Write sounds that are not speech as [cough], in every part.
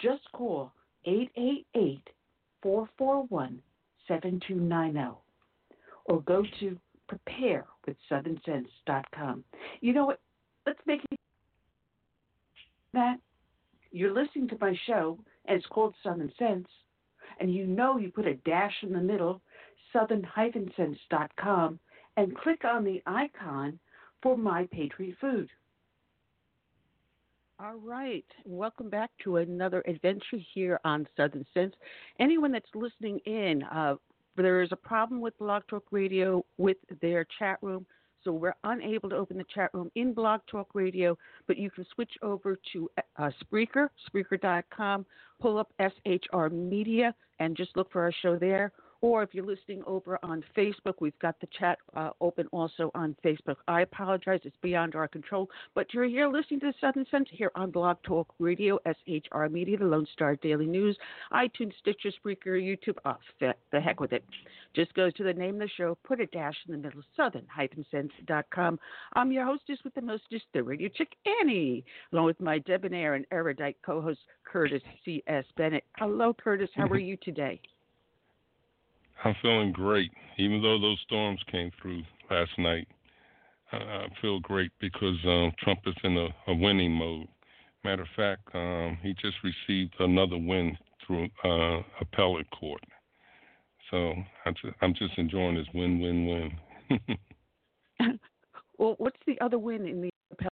just call 888 441 7290 or go to preparewithsouthernsense.com. You know what? Let's make it that you're listening to my show and it's called Southern Sense, and you know you put a dash in the middle, southern-sense.com, and click on the icon for My Patriot Food. All right. Welcome back to another adventure here on Southern Sense. Anyone that's listening in, uh, there is a problem with Blog Talk Radio with their chat room. So we're unable to open the chat room in Blog Talk Radio, but you can switch over to uh, Spreaker, Spreaker.com, pull up SHR Media, and just look for our show there. Or if you're listening over on Facebook, we've got the chat uh, open also on Facebook. I apologize, it's beyond our control, but you're here listening to the Southern Sense here on Blog Talk Radio, SHR Media, the Lone Star Daily News, iTunes, Stitcher, Spreaker, YouTube. Oh, the heck with it. Just go to the name of the show, put a dash in the middle, southern-sense.com. I'm your hostess with the mostest, the radio chick Annie, along with my debonair and erudite co-host Curtis C.S. Bennett. Hello, Curtis. How are [laughs] you today? I'm feeling great, even though those storms came through last night. I, feel great because um, Trump is in a, a winning mode. Matter of fact, um, he just received another win through uh, appellate court. So I just, I'm just enjoying this win, win, win. [laughs] well, what's the other win in the appellate?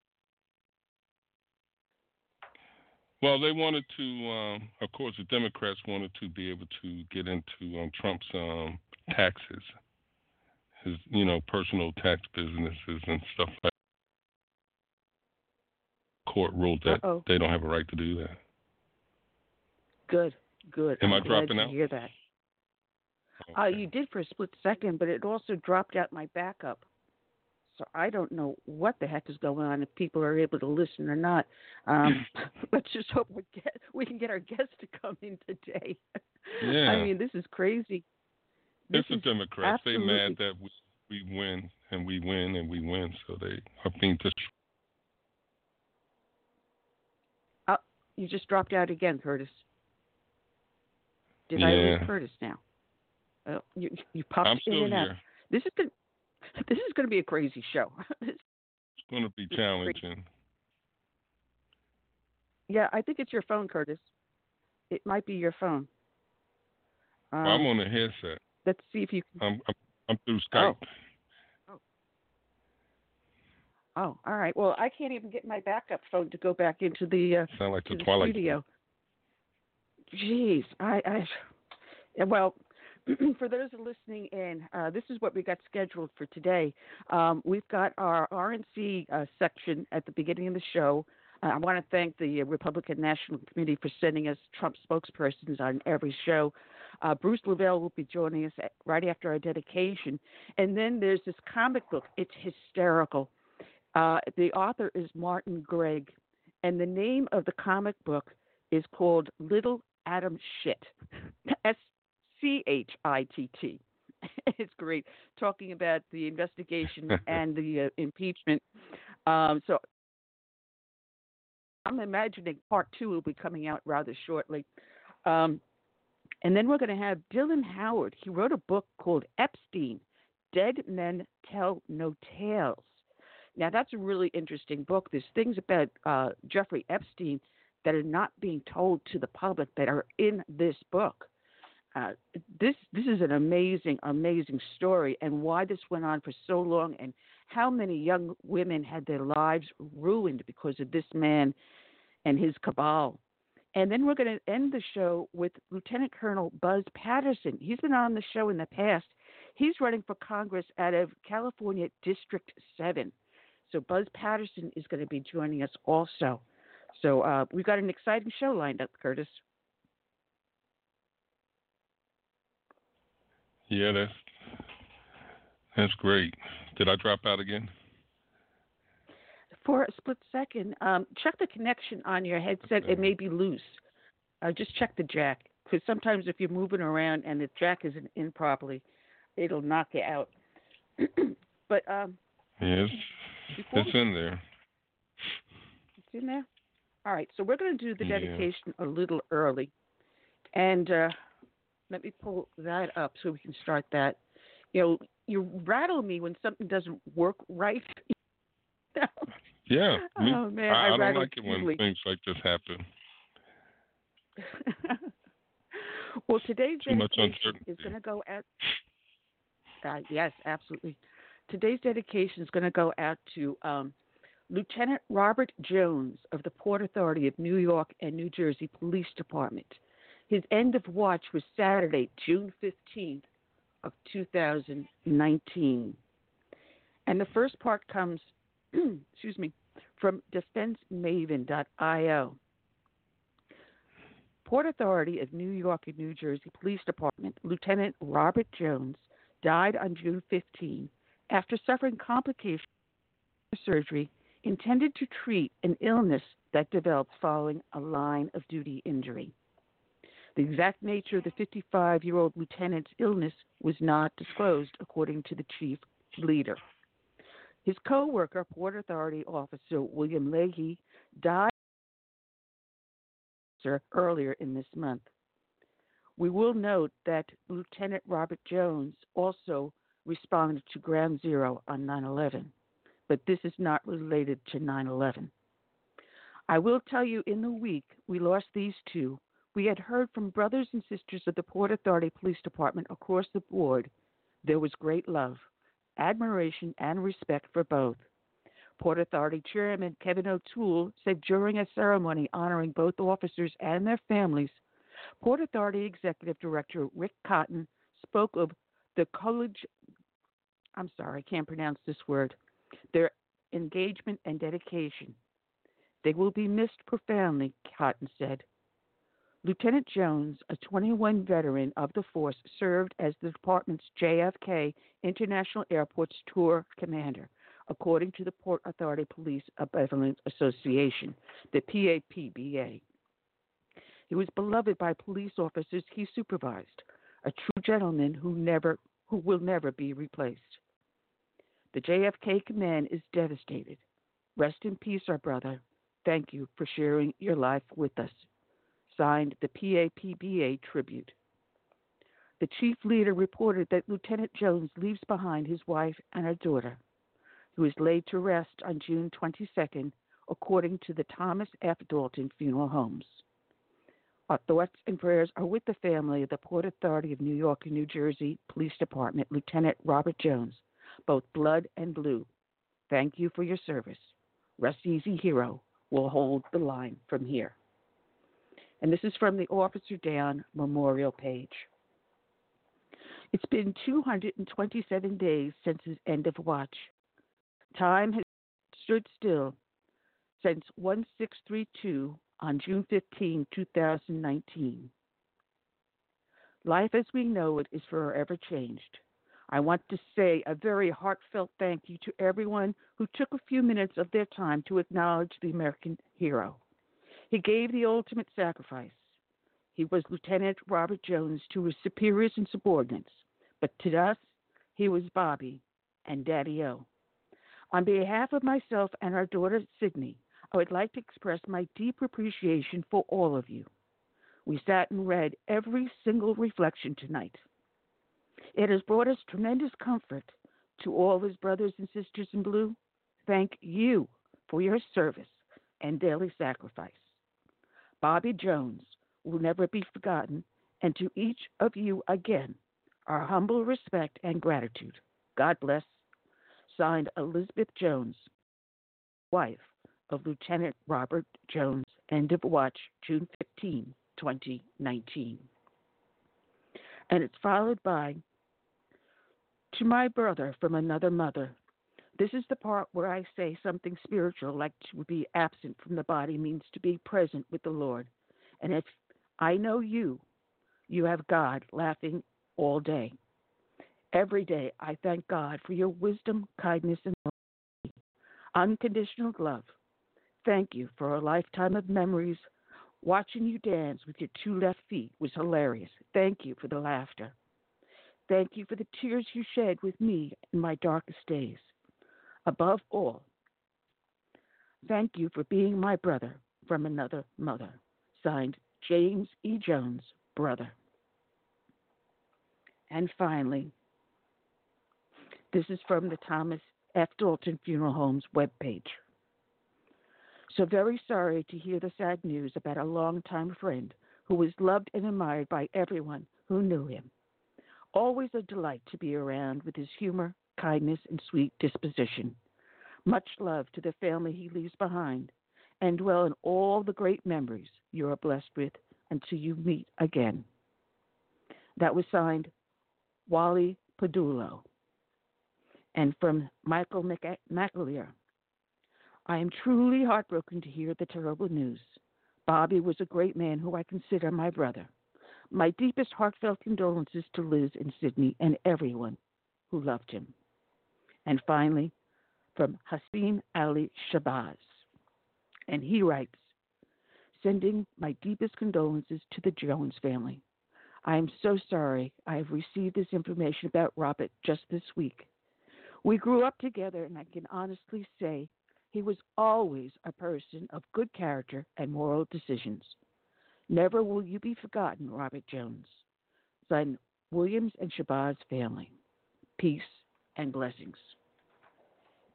Well, they wanted to, um, of course, the Democrats wanted to be able to get into um, Trump's um, taxes, his, you know, personal tax businesses and stuff like. That. Court ruled that Uh-oh. they don't have a right to do that. Good, good. Am I'm I dropping out? Hear that? Uh, you did for a split second, but it also dropped out my backup. So I don't know what the heck is going on if people are able to listen or not. Um, [laughs] [laughs] let's just hope we get we can get our guests to come in today. [laughs] Yeah. I mean, this is crazy. This it's the is Democrats. They mad that we, we win and we win and we win, so they are being dis- You just dropped out again, Curtis. Did I Yeah. lose Curtis now? Oh, you you popped I'm in and out. here. This is gonna this is going to be a crazy show. [laughs] It's going to be challenging. yeah, I think it's your phone, Curtis. It might be your phone. Um, Well, I'm on a headset. let's see if you can. I'm I'm, I'm through Skype. Oh, Oh. all right. Well, I can't even get my backup phone to go back into the uh, Sound like the the Twilight. studio. Jeez, I, I, well, [clears throat] for those listening in, uh, this is what we got scheduled for today. Um, we've got our RNC uh, section at the beginning of the show. Uh, I want to thank the Republican National Committee for sending us Trump spokespersons on every show. Uh, Bruce LeVell will be joining us at, right after our dedication. And then there's this comic book. It's hysterical. Uh, the author is Martin Gregg, and the name of the comic book is called Little Adam Schitt. [laughs] S C H I T T. [laughs] It's great talking about the investigation [laughs] and the uh, impeachment. Um, so I'm imagining part two will be coming out rather shortly. Um, and then we're going to have Dylan Howard. He wrote a book called Epstein Dead Men Tell No Tales. Now, that's a really interesting book. There's things about uh, Jeffrey Epstein that are not being told to the public that are in this book. Uh, this this is an amazing, amazing story, and why this went on for so long, and how many young women had their lives ruined because of this man and his cabal. And then we're going to end the show with Lieutenant Colonel Buzz Patterson. He's been on the show in the past. He's running for Congress out of California District 7. So Buzz Patterson is going to be joining us also. So uh, we've got an exciting show lined up, Curtis. Yeah, that's that's great. Did I drop out again? For a split second, um, check the connection on your headset. It may be loose. Uh, just check the jack because sometimes if you're moving around and the jack isn't in properly, it'll knock you out. [clears throat] but um, Yes, it's in there. It's in there? All right, so we're going to do the Yeah. dedication a little early. And uh, let me pull that up so we can start that. You know, you rattle me when something doesn't work right. [laughs] Yeah, me, oh, man, I, I, I don't like it when things like this happen. [laughs] well, today's Too dedication is going to go out. Uh, yes, absolutely. Today's dedication is going to go out to um, Lieutenant Robert Jones of the Port Authority of New York and New Jersey Police Department. His end of watch was Saturday, June 15th of 2019. And the first part comes, [clears throat] excuse me, from defensemaven.io. Port Authority of New York and New Jersey Police Department Lieutenant Robert Jones died on June 15 after suffering complications of surgery intended to treat an illness that developed following a line of duty injury. The exact nature of the 55 year old lieutenant's illness was not disclosed, according to the chief leader. His co worker, Port Authority officer William Leahy, died earlier in this month. We will note that Lieutenant Robert Jones also responded to Ground Zero on 9 11. but this is not related to 9 11. I will tell you in the week we lost these two, we had heard from brothers and sisters of the Port Authority Police Department across the board there was great love, admiration, and respect for both. Port Authority Chairman Kevin O'Toole said during a ceremony honoring both officers and their families, Port Authority Executive Director Rick Cotton spoke of the college, I'm sorry, I can't pronounce this word, their engagement and dedication. They will be missed profoundly, Cotton said. Lieutenant Jones, a 21 veteran of the force, served as the department's JFK International Airport's tour commander, according to the Port Authority Police Benevolent Association, the PAPBA. He was beloved by police officers he supervised, a true gentleman who never who will never be replaced. The JFK command is devastated. Rest in peace, our brother. Thank you for sharing your life with us. Signed, the PAPBA tribute. The chief leader reported that Lieutenant Jones leaves behind his wife and a daughter, who is laid to rest on June 22nd, according to the Thomas F. Dalton Funeral Homes. Our thoughts and prayers are with the family of the Port Authority of New York and New Jersey Police Department, Lieutenant Robert Jones, both blood and blue. Thank you for your service. Rest easy, hero. We'll hold the line from here. And this is from the Officer Down Memorial page. It's been 227 days since his end of watch. Time has stood still since 1632 on June 15, 2019. Life as we know it is forever changed. I want to say a very heartfelt thank you to everyone who took a few minutes of their time to acknowledge the American hero. He gave the ultimate sacrifice. He was Lieutenant Robert Jones to his superiors and subordinates, but to us, he was Bobby and Daddy O. On behalf of myself and our daughter Sydney, I would like to express my deep appreciation for all of you. We sat and read every single reflection tonight. It has brought us tremendous comfort to all his brothers and sisters in blue. Thank you for your service and daily sacrifice. Bobby Jones will never be forgotten, and to each of you again, our humble respect and gratitude. God bless. Signed Elizabeth Jones, wife of Lieutenant Robert Jones, end of watch, June 15, 2019. And it's followed by To my brother from another mother. This is the part where I say something spiritual, like to be absent from the body means to be present with the Lord. And if I know you, you have God laughing all day. Every day I thank God for your wisdom, kindness, and. Unconditional love. Thank you for a lifetime of memories. Watching you dance with your two left feet was hilarious. Thank you for the laughter. Thank you for the tears you shed with me in my darkest days. Above all, thank you for being my brother from another mother. Signed, James E. Jones, brother. And finally, this is from the Thomas F. Dalton Funeral Home's webpage. So very sorry to hear the sad news about a longtime friend who was loved and admired by everyone who knew him. Always a delight to be around with his humor, kindness, and sweet disposition. Much love to the family he leaves behind, and dwell in all the great memories you are blessed with until you meet again. That was signed Wally Padulo. And from Michael McAleer, I am truly heartbroken to hear the terrible news. Bobby was a great man who I consider my brother. My deepest heartfelt condolences to Liz and Sydney and everyone who loved him. And finally, from Hassim Ali Shabazz. And he writes Sending my deepest condolences to the Jones family. I am so sorry I have received this information about Robert just this week. We grew up together, and I can honestly say he was always a person of good character and moral decisions. Never will you be forgotten, Robert Jones. Son Williams and Shabazz family. Peace and blessings.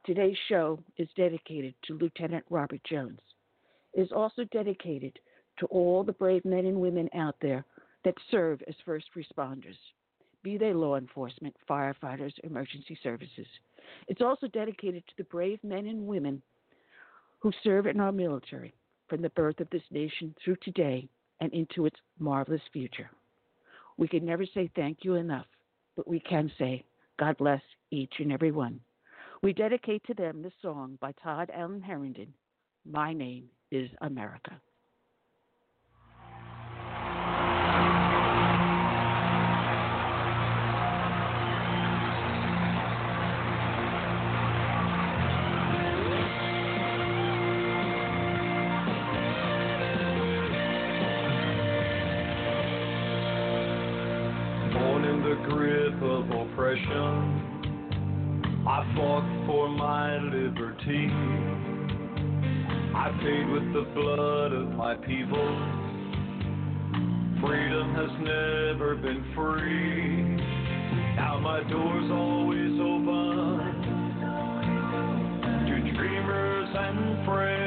Today's show is dedicated to Lieutenant Robert Jones. It is also dedicated to all the brave men and women out there that serve as first responders, be they law enforcement, firefighters, emergency services. It's also dedicated to the brave men and women who serve in our military from the birth of this nation through today and into its marvelous future. We can never say thank you enough, but we can say, God bless each and every one. We dedicate to them the song by Todd Allen Herrington, My Name is America. Born liberty. I paid with the blood of my people. Freedom has never been free. Now my door's always open to dreamers and friends.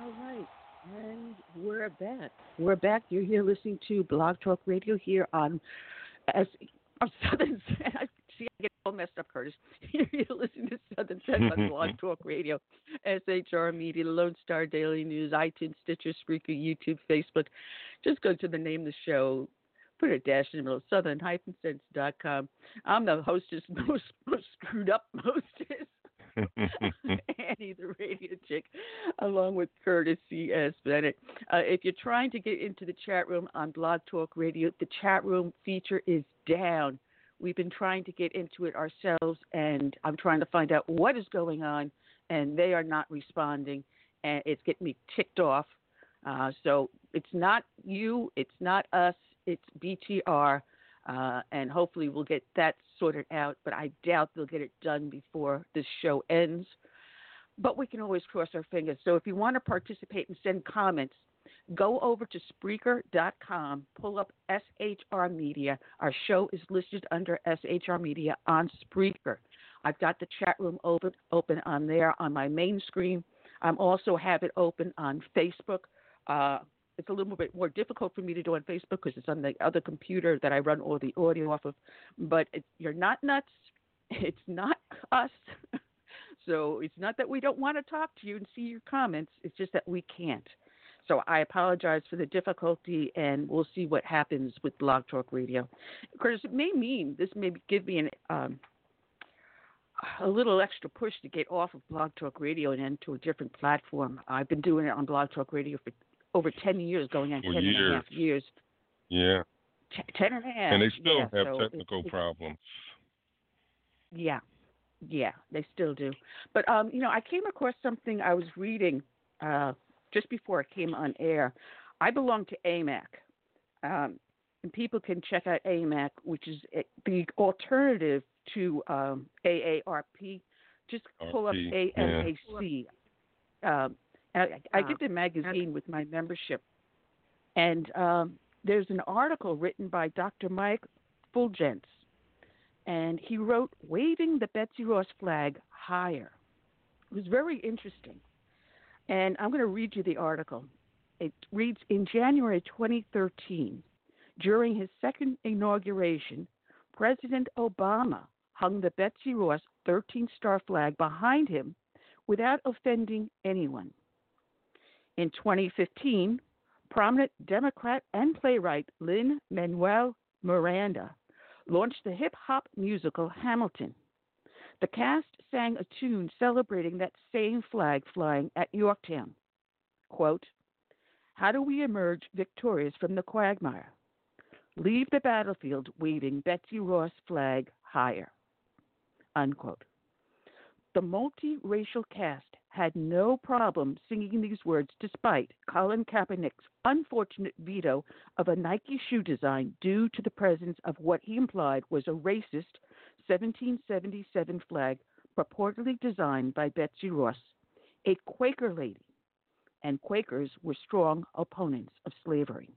All right. And we're back. We're back. You're here listening to Blog Talk Radio here on as on oh, [laughs] Southern I see I get all messed up, Curtis. [laughs] You're here listening to Southern Sense on [laughs] Blog Talk Radio, SHR Media, Lone Star Daily News, iTunes, Stitcher, Spreaker, YouTube, Facebook. Just go to the name of the show, put a dash in the middle, southern-sense.com. I'm the hostess, most, most screwed up hostess. Annie, the radio chick, along with Curtis C.S. Bennett. Uh, if you're trying to get into the chat room on Blog Talk Radio, the chat room feature is down. We've been trying to get into it ourselves, and I'm trying to find out what is going on, and they are not responding, and it's getting me ticked off. Uh, so it's not you, it's not us, it's BTR, uh, and hopefully we'll get that sorted out. But I doubt they'll get it done before this show ends. But we can always cross our fingers. So if you want to participate and send comments, go over to Spreaker.com, pull up SHR Media. Our show is listed under SHR Media on Spreaker. I've got the chat room open open on there on my main screen. I'm also have it open on Facebook. Uh, it's a little bit more difficult for me to do on Facebook because it's on the other computer that I run all the audio off of. But it, you're not nuts. [laughs] It's not us. [laughs] so it's not that we don't want to talk to you and see your comments. It's just that we can't. So I apologize for the difficulty, and we'll see what happens with Blog Talk Radio. Of course, it may mean this may give me an um, a little extra push to get off of Blog Talk Radio and into a different platform. I've been doing it on Blog Talk Radio for over 10 years, going on For 10 and a half years. Yeah. T- 10 and a half. And they still yeah, have so technical it- problems. Yeah, yeah, they still do. But um, you know, I came across something I was reading uh, just before I came on air. I belong to AMAC, um, and people can check out AMAC, which is the alternative to um, AARP. Just pull up RP, yeah. Um, and I, I get the magazine with my membership, and um, there's an article written by Dr. Mike Fulgence, and he wrote "Waving the Betsy Ross Flag Higher." It was very interesting, and I'm going to read you the article. It reads in January 2013, during his second inauguration, President Obama hung the Betsy Ross 13 star flag behind him without offending anyone. In 2015, prominent Democrat and playwright Lynn Manuel Miranda launched the hip hop musical Hamilton. The cast sang a tune celebrating that same flag flying at Yorktown. Quote, How do we emerge victorious from the quagmire? Leave the battlefield waving Betsy Ross flag higher. Unquote. The multiracial cast had no problem singing these words despite Colin Kaepernick's unfortunate veto of a Nike shoe design due to the presence of what he implied was a racist 1777 flag purportedly designed by Betsy Ross, a Quaker lady, and Quakers were strong opponents of slavery.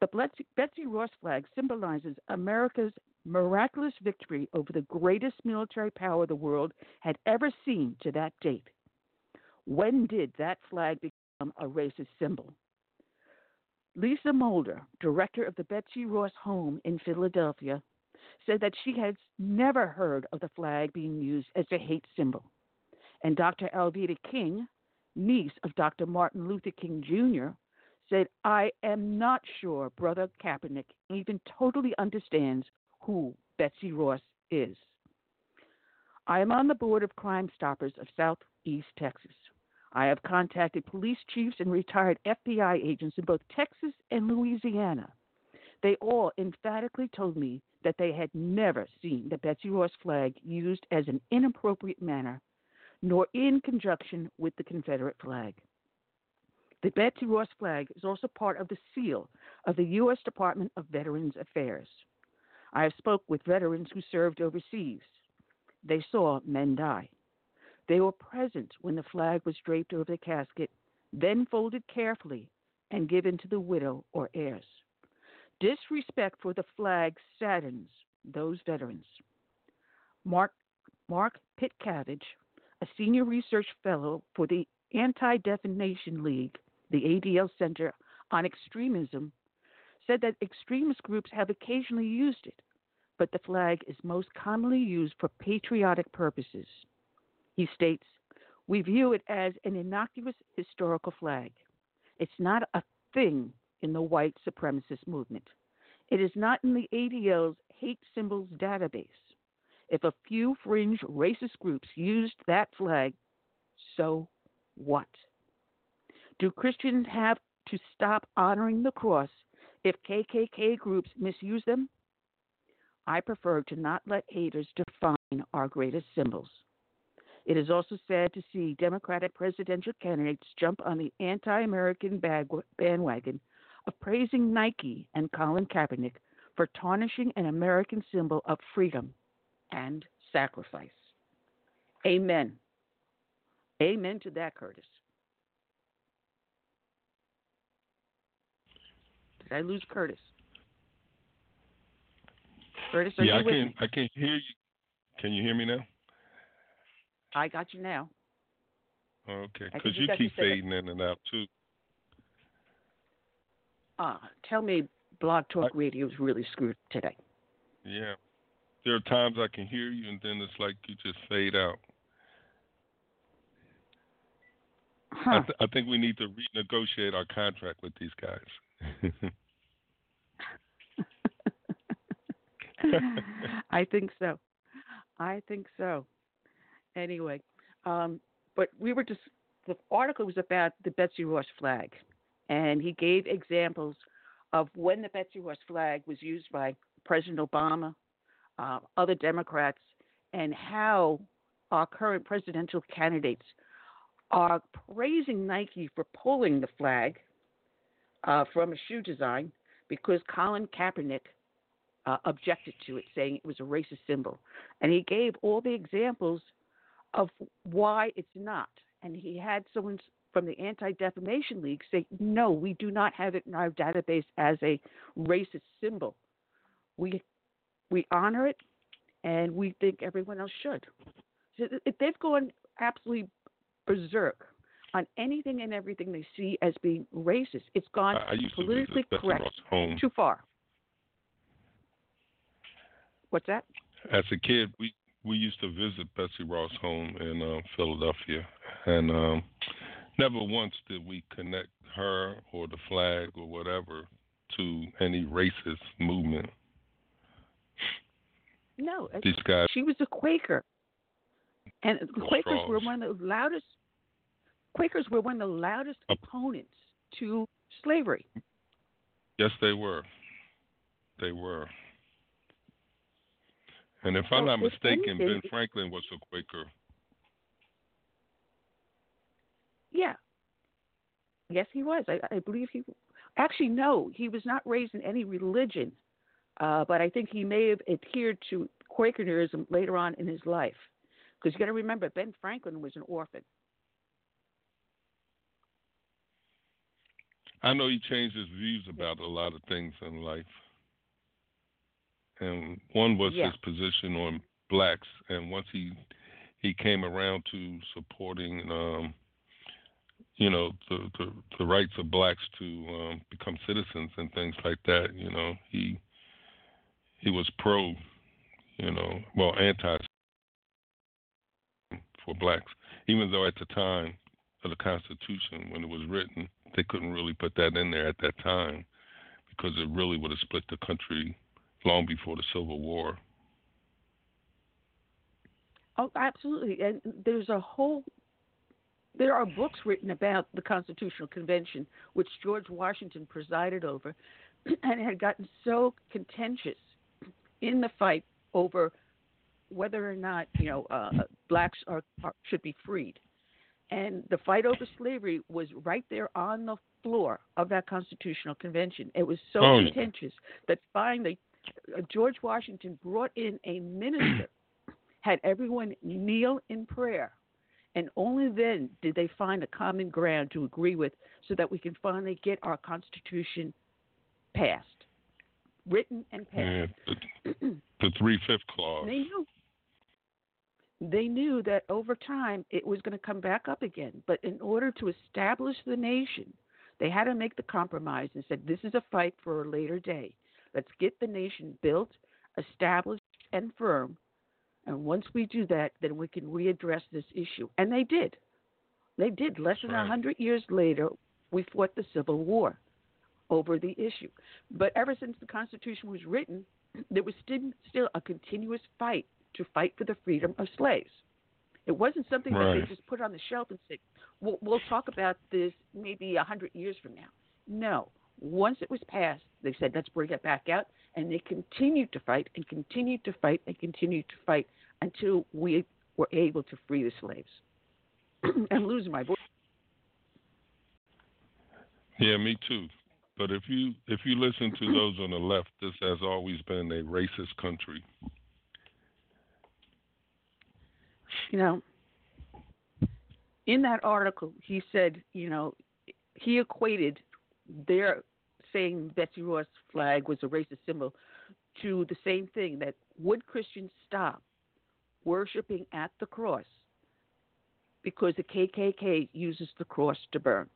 The Betsy, Ross flag symbolizes America's miraculous victory over the greatest military power the world had ever seen to that date. When did that flag become a racist symbol? Lisa Moulder, director of the Betsy Ross Home in Philadelphia, said that she has never heard of the flag being used as a hate symbol. And Dr. Alveda King, niece of Dr. Martin Luther King Jr., said, I am not sure Brother Kaepernick even totally understands who Betsy Ross is. I am on the board of Crime Stoppers of Southeast Texas. I have contacted police chiefs and retired FBI agents in both Texas and Louisiana. They all emphatically told me that they had never seen the Betsy Ross flag used as an inappropriate manner, nor in conjunction with the Confederate flag. The Betsy Ross flag is also part of the seal of the U.S. Department of Veterans Affairs. I have spoke with veterans who served overseas. They saw men die. They were present when the flag was draped over the casket, then folded carefully and given to the widow or heirs. Disrespect for the flag saddens those veterans. Mark, Mark Pitcavage, a senior research fellow for the Anti Defamation League, the ADL Center on Extremism, said that extremist groups have occasionally used it, but the flag is most commonly used for patriotic purposes. He states, We view it as an innocuous historical flag. It's not a thing in the white supremacist movement. It is not in the ADL's hate symbols database. If a few fringe racist groups used that flag, so what? Do Christians have to stop honoring the cross if KKK groups misuse them? I prefer to not let haters define our greatest symbols. It is also sad to see Democratic presidential candidates jump on the anti American bandwagon of praising Nike and Colin Kaepernick for tarnishing an American symbol of freedom and sacrifice. Amen. Amen to that, Curtis. Did I lose Curtis? Curtis, are yeah, you I can't. I can't hear you. Can you hear me now? I got you now. Okay, because you, keep fading in and out too. Ah, uh, tell me, Blog Talk I, Radio is really screwed today. Yeah, there are times I can hear you, and then it's like you just fade out. Huh. I, th- I think we need to renegotiate our contract with these guys. [laughs] I think so. I think so. Anyway, um, but we were just the article was about the Betsy Ross flag, and he gave examples of when the Betsy Ross flag was used by President Obama, uh, other Democrats, and how our current presidential candidates are praising Nike for pulling the flag uh, from a shoe design because Colin Kaepernick uh, objected to it, saying it was a racist symbol. And he gave all the examples of why it's not. And he had someone from the Anti Defamation League say, no, we do not have it in our database as a racist symbol. We, we honor it, and we think everyone else should. So they've gone absolutely berserk on anything and everything they see as being racist. It's gone politically correct too far. What's that? As a kid, we we used to visit Betsy Ross' home in uh, Philadelphia, and um, never once did we connect her or the flag or whatever to any racist movement. No, these guys. She was a Quaker, and Quakers straws. were one of the loudest. Quakers were one of the loudest opponents to slavery. Yes, they were. They were. And if I'm not mistaken, Ben Franklin was a Quaker. Yeah. Yes, he was. I, I believe he. Actually, no, he was not raised in any religion, uh, but I think he may have adhered to Quakerism later on in his life. Because you got to remember, Ben Franklin was an orphan. I know he changed his views about a lot of things in life and one was yeah. his position on blacks. And once he he came around to supporting, um, you know, the, the, the rights of blacks to um, become citizens and things like that. You know, he he was pro, you know, well anti for blacks, even though at the time of the Constitution when it was written, they couldn't really put that in there at that time because it really would have split the country long before the Civil War. Oh, absolutely. And there's a whole there are books written about the Constitutional Convention, which George Washington presided over, [clears throat] and it had gotten so contentious in the fight over whether or not you know uh, blacks are, are should be freed, and the fight over slavery was right there on the floor of that Constitutional Convention. It was so oh, contentious that finally uh, Uh, George Washington brought in a minister, [clears throat] had everyone kneel in prayer, and only then did they find a common ground to agree with so that we can finally get our Constitution passed, written and passed. Yeah, the, [clears throat] the three fifth clause. They knew. They knew that over time it was going to come back up again. But in order to establish the nation, they had to make the compromise and said, this is a fight for a later day. Let's get the nation built, established, and firm. And once we do that, then we can readdress this issue. And they did. They did. Less than a right. hundred years later, we fought the Civil War. over the issue. But ever since the Constitution was written, [clears throat] there was still, a continuous fight to fight for the freedom of slaves. It wasn't something that they just put on the shelf and said, we'll, we'll talk about this maybe a hundred years from now. No. Once it was passed, they said, let's bring it back out. And they continued to fight and continued to fight and continued to fight until we were able to free the slaves. [clears throat] I'm losing my voice. Yeah, me too. But if you if you listen to [clears throat] those on the left, this has always been a racist country. you know, in that article, he said, you know, he equated their saying Betsy Ross flag was a racist symbol to the same thing that would Christians stop worshiping at the cross because the KKK uses the cross to burn.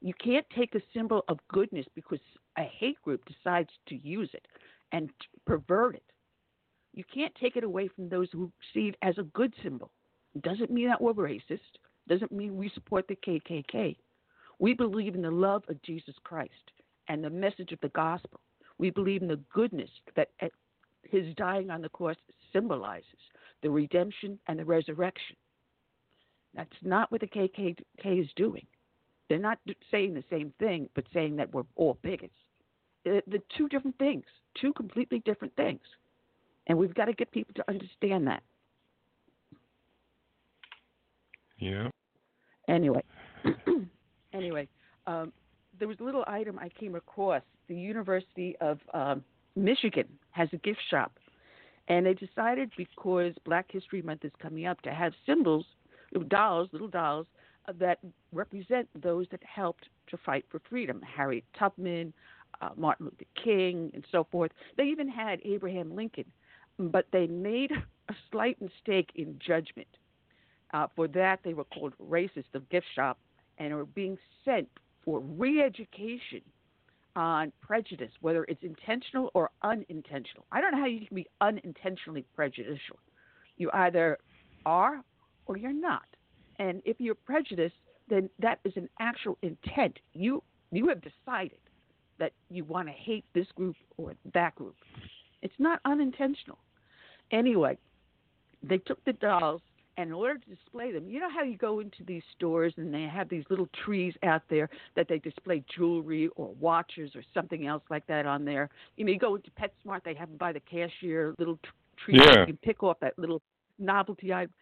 You can't take a symbol of goodness because a hate group decides to use it and pervert it. You can't take it away from those who see it as a good symbol. It Doesn't mean that we're racist. Doesn't mean we support the KKK. We believe in the love of Jesus Christ and the message of the gospel. We believe in the goodness that his dying on the cross symbolizes the redemption and the resurrection. That's not what the KKK is doing. They're not saying the same thing, but saying that we're all bigots. Uh, The two different things, two completely different things. And we've got to get people to understand that. Yeah. Anyway, [clears throat] anyway, um, there was a little item I came across. The University of um, Michigan has a gift shop, and they decided because Black History Month is coming up to have symbols, dolls, little dolls uh, that represent those that helped to fight for freedom. Harriet Tubman, uh, Martin Luther King, and so forth. They even had Abraham Lincoln, but they made a slight mistake in judgment. Uh, for that, they were called racist of gift shop and are being sent for re-education on prejudice, whether it's intentional or unintentional. I don't know how you can be unintentionally prejudicial. You either are or you're not. And if you're prejudiced, then that is an actual intent. You you have decided that you want to hate this group or that group. It's not unintentional. Anyway, they took the dolls and in order to display them, you know how you go into these stores and they have these little trees out there that they display jewelry or watches or something else like that on there. You know, you go into PetSmart, they have them by the cashier, little t- trees Yeah. you can pick off that little novelty item.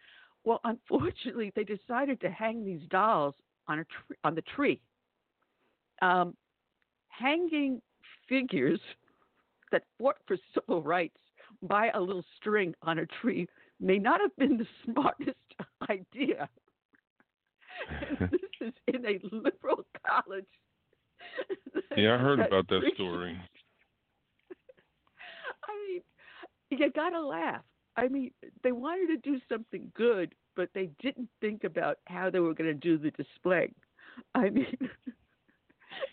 Well, unfortunately, they decided to hang these dolls on a tr- on the tree. Um, hanging figures that fought for [laughs] civil rights by a little string on a tree may not have been the smartest [laughs] idea. [laughs] this is in a liberal college. [laughs] Yeah, I heard about that story. I mean, you gotta laugh. I mean, they wanted to do something good, but they didn't think about how they were going to do the display. I mean,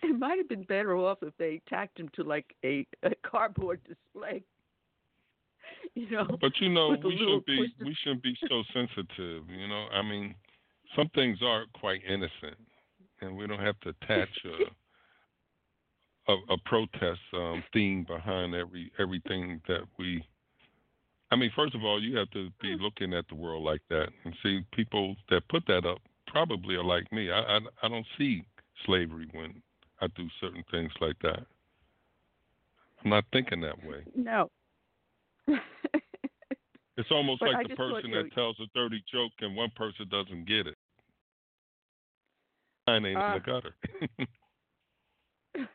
it might have been better off if they tacked him to like a, a cardboard display. [laughs] You know, But you know, we shouldn't be we shouldn't be so sensitive. You know, I mean, some things are quite innocent, and we don't have to attach a [laughs] a, a protest um, theme behind every everything that we. I mean, first of all, you have to be looking at the world like that and see people that put that up probably are like me. I I, I don't see slavery when I do certain things like that. I'm not thinking that way. no. [laughs] It's almost But I like the just thought, person that tells a dirty joke and one person doesn't get it. Mine ain't Ah. in the gutter. [laughs] [laughs]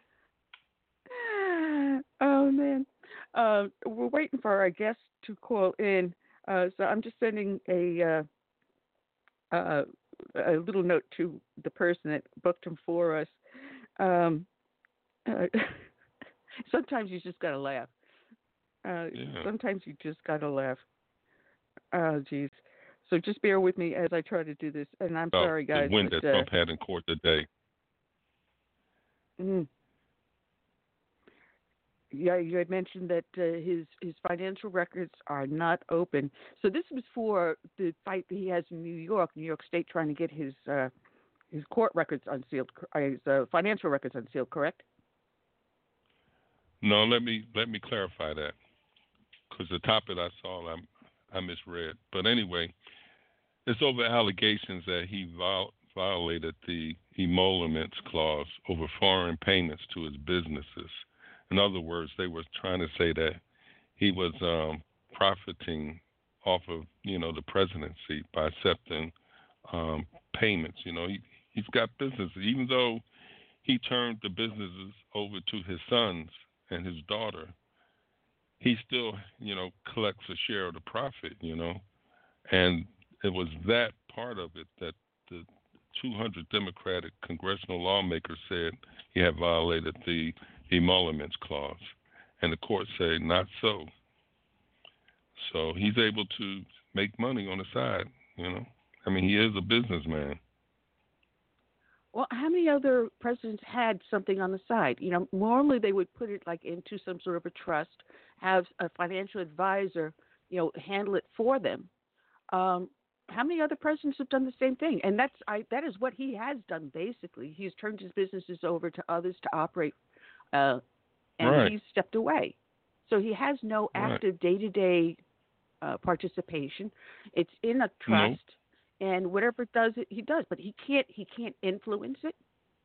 oh man, uh, we're waiting for our guest to call in. Uh, so I'm just sending a uh, uh, a little note to the person that booked him for us. Um, uh, sometimes you just gotta laugh. Uh, Yeah. Sometimes you just gotta laugh. Oh, geez. So just bear with me as I try to do this. And I'm About sorry, guys. the win but, that uh, Trump had in court today. Mm. Yeah, you had mentioned that uh, his his financial records are not open. So this was for the fight that he has in New York, New York State, trying to get his uh, his court records unsealed, uh, his uh, financial records unsealed. Correct? No, let me let me clarify that because the topic I saw I I misread. But anyway, it's over allegations that he viol- violated the emoluments clause over foreign payments to his businesses. In other words, they were trying to say that he was um, profiting off of you know the presidency by accepting um, payments. You know, he he's got businesses, even though he turned the businesses over to his sons and his daughter, he still, you know, collects a share of the profit, you know. And it was that part of it that the 200 Democratic congressional lawmakers said he had violated the emoluments clause. And the court said not so. So he's able to make money on the side, you know. I mean, he is a businessman. Well, how many other presidents had something on the side? You know, normally they would put it like into some sort of a trust, have a financial advisor, you know, handle it for them. Um, how many other presidents have done the same thing? And that's I that is what he has done basically. He's turned his businesses over to others to operate, uh, and Right. he's stepped away. So he has no active day to day participation. It's in a trust, and whatever it does, it he does. But he can't he can't influence it.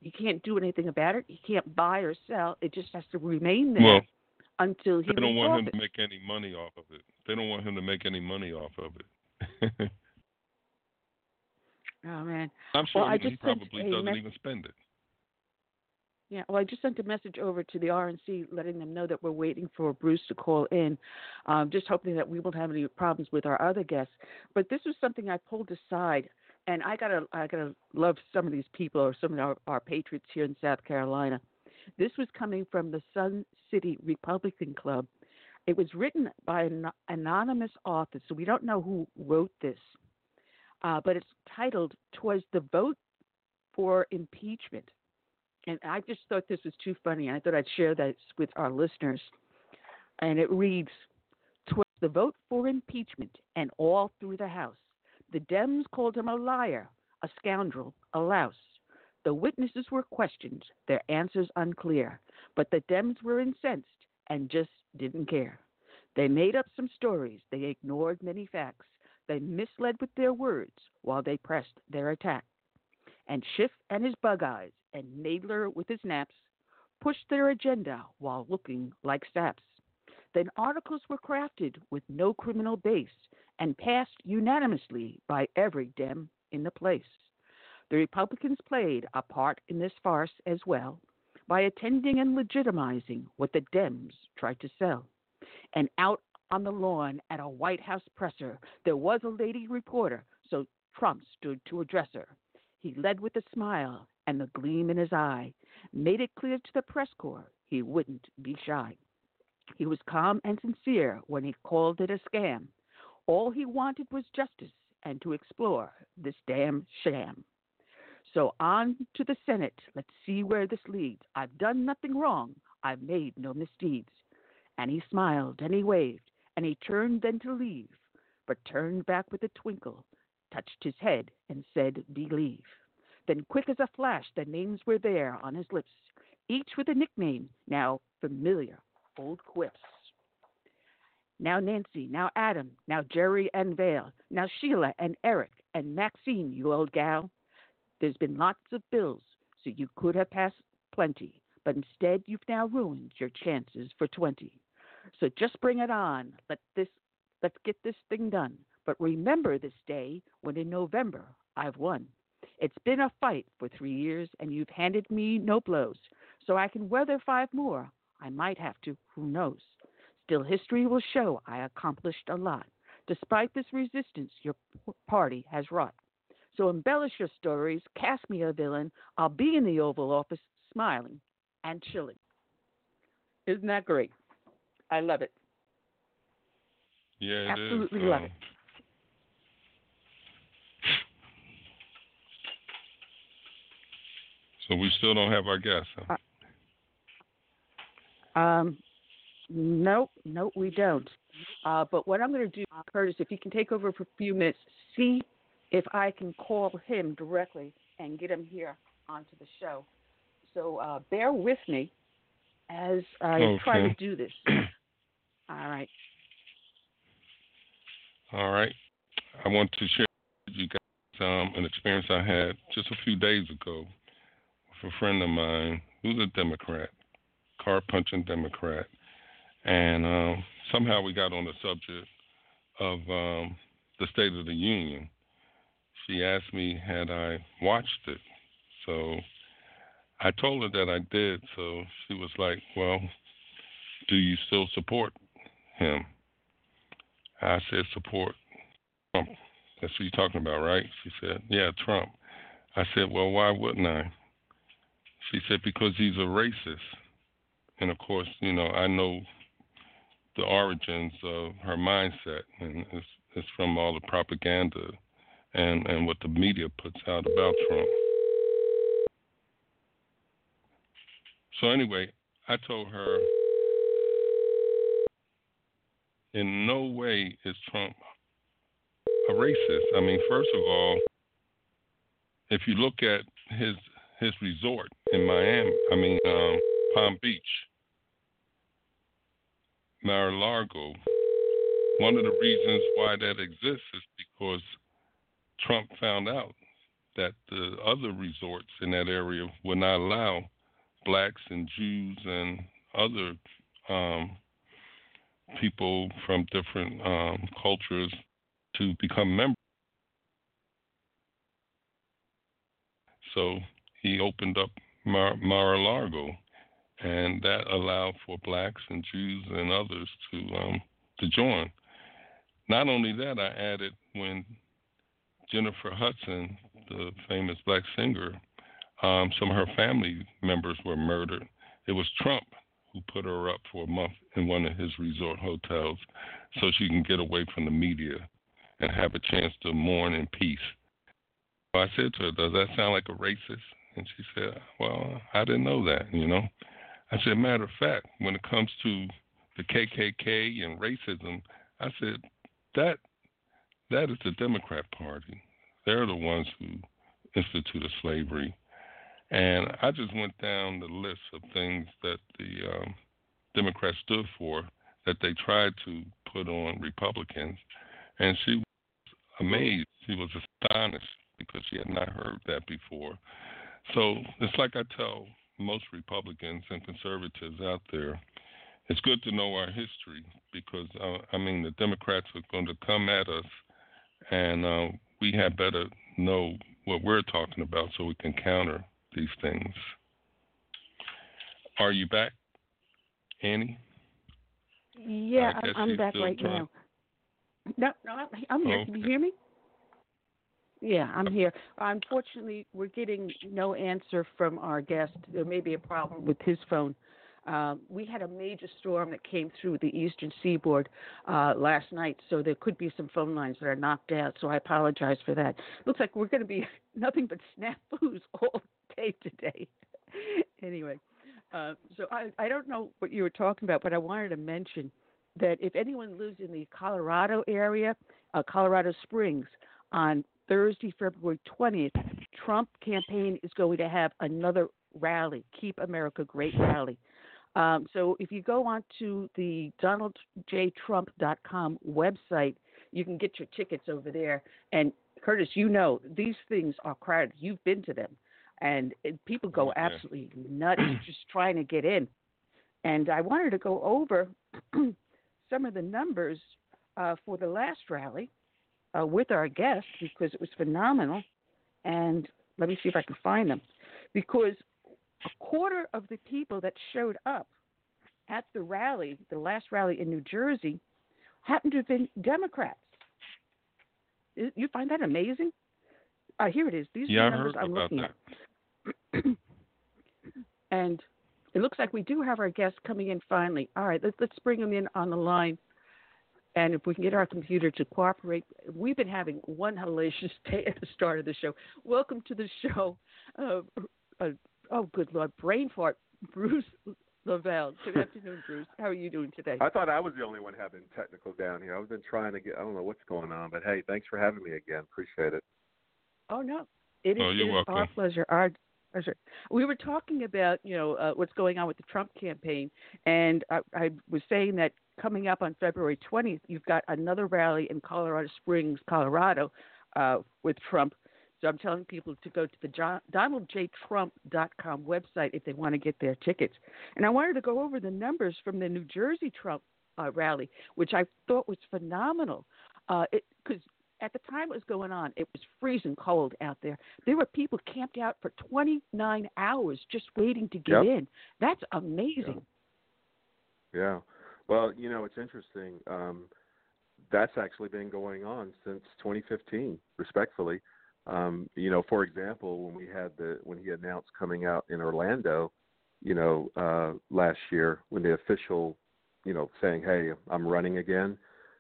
He can't do anything about it. He can't buy or sell. It just has to remain there Well, until he they don't want him withdraws to make any money off of it. They don't want him to make any money off of it. [laughs] Oh man. I'm sure Well, I he probably doesn't mes- even spend it. Yeah, well, I just sent a message over to the RNC letting them know that we're waiting for Bruce to call in, um, just hoping that we won't have any problems with our other guests. But this was something I pulled aside, and I gotta, I gotta love some of these people or some of our, our patriots here in South Carolina. This was coming from the Sun City Republican Club. It was written by an anonymous author, so we don't know who wrote this, uh, but it's titled "Twas the Vote for Impeachment." And I just thought this was too funny. I thought I'd share this with our listeners. And it reads Twas the vote for impeachment, and all through the House. The Dems called him a liar, a scoundrel, a louse. The witnesses were questioned, their answers unclear, but the Dems were incensed and just didn't care. They made up some stories, they ignored many facts, they misled with their words while they pressed their attack. And Schiff and his bug eyes and Nadler with his naps pushed their agenda while looking like saps. Then articles were crafted with no criminal base and passed unanimously by every Dem in the place. The Republicans played a part in this farce as well by attending and legitimizing what the Dems tried to sell. And out on the lawn at a White House presser, there was a lady reporter, so Trump stood to address her. He led with a smile and the gleam in his eye, made it clear to the press corps he wouldn't be shy. He was calm and sincere when he called it a scam. All he wanted was justice and to explore this damn sham. So on to the Senate. Let's see where this leads. I've done nothing wrong. I've made no misdeeds. And he smiled and he waved and he turned then to leave, but turned back with a twinkle, touched his head and said, Believe. Then, quick as a flash, the names were there on his lips, each with a nickname, now familiar, old quips. Now Nancy, now Adam, now Jerry and Vale, now Sheila and Eric and Maxine, you old gal. There's been lots of bills, so you could have passed plenty, but instead you've now ruined your chances for 20. So just bring it on. Let this, let's get this thing done. But remember this day when in November I've won. It's been a fight for three years, and you've handed me no blows. So I can weather five more. I might have to, who knows? Still, history will show I accomplished a lot, despite this resistance your party has wrought. So embellish your stories, cast me a villain. I'll be in the Oval Office, smiling and chilling. Isn't that great? I love it. Yeah, it is. Absolutely love um, it. So we still don't have our guest. Huh? Um, nope, nope, we don't. Uh, but what I'm going to do, Curtis, if you can take over for a few minutes, see if I can call him directly and get him here onto the show. So uh, bear with me. as I try to do this. [clears throat] All right. All right. I want to share with you guys um, an experience I had just a few days ago a friend of mine who's a Democrat, car punching Democrat, and um, somehow we got on the subject of um, the State of the Union. She asked me had I watched it, so I told her that I did. So she was like, "Well, do you still support him?" I said, "Support Trump." That's what you're talking about, right? She said, "Yeah, Trump." I said, "Well, why wouldn't I?" She said, "Because he's a racist." And of course, you know, I know the origins of her mindset, and it's, it's from all the propaganda and, and what the media puts out about Trump. So, anyway, I told her in no way is Trump a racist. I mean, first of all, if you look at his his resort in Miami, I mean um, Palm Beach, Mar-a-Lago. One of the reasons why that exists is because Trump found out that the other resorts in that area would not allow blacks and Jews and other um, people from different um, cultures to become members. So he opened up Mar- Mar-a-Lago and that allowed for blacks and Jews and others to um, to join. Not only that, I added when Jennifer Hudson, the famous black singer, um, some of her family members were murdered. It was Trump who put her up for a month in one of his resort hotels so she can get away from the media and have a chance to mourn in peace. I said to her, Does that sound like a racist? And she said, Well, I didn't know that, you know. I said, matter of fact, when it comes to the KKK and racism, I said that that is the Democrat Party. They're the ones who instituted slavery, and I just went down the list of things that the um, Democrats stood for that they tried to put on Republicans, and she was amazed. She was astonished because she had not heard that before. So it's like I tell most Republicans and conservatives out there, it's good to know our history because, uh, I mean, the Democrats are going to come at us, and uh, we had better know what we're talking about so we can counter these things. Are you back, Annie? Yeah, I'm back right now. No, no, I'm here. Okay. Can you hear me? Yeah, I'm here. Unfortunately, we're getting no answer from our guest. There may be a problem with his phone. Um, we had a major storm that came through the eastern seaboard uh, last night, so there could be some phone lines that are knocked out. So I apologize for that. Looks like we're going to be [laughs] nothing but snafus [laughs] all day today. [laughs] anyway, uh, so I, I don't know what you were talking about, but I wanted to mention that if anyone lives in the Colorado area, uh, Colorado Springs, on Thursday, February 20th, Trump campaign is going to have another rally, Keep America Great rally. Um, so if you go onto the DonaldJTrump.com website, you can get your tickets over there. And Curtis, you know these things are crowded. You've been to them, and people go Okay. absolutely nuts [clears throat] just trying to get in. And I wanted to go over [clears throat] some of the numbers uh, for the last rally uh, with our guest because it was phenomenal. And let me see if I can find them. Because a quarter of the people that showed up at the rally, the last rally in New Jersey, happened to have been Democrats. You find that amazing? Uh, here it is. These Yeah, are the numbers I'm looking at. [clears throat] and it looks like we do have our guest coming in finally. All right, let's, let's bring them in on the line. And if we can get our computer to cooperate, we've been having one hellacious [laughs] day at the start of the show. Welcome to the show. Uh, uh, oh, good Lord, brain fart, Bruce LeVell. Good [laughs] afternoon, Bruce. How are you doing today? I thought I was the only one having technical down here. I've been trying to get. I don't know what's going on, but hey, thanks for having me again. Appreciate it. Oh no, it is, Oh, you're it is welcome. our pleasure. Our Pleasure. We were talking about, you know, uh, what's going on with the Trump campaign, and I, I was saying that coming up on February 20th, you've got another rally in Colorado Springs, Colorado, uh, with Trump. So I'm telling people to go to the DonaldJTrump.com website if they want to get their tickets. And I wanted to go over the numbers from the New Jersey Trump uh, rally, which I thought was phenomenal. Because uh, at the time it was going on, it was freezing cold out there. There were people camped out for 29 hours just waiting to get Yep. in. That's amazing. Yeah. Well, you know, it's interesting. Um, that's actually been going on since 2015. Respectfully, um, you know, for example, when we had the when he announced coming out in Orlando, you know, uh, last year when the official, you know, saying, "Hey, I'm running again,"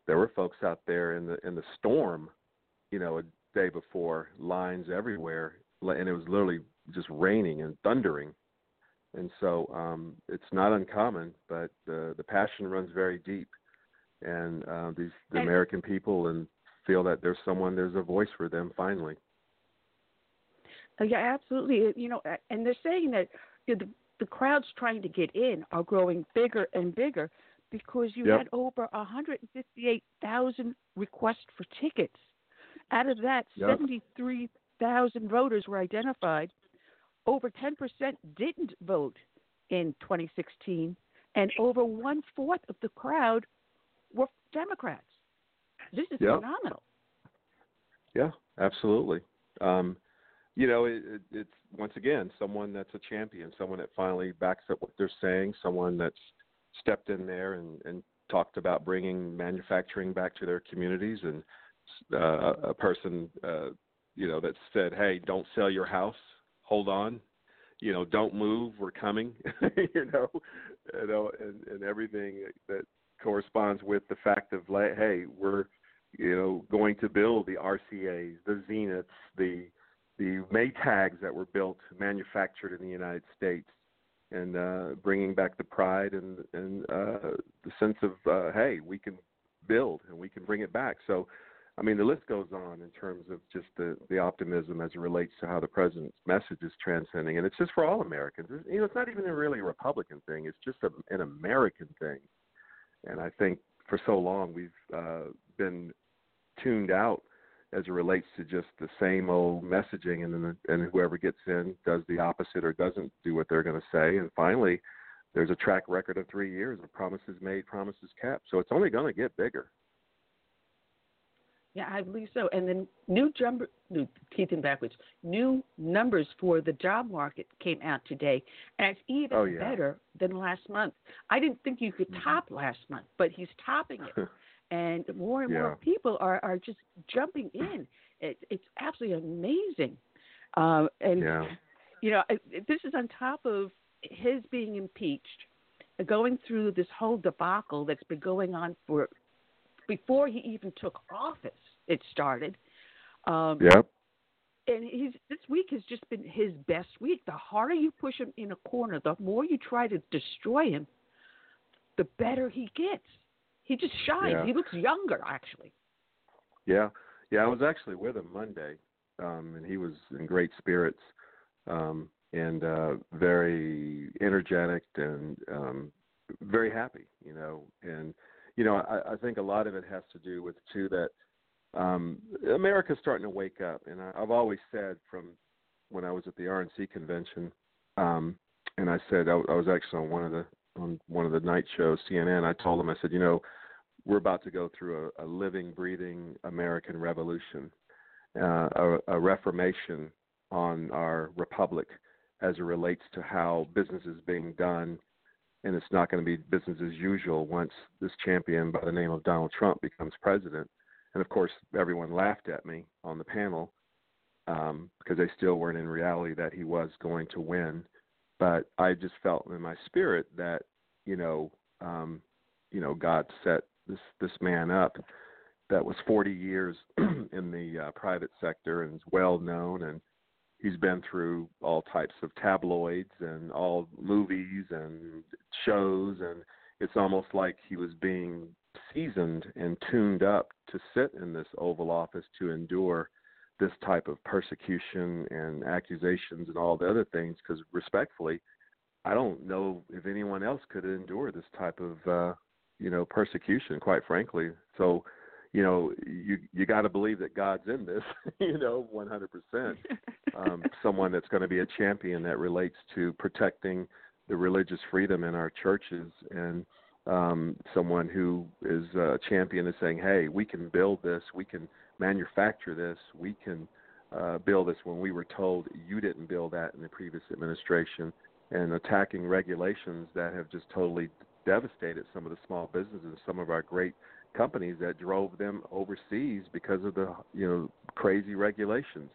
there were folks out there in the in the storm, you know, a day before, lines everywhere, and it was literally just raining and thundering and so um, it's not uncommon, but the the passion runs very deep, and uh, these the American people and feel that there's someone, there's a voice for them finally. Uh, Yeah, absolutely. You know, and they're saying that you know, the the crowds trying to get in are growing bigger and bigger because you Yep. had over 158,000 requests for tickets. Out of that, Yep. 73,000 voters were identified. Over 10% didn't vote in 2016, and over one fourth of the crowd were Democrats. This is Yep. phenomenal. Yeah, absolutely. Um, you know, it, it, it's once again someone that's a champion, someone that finally backs up what they're saying, someone that's stepped in there and, and talked about bringing manufacturing back to their communities, and uh, a person, uh, you know, that said, "Hey, don't sell your house. Hold on. You know, don't move. We're coming." [laughs] you know, you know, and, and everything that corresponds with the fact of, "Hey, we're." you know, going to build the RCAs, the Zeniths, the the Maytags that were built, manufactured in the United States, and uh, bringing back the pride and and uh, the sense of uh, hey, we can build and we can bring it back. So, I mean, the list goes on in terms of just the the optimism as it relates to how the president's message is transcending, and it's just for all Americans. It's, you know, it's not even a really a Republican thing; it's just a, an American thing. And I think for so long we've uh, been tuned out as it relates to just the same old messaging, and then and whoever gets in does the opposite or doesn't do what they're going to say, and finally, there's a track record of three years of promises made, promises kept. So it's only going to get bigger. Yeah, I believe so. And then new jump, new teeth in backwards. New numbers for the job market came out today, and it's even Oh, yeah. better than last month. I didn't think you could Mhm. top last month, but he's topping it, [laughs] and more and Yeah. more people are are just jumping in. It, it's absolutely amazing. Um, and yeah, you know, this is on top of his being impeached, going through this whole debacle that's been going on for before he even took office. It started. Um, yep, and he's this week has just been his best week. The harder you push him in a corner, the more you try to destroy him, the better he gets. He just shines. Yeah. He looks younger, actually. yeah, yeah. I was actually with him Monday, um, and he was in great spirits um, and uh, very energetic and um, very happy. You know, and you know, I, I think a lot of it has to do with too that um, America's starting to wake up, and I, I've always said from when I was at the RNC convention, um, and I said I, I was actually on one of the on one of the night shows, CNN. I told them I said, you know, we're about to go through a, a living, breathing American revolution, uh, a, a reformation on our republic as it relates to how business is being done and it's not going to be business as usual once this champion by the name of Donald Trump becomes president. And of course, everyone laughed at me on the panel um, because they still weren't in reality that he was going to win. But I just felt in my spirit that you know, um, you know, God set this this man up that was 40 years [clears throat] in the uh, private sector and is well known and he's been through all types of tabloids and all movies and shows and it's almost like he was being seasoned and tuned up to sit in this oval office to endure this type of persecution and accusations and all the other things because respectfully i don't know if anyone else could endure this type of uh you know persecution quite frankly. So you know you you got to believe that god's in this [laughs] you know 100% um [laughs] someone that's going to be a champion that relates to protecting the religious freedom in our churches and um someone who is a champion is saying hey we can build this. We can manufacture this. We can uh, build this when we were told you didn't build that in the previous administration, and attacking regulations that have just totally devastated some of the small businesses, some of our great companies that drove them overseas because of the you know crazy regulations.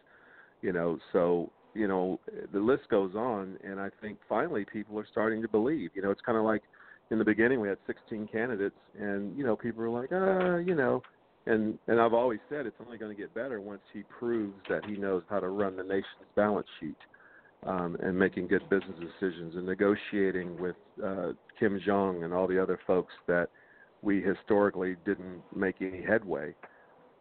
You know, so you know the list goes on, and I think finally people are starting to believe. You know, it's kind of like in the beginning we had 16 candidates, and you know people were like, ah, you know and and I've always said it's only going to get better once he proves that he knows how to run the nation's balance sheet um, and making good business decisions and negotiating with uh, Kim Jong and all the other folks that we historically didn't make any headway.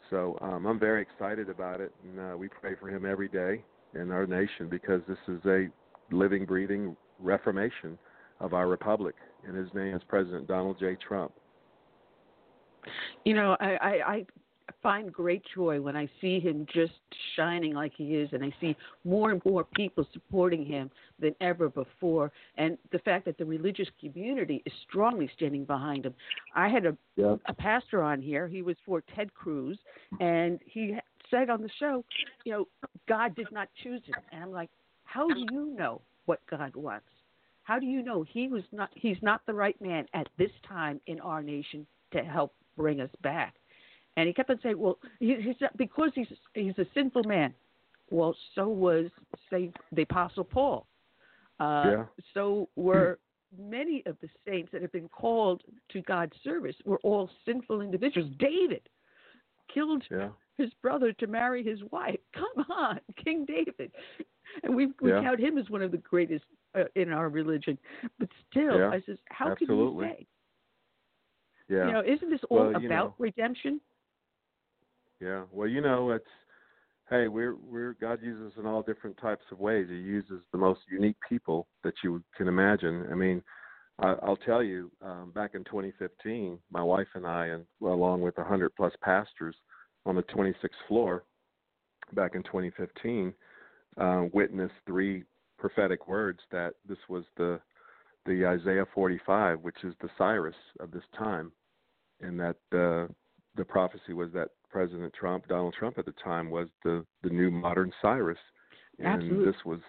So um, I'm very excited about it, and uh, we pray for him every day in our nation because this is a living, breathing reformation of our republic, and his name is President Donald J. Trump. You know, I, I, I find great joy when I see him just shining like he is, and I see more and more people supporting him than ever before. And the fact that the religious community is strongly standing behind him. I had a, yeah. a pastor on here, he was for Ted Cruz, and he said on the show, you know, God did not choose him. And I'm like, how do you know what God wants? How do you know he was not he's not the right man at this time in our nation to help bring us back. And he kept on saying, "Well, he, he's because he's he's a sinful man." Well, so was say, the Apostle Paul. Uh, yeah. So were many of the saints that have been called to God's service were all sinful individuals. David killed yeah. his brother to marry his wife. [laughs] Come on, King David. And we we yeah. count him as one of the greatest uh, in our religion. But still, yeah. I says, how Absolutely. can you say yeah. You know, isn't this all well, about know, redemption? Yeah. Well, you know, it's hey, we're we're God uses us in all different types of ways. He uses the most unique people that you can imagine. I mean, I, I'll tell you, um, back in 2015, my wife and I, and well, along with 100 plus pastors on the 26th floor, back in 2015, uh, witnessed three prophetic words that this was the the Isaiah 45, which is the Cyrus of this time, and that uh, the prophecy was that President Trump, Donald Trump at the time, was the the new modern Cyrus, and Absolutely. this was.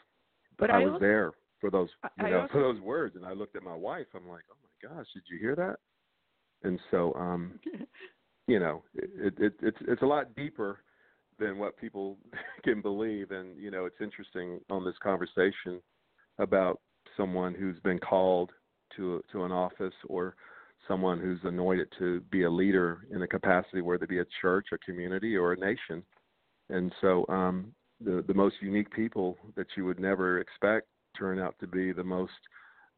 But I, I was also, there for those, you I know, also, for those words, and I looked at my wife. I'm like, oh my gosh, did you hear that? And so, um, [laughs] you know, it, it, it's it's a lot deeper than what people [laughs] can believe, and you know, it's interesting on this conversation about someone who's been called to to an office or someone who's anointed to be a leader in a capacity, whether it be a church, a community, or a nation. And so, um, the the most unique people that you would never expect turn out to be the most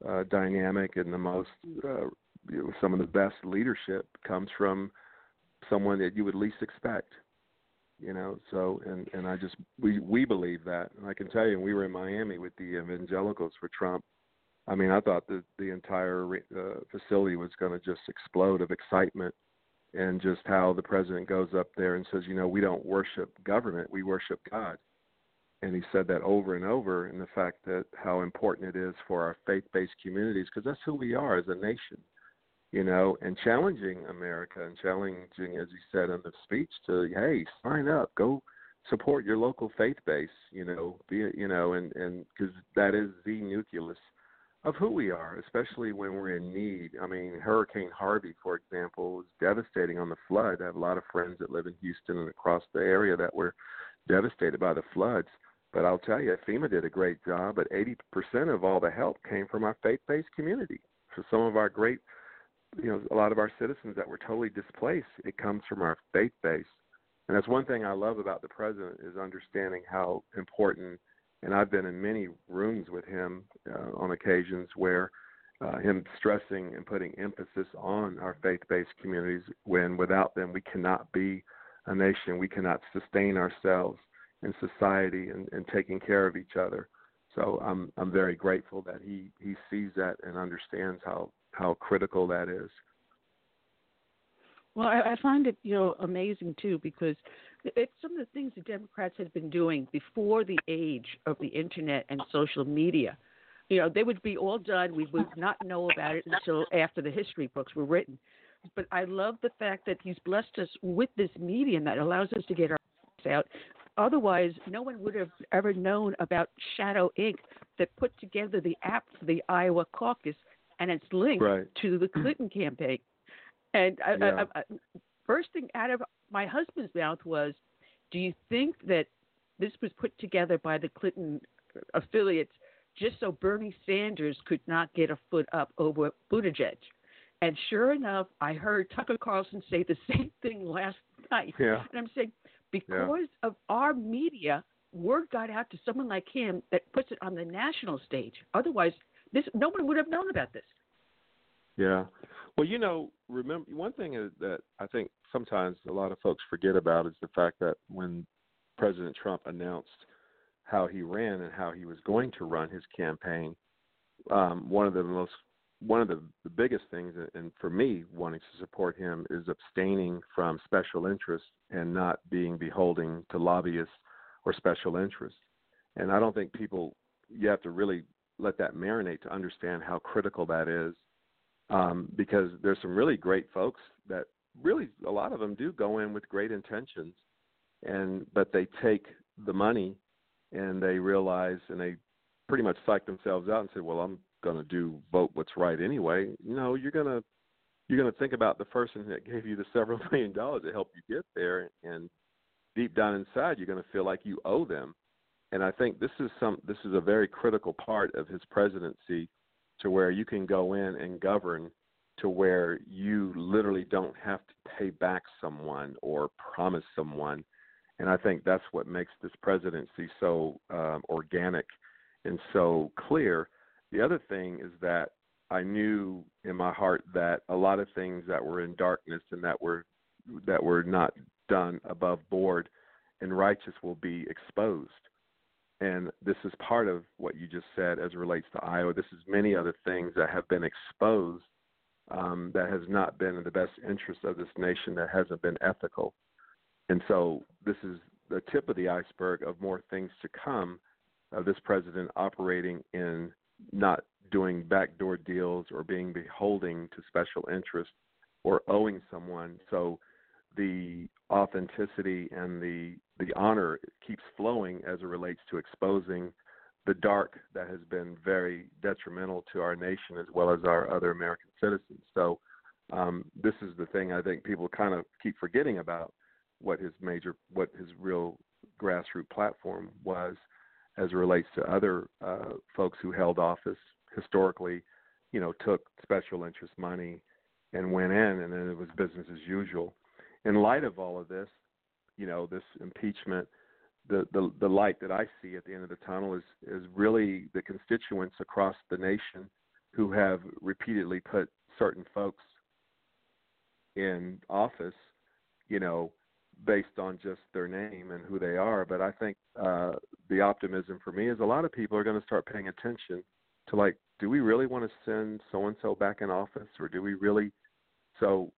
uh, dynamic and the most uh, you know, some of the best leadership comes from someone that you would least expect you know so and and i just we we believe that and i can tell you we were in miami with the evangelicals for trump i mean i thought that the entire uh, facility was going to just explode of excitement and just how the president goes up there and says you know we don't worship government we worship god. And he said that over and over and the fact that how important it is for our faith-based communities because that's who we are as a nation you know, and challenging America and challenging, as he said in the speech, to hey, sign up, go support your local faith base, you know, be you know, and and because that is the nucleus of who we are, especially when we're in need. I mean, Hurricane Harvey, for example, was devastating on the flood. I have a lot of friends that live in Houston and across the area that were devastated by the floods. But I'll tell you, FEMA did a great job. But 80% of all the help came from our faith-based community. For some of our great you know a lot of our citizens that were totally displaced it comes from our faith base and that's one thing i love about the president is understanding how important and i've been in many rooms with him uh, on occasions where uh, him stressing and putting emphasis on our faith based communities when without them we cannot be a nation we cannot sustain ourselves in society and, and taking care of each other. So I'm I'm very grateful that he he sees that and understands how how critical that is. Well, I, I find it you know amazing too because it's some of the things the Democrats had been doing before the age of the internet and social media. You know, they would be all done. We would not know about it until after the history books were written. But I love the fact that he's blessed us with this medium that allows us to get our out. Otherwise, no one would have ever known about Shadow Inc. that put together the app for the Iowa caucus, and it's linked right. to the Clinton campaign. And I, yeah. I, I, first thing out of my husband's mouth was, "Do you think that this was put together by the Clinton affiliates just so Bernie Sanders could not get a foot up over Buttigieg?" And sure enough, I heard Tucker Carlson say the [laughs] same thing last night. Yeah. And I'm saying, because yeah. of our media, word got out to someone like him that puts it on the national stage. Otherwise, this no one would have known about this. Yeah. Well, you know, remember one thing that I think sometimes a lot of folks forget about is the fact that when President Trump announced how he ran and how he was going to run his campaign, um, one of the most one of the, the biggest things, and for me, wanting to support him is abstaining from special interests and not being beholden to lobbyists or special interests. And I don't think people, you have to really let that marinate to understand how critical that is, um, because there's some really great folks that really a lot of them do go in with great intentions, and but they take the money and they realize and they pretty much psych themselves out and say, well, I'm going to do vote what's right anyway. No, you're going to you're going to think about the person that gave you the several [laughs] million dollars to help you get there, and deep down inside, you're going to feel like you owe them. And I think this is some this is a very critical part of his presidency, to where you can go in and govern to where you literally don't have to pay back someone or promise someone. And I think that's what makes this presidency so um, organic and so clear the other thing is that I knew in my heart that a lot of things that were in darkness and that were that were not done above board and righteous will be exposed. And this is part of what you just said as it relates to Iowa. This is many other things that have been exposed um, that has not been in the best interest of this nation, that hasn't been ethical. And so this is the tip of the iceberg of more things to come of this president operating in not doing backdoor deals or being beholding to special interests or owing someone. So the authenticity and the the honor keeps flowing as it relates to exposing the dark that has been very detrimental to our nation as well as our other American citizens. So um, this is the thing I think people kind of keep forgetting about what his major, what his real grassroots platform was as it relates to other uh, folks who held office historically, you know, took special interest money and went in, and then it was business as usual. In light of all of this, you know, this impeachment, the, the the light that I see at the end of the tunnel is is really the constituents across the nation who have repeatedly put certain folks in office, you know, based on just their name and who they are. But I think uh, the optimism for me is a lot of people are going to start paying attention to like, do we really want to send so and so back in office, or do we really? So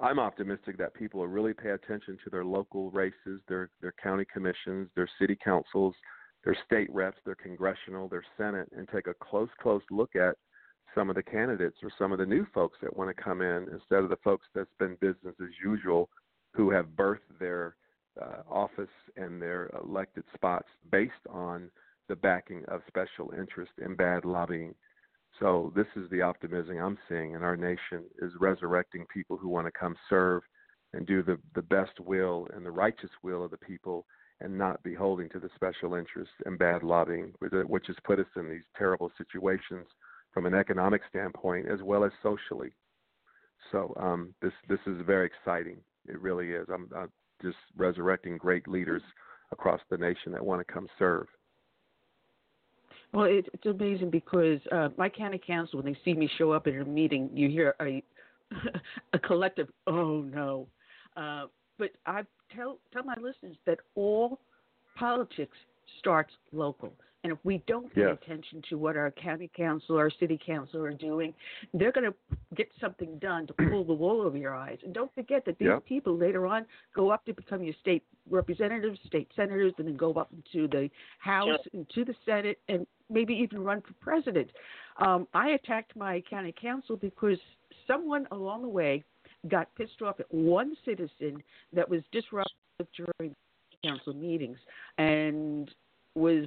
I'm optimistic that people will really pay attention to their local races, their their county commissions, their city councils, their state reps, their congressional, their senate, and take a close close look at some of the candidates or some of the new folks that want to come in instead of the folks that's been business as usual who have birthed their uh, office and their elected spots based on the backing of special interest and bad lobbying. So this is the optimism I'm seeing in our nation is resurrecting people who want to come serve and do the, the best will and the righteous will of the people and not be holding to the special interests and bad lobbying, which has put us in these terrible situations from an economic standpoint as well as socially. So um, this this is very exciting. It really is. I'm, I'm just resurrecting great leaders across the nation that want to come serve. Well, it, it's amazing because uh, my county council, when they see me show up at a meeting, you hear a [laughs] a collective "Oh no," uh, but I tell tell my listeners that all politics starts local. And if we don't pay Yes. attention to what our county council or city council are doing, they're going to get something done to pull the wool over your eyes. And don't forget that these Yep. people later on go up to become your state representatives, state senators, and then go up into the House, into the Senate, and maybe even run for president. Um, I attacked my county council because someone along the way got pissed off at one citizen that was disruptive during council meetings and was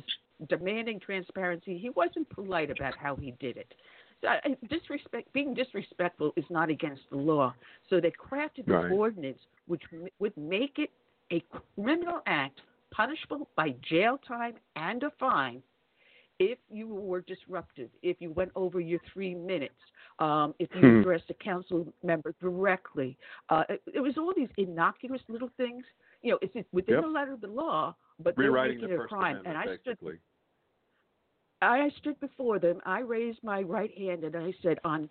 demanding transparency. He wasn't polite about how he did it. So, I- disrespect, being disrespectful is not against the law. So they crafted this Right. ordinance which m- would make it a criminal act punishable by jail time and a fine if you were disruptive, if you went over your three minutes, um, if you Hmm. addressed a council member directly. Uh, it, it was all these innocuous little things. You know, it's, it's within Yep. the letter of the law, but they're Rewriting making the it a crime. Amendment, and I stood. I stood before them. I raised my right hand and I said, on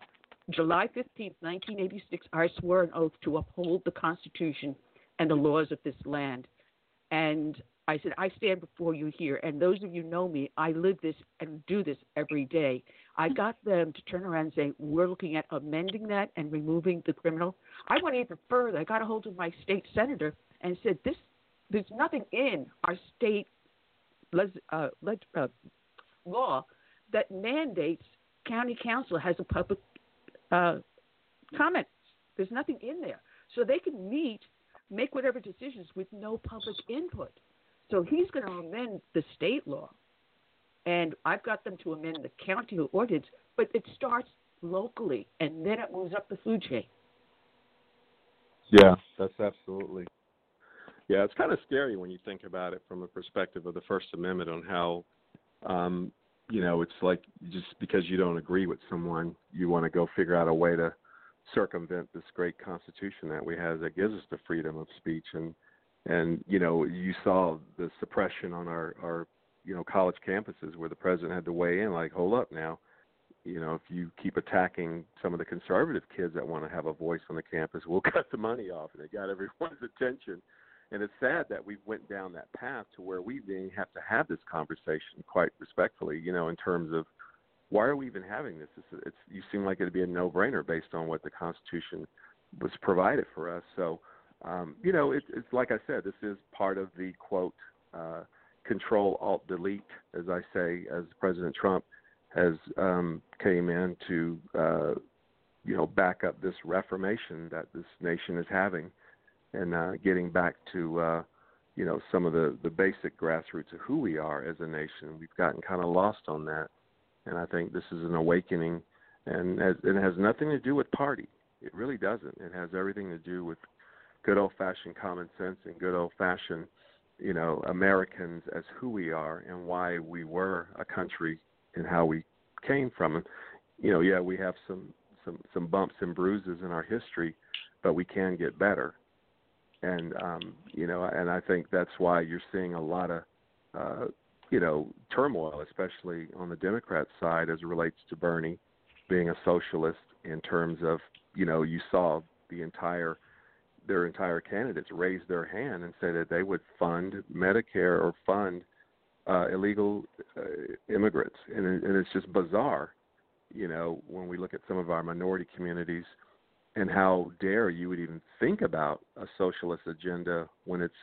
July 15th, 1986, I swore an oath to uphold the Constitution and the laws of this land. And I said, I stand before you here. And those of you know me, I live this and do this every day. I got them to turn around and say, we're looking at amending that and removing the criminal. I went even further. I got a hold of my state senator and said, this, there's nothing in our state les, uh, leg, uh, law that mandates county council has a public uh, comment. There's nothing in there, so they can meet, make whatever decisions with no public input. So he's going to amend the state law, and I've got them to amend the county ordinance, but it starts locally, and then it moves up the food chain. Yeah, that's absolutely. Yeah, it's kind of scary when you think about it from the perspective of the First Amendment on how, um, you know, it's like just because you don't agree with someone, you want to go figure out a way to circumvent this great Constitution that we have that gives us the freedom of speech and and you know you saw the suppression on our our you know college campuses where the president had to weigh in like hold up now you know, if you keep attacking some of the conservative kids that want to have a voice on the campus, we'll [laughs] cut the money off, and it got [laughs] everyone's attention. And it's sad that we went down that path to where we then have to have this conversation, quite respectfully, you know, in terms of why are we even having this? It's, it's you seem like it'd be a no-brainer based on what the Constitution was provided for us. So, um, you know, it, it's like I said, this is part of the quote uh, control alt delete, as I say, as President Trump has um, came in to uh, you know back up this reformation that this nation is having, and uh, getting back to uh, you know some of the the basic grassroots of who we are as a nation. We've gotten kind of lost on that, and I think this is an awakening, and has, it has nothing to do with party. It really doesn't. It has everything to do with good old fashioned common sense and good old fashioned you know Americans as who we are and why we were a country and how we came from. And you know, yeah, we have some some some bumps and bruises in our history, but we can get better. And um, you know, and I think that's why you're seeing a lot of uh, you know turmoil, especially on the Democrat side, as it relates to Bernie being a socialist. In terms of you know, you saw the entire their entire candidates raise their hand and say that they would fund Medicare or fund uh, illegal uh, immigrants, and, and it's just bizarre, you know, when we look at some of our minority communities, and how dare you would even think about a socialist agenda when it's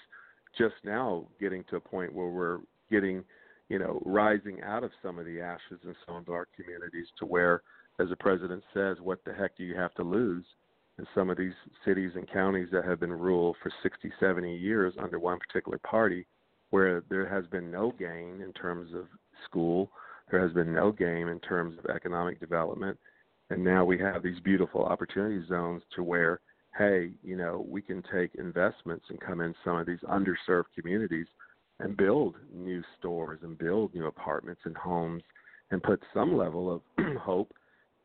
just now getting to a point where we're getting, you know, rising out of some of the ashes in some of our communities to where, as the president says, what the heck do you have to lose? In some of these cities and counties that have been ruled for 60, 70 years under one particular party, where there has been no gain in terms of school, there has been no gain in terms of economic development, and now we have these beautiful opportunity zones to where, hey, you know, we can take investments and come in some of these underserved communities and build new stores and build new apartments and homes and put some level of [clears throat] hope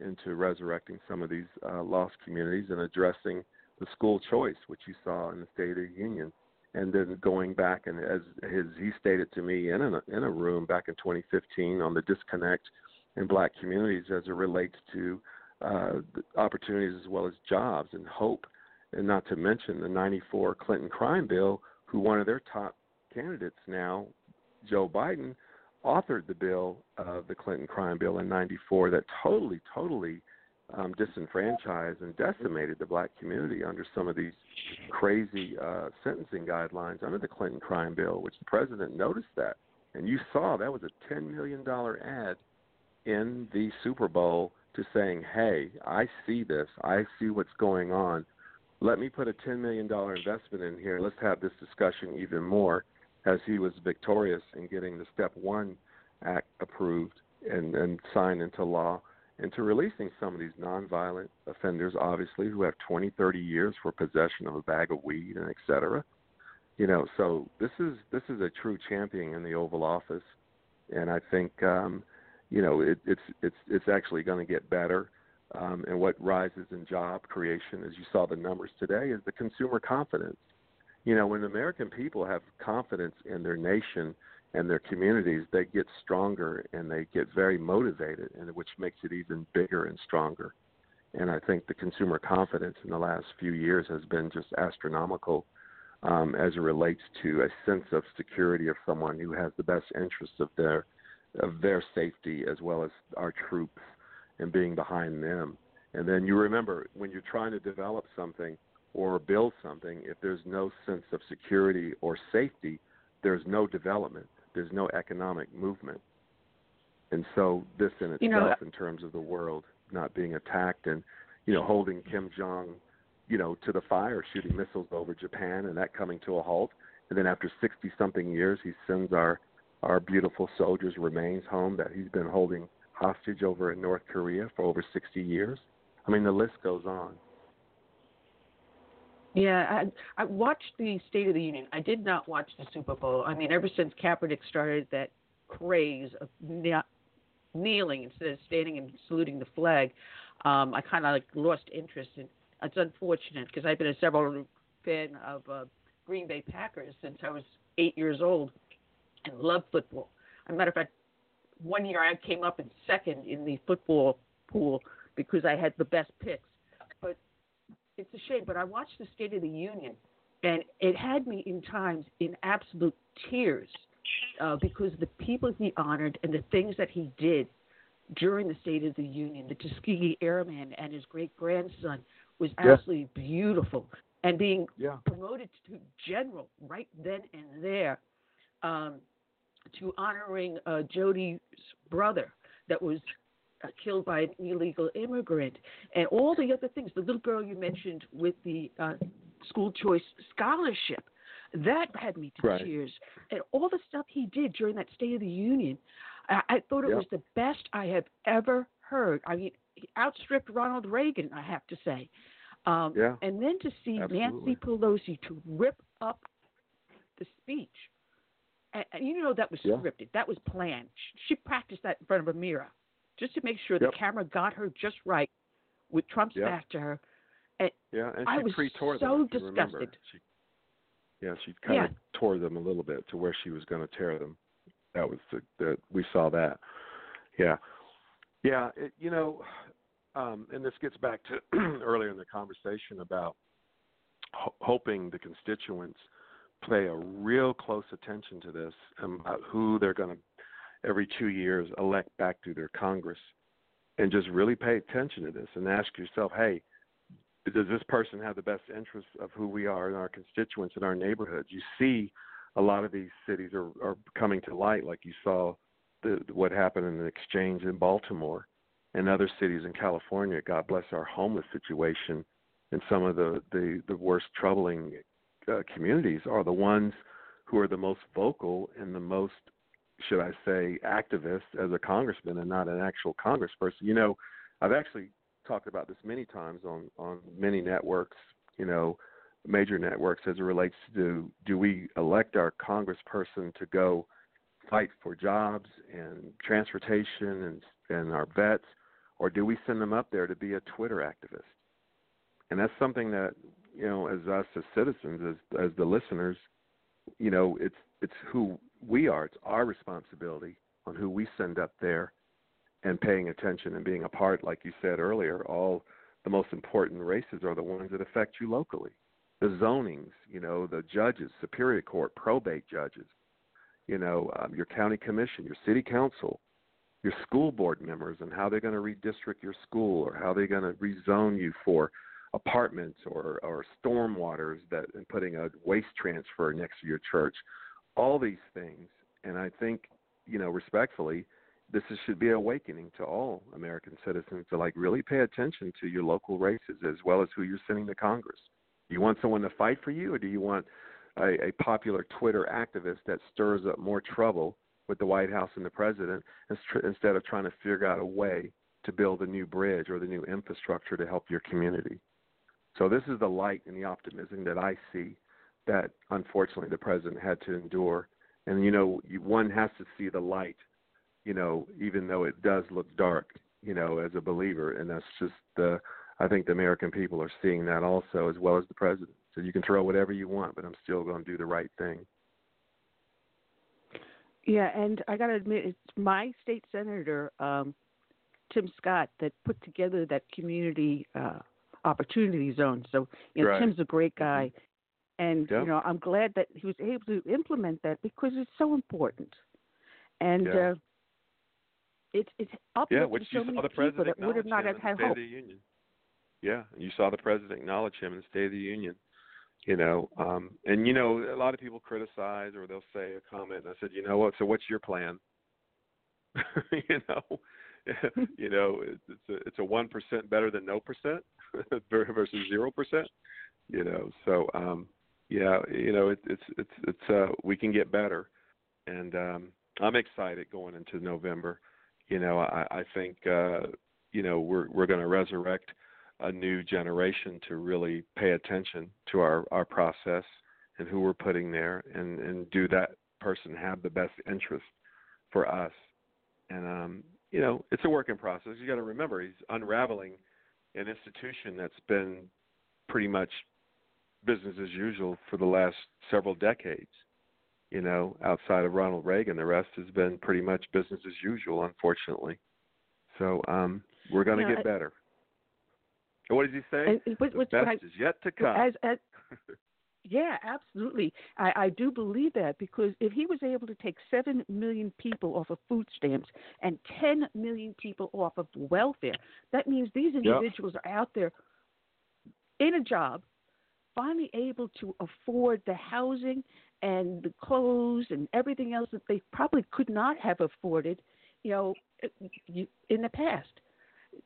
into resurrecting some of these uh, lost communities and addressing the school choice, which you saw in the State of the Union. And then going back and as he stated to me in a in a room back in 2015 on the disconnect in black communities as it relates to uh, opportunities as well as jobs and hope, and not to mention the '94 Clinton crime bill, who one of their top candidates now, Joe Biden, authored the bill, uh, the Clinton crime bill in '94, that totally, totally um, disenfranchised and decimated the black community under some of these crazy uh, sentencing guidelines under the Clinton crime bill, which the president noticed that. And you saw that was a $10 million ad in the Super Bowl to saying, hey, I see this. I see what's going on. Let me put a $10 million investment in here. Let's have this discussion even more as he was victorious in getting the Step 1 Act approved and, and signed into law into releasing some of these nonviolent offenders, obviously, who have 20, 30 years for possession of a bag of weed and et cetera. You know, so this is this is a true champion in the Oval Office, and I think um, you know it, it's it's it's actually going to get better. Um, and what rises in job creation, as you saw the numbers today, is the consumer confidence. You know, when American people have confidence in their nation and their communities, they get stronger and they get very motivated, and which makes it even bigger and stronger. And I think the consumer confidence in the last few years has been just astronomical um, as it relates to a sense of security of someone who has the best interests of their of their safety as well as our troops and being behind them. And then you remember when you're trying to develop something or build something, if there's no sense of security or safety, there's no development there's no economic movement. And so this in itself, You know- in terms of the world not being attacked and you know holding Kim Jong, you know, to the fire, shooting missiles over Japan, and that coming to a halt, and then after 60 something years, he sends our our beautiful soldiers' remains home that he's been holding hostage over in North Korea for over 60 years. I mean, the list goes on. Yeah, I, I watched the State of the Union. I did not watch the Super Bowl. I mean, ever since Kaepernick started that craze of kne- kneeling instead of standing and saluting the flag, um, I kind of like lost interest. And it's unfortunate because I've been a several fan of uh, Green Bay Packers since I was eight years old and love football. As a matter of fact, one year I came up in second in the football pool because I had the best picks. It's a shame, but I watched the State of the Union, and it had me in times in absolute tears uh, because the people he honored and the things that he did during the State of the Union, the Tuskegee Airman and his great grandson, was Yeah. absolutely beautiful. And being Yeah. promoted to general right then and there, um, to honoring uh, Jody's brother that was killed by an illegal immigrant, and all the other things. The little girl you mentioned with the uh, school choice scholarship, that had me to Right. tears. And all the stuff he did during that State of the Union, I, I thought it Yeah. was the best I have ever heard. I mean, he outstripped Ronald Reagan, I have to say. Um, Yeah. And then to see Absolutely. Nancy Pelosi to rip up the speech. And, and you know that was Yeah. scripted. That was planned. She, she practiced that in front of a mirror just to make sure Yep. the camera got her just right with Trump's Yep. back to her. And Yeah, and I she was so them. if you remember. disgusted. She, yeah, she kind Yeah. of tore them a little bit to where she was going to tear them. That was the, the we saw that. Yeah, yeah. It, you know, um, and this gets back to [clears throat] earlier in the conversation about ho- hoping the constituents pay a real close attention to this and about who they're going to every two years elect back to their Congress, and just really pay attention to this and ask yourself, hey does this person have the best interests of who we are and our constituents in our neighborhoods? You see, a lot of these cities are, are coming to light, like you saw the, what happened in the exchange in Baltimore and other cities in California. God bless our homeless situation and some of the, the, the worst troubling uh, communities are the ones who are the most vocal and the most, should I say, activist as a congressman and not an actual congressperson. You know, I've actually talked about this many times on on many networks, you know, major networks as it relates to do we elect our congressperson to go fight for jobs and transportation and and our vets or do we send them up there to be a Twitter activist? And that's something that, you know, as us as citizens as as the listeners, you know, it's it's who we are. It's our responsibility on who we send up there and paying attention and being a part, like you said earlier, all the most important races are the ones that affect you locally. the zonings, you know, the judges, superior court, probate judges, you know, um, your county commission, your city council, your school board members, and how they're going to redistrict your school or how they're going to rezone you for apartments or or stormwaters that and putting a waste transfer next to your church. All these things, and I think, you know, respectfully, this is, should be awakening to all American citizens to like really pay attention to your local races as well as who you're sending to Congress. Do you want someone to fight for you, or do you want a, a popular Twitter activist that stirs up more trouble with the White House and the president instead of trying to figure out a way to build a new bridge or the new infrastructure to help your community? So this is the light and the optimism that I see that unfortunately the president had to endure. And you know, one has to see the light, you know, even though it does look dark, you know, as a believer. And that's just the I think the American people are seeing that also, as well as the president. So you can throw whatever you want, but I'm still going to do the right thing. Yeah, and I got to admit, it's my state senator, um, Tim Scott, that put together that community uh, opportunity zone. So you know, right. Tim's a great guy, and yep. you know, I'm glad that he was able to implement that because it's so important. And yeah. uh, it's it's up yeah, to which so you many saw the president that would have not him had State hope. Of the Union. Yeah, you saw the president acknowledge him in the State of the Union. You know, um, and you know, a lot of people criticize or they'll say a comment. And I said, you know what? So what's your plan? [laughs] you know, [laughs] you know, it's a it's a one percent better than no percent [laughs] versus zero percent. You know, so um, yeah, you know, it, it's it's it's uh, we can get better, and um, I'm excited going into November. You know, I, I think uh, you know we're we're going to resurrect a new generation to really pay attention to our our process and who we're putting there, and and do that person have the best interest for us. And um, you know, it's a work in process. You got to remember, he's unraveling an institution that's been pretty much business as usual for the last several decades. You know, outside of Ronald Reagan, the rest has been pretty much business as usual, unfortunately. So um, we're going to Yeah, get I- better. And what did he say? And what- the what's- best what I- is yet to come. As, as, [laughs] yeah, absolutely. I, I do believe that because if he was able to take 7 million people off of food stamps and 10 million people off of welfare, that means these individuals are out there in a job, finally able to afford the housing and the clothes and everything else that they probably could not have afforded, you know, in the past.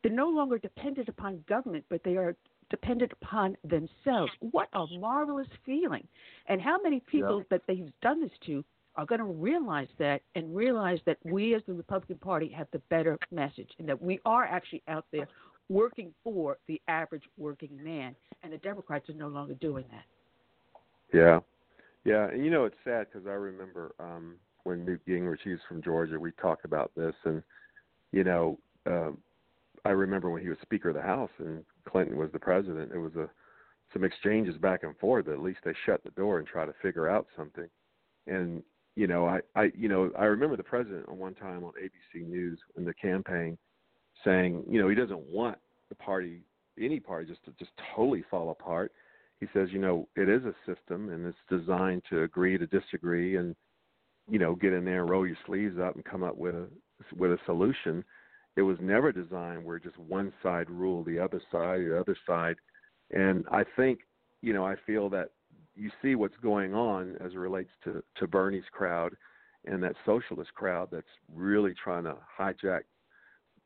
They're no longer dependent upon government, but they are dependent upon themselves. What a marvelous feeling. And how many people that they've done this to are going to realize that and realize that we as the Republican Party have the better message and that we are actually out there working for the average working man. And the Democrats are no longer doing that. Yeah, yeah, and you know it's sad because I remember um, when Newt Gingrich he's from Georgia, we talked about this, and you know, um, I remember when he was Speaker of the House and Clinton was the president. It was a some exchanges back and forth. At least they shut the door and try to figure out something. And you know, I, I, you know, I remember the president on one time on ABC News in the campaign saying, you know, he doesn't want the party, any party, just to just totally fall apart. He says, you know, it is a system and it's designed to agree to disagree and, you know, get in there and roll your sleeves up and come up with a with a solution. It was never designed where just one side ruled the other side, the other side. And I think, you know, I feel that you see what's going on as it relates to to Bernie's crowd and that socialist crowd that's really trying to hijack,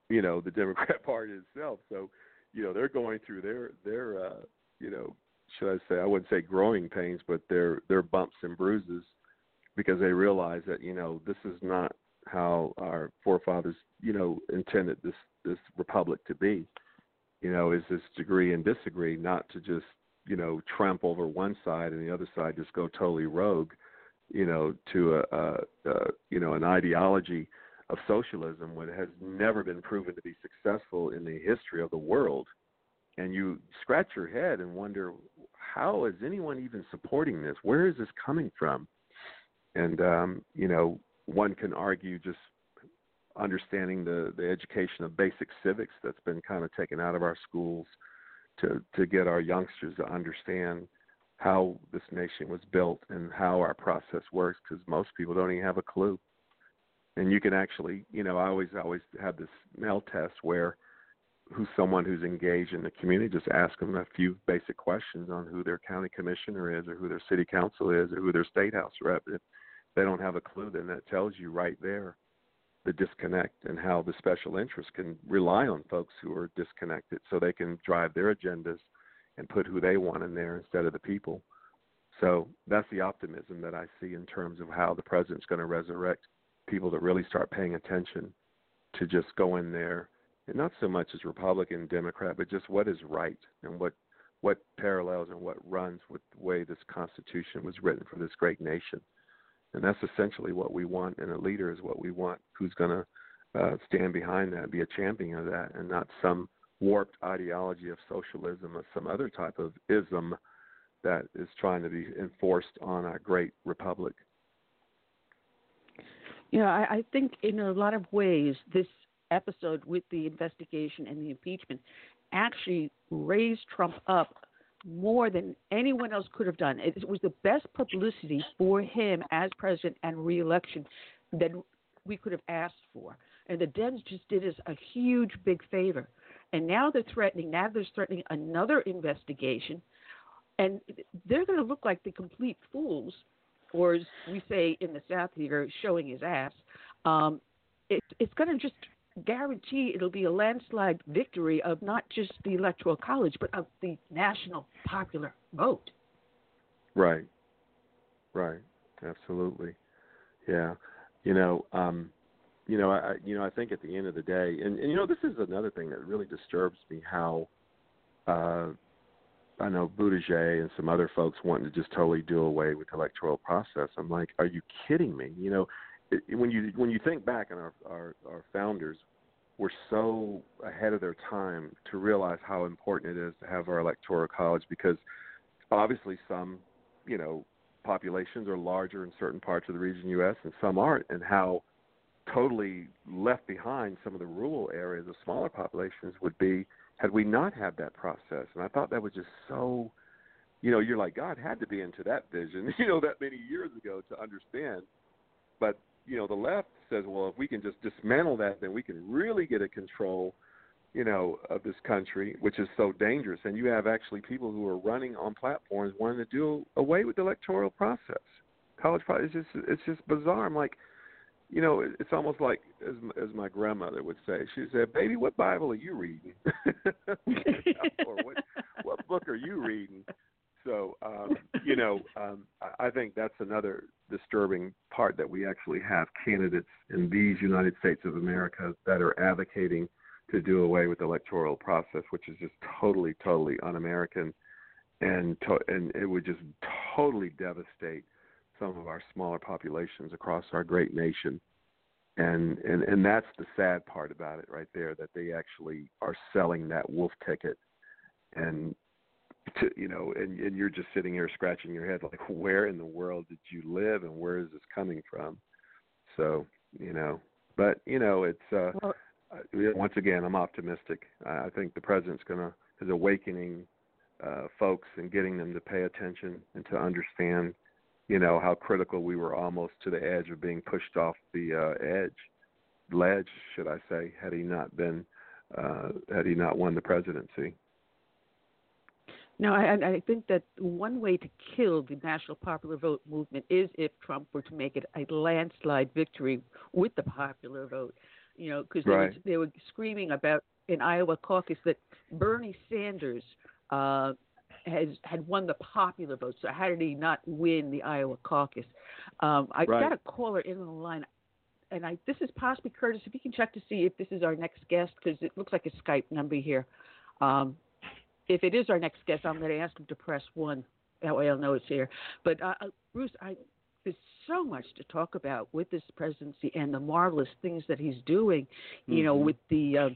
you know, the Democrat [laughs] Party itself. So, you know, they're going through their their uh, you know, should I say I wouldn't say growing pains, but their their bumps and bruises because they realize that you know this is not how our forefathers you know intended this this republic to be. You know, is this degree and disagree, not to just you know tramp over one side and the other side just go totally rogue. You know, to a, a, a you know an ideology of socialism when it has never been proven to be successful in the history of the world. And you scratch your head and wonder how is anyone even supporting this? Where is this coming from? And um, you know, one can argue just understanding the the education of basic civics that's been kind of taken out of our schools to to get our youngsters to understand how this nation was built and how our process works because most people don't even have a clue. And you can actually, you know, I always always have this smell test where who's someone who's engaged in the community, just ask them a few basic questions on who their county commissioner is or who their city council is or who their state house rep. If they don't have a clue, then that tells you right there the disconnect and how the special interests can rely on folks who are disconnected so they can drive their agendas and put who they want in there instead of the people. So that's the optimism that I see in terms of how the president's going to resurrect people that really start paying attention to just go in there and not so much as Republican, Democrat, but just what is right and what what parallels and what runs with the way this Constitution was written for this great nation. And that's essentially what we want in a leader is what we want who's going to uh, stand behind that, be a champion of that, and not some warped ideology of socialism or some other type of ism that is trying to be enforced on our great republic. Know, I, I think in a lot of ways this episode with the investigation and the impeachment actually raised Trump up more than anyone else could have done. It was the best publicity for him as president and reelection that we could have asked for. And the Dems just did us a huge big favor. And now they're threatening, now they're threatening another investigation. And they're going to look like the complete fools, or as we say in the South here, showing his ass. Um, it, it's going to just guarantee it'll be a landslide victory of not just the electoral college but of the national popular vote. Right. Right. Absolutely. Yeah. You know, um you know, I you know, I think at the end of the day and, and you know, this is another thing that really disturbs me how uh I know Buttigieg and some other folks wanting to just totally do away with the electoral process. I'm like, are you kidding me? You know, when you when you think back on our, our our founders were so ahead of their time to realize how important it is to have our electoral college because obviously some you know populations are larger in certain parts of the region U.S. and some aren't, and how totally left behind some of the rural areas of smaller populations would be had we not had that process. And I thought that was just so, you know, you're like God had to be into that vision, [laughs] you know, that many years ago to understand. But you know, the left says, well, if we can just dismantle that, then we can really get a control, you know, of this country, which is so dangerous. And you have actually people who are running on platforms wanting to do away with the electoral process. College it's just it's just bizarre. I'm like, you know, it's almost like as as my grandmother would say. She said, "Baby, what Bible are you reading?" [laughs] or what what book are you reading? So, um, you know, um, I think that's another disturbing part that we actually have candidates in these United States of America that are advocating to do away with the electoral process, which is just totally, totally un-American, and to, and it would just totally devastate some of our smaller populations across our great nation. And and and that's the sad part about it, right there, that they actually are selling that wolf ticket, and to you know and and you're just sitting here scratching your head like where in the world did you live and where is this coming from? So you know but you know it's uh well, once again i'm optimistic. I think the president's going to is awakening uh folks and getting them to pay attention and to understand you know how critical we were almost to the edge of being pushed off the uh edge ledge should i say had he not been uh had he not won the presidency no, I, I think that one way to kill the national popular vote movement is if Trump were to make it a landslide victory with the popular vote. You know, because right. they, they were screaming about in Iowa caucus that Bernie Sanders uh, has had won the popular vote. So how did he not win the Iowa caucus? Um, I right. got a caller in the line, and I this is possibly Curtis. If you can check to see if this is our next guest, because it looks like a Skype number here. Um, if it is our next guest, I'm going to ask him to press one. That way I'll know it's here. But uh, uh, Bruce, I, there's so much to talk about with this presidency and the marvelous things that he's doing. You mm-hmm. know, with the uh,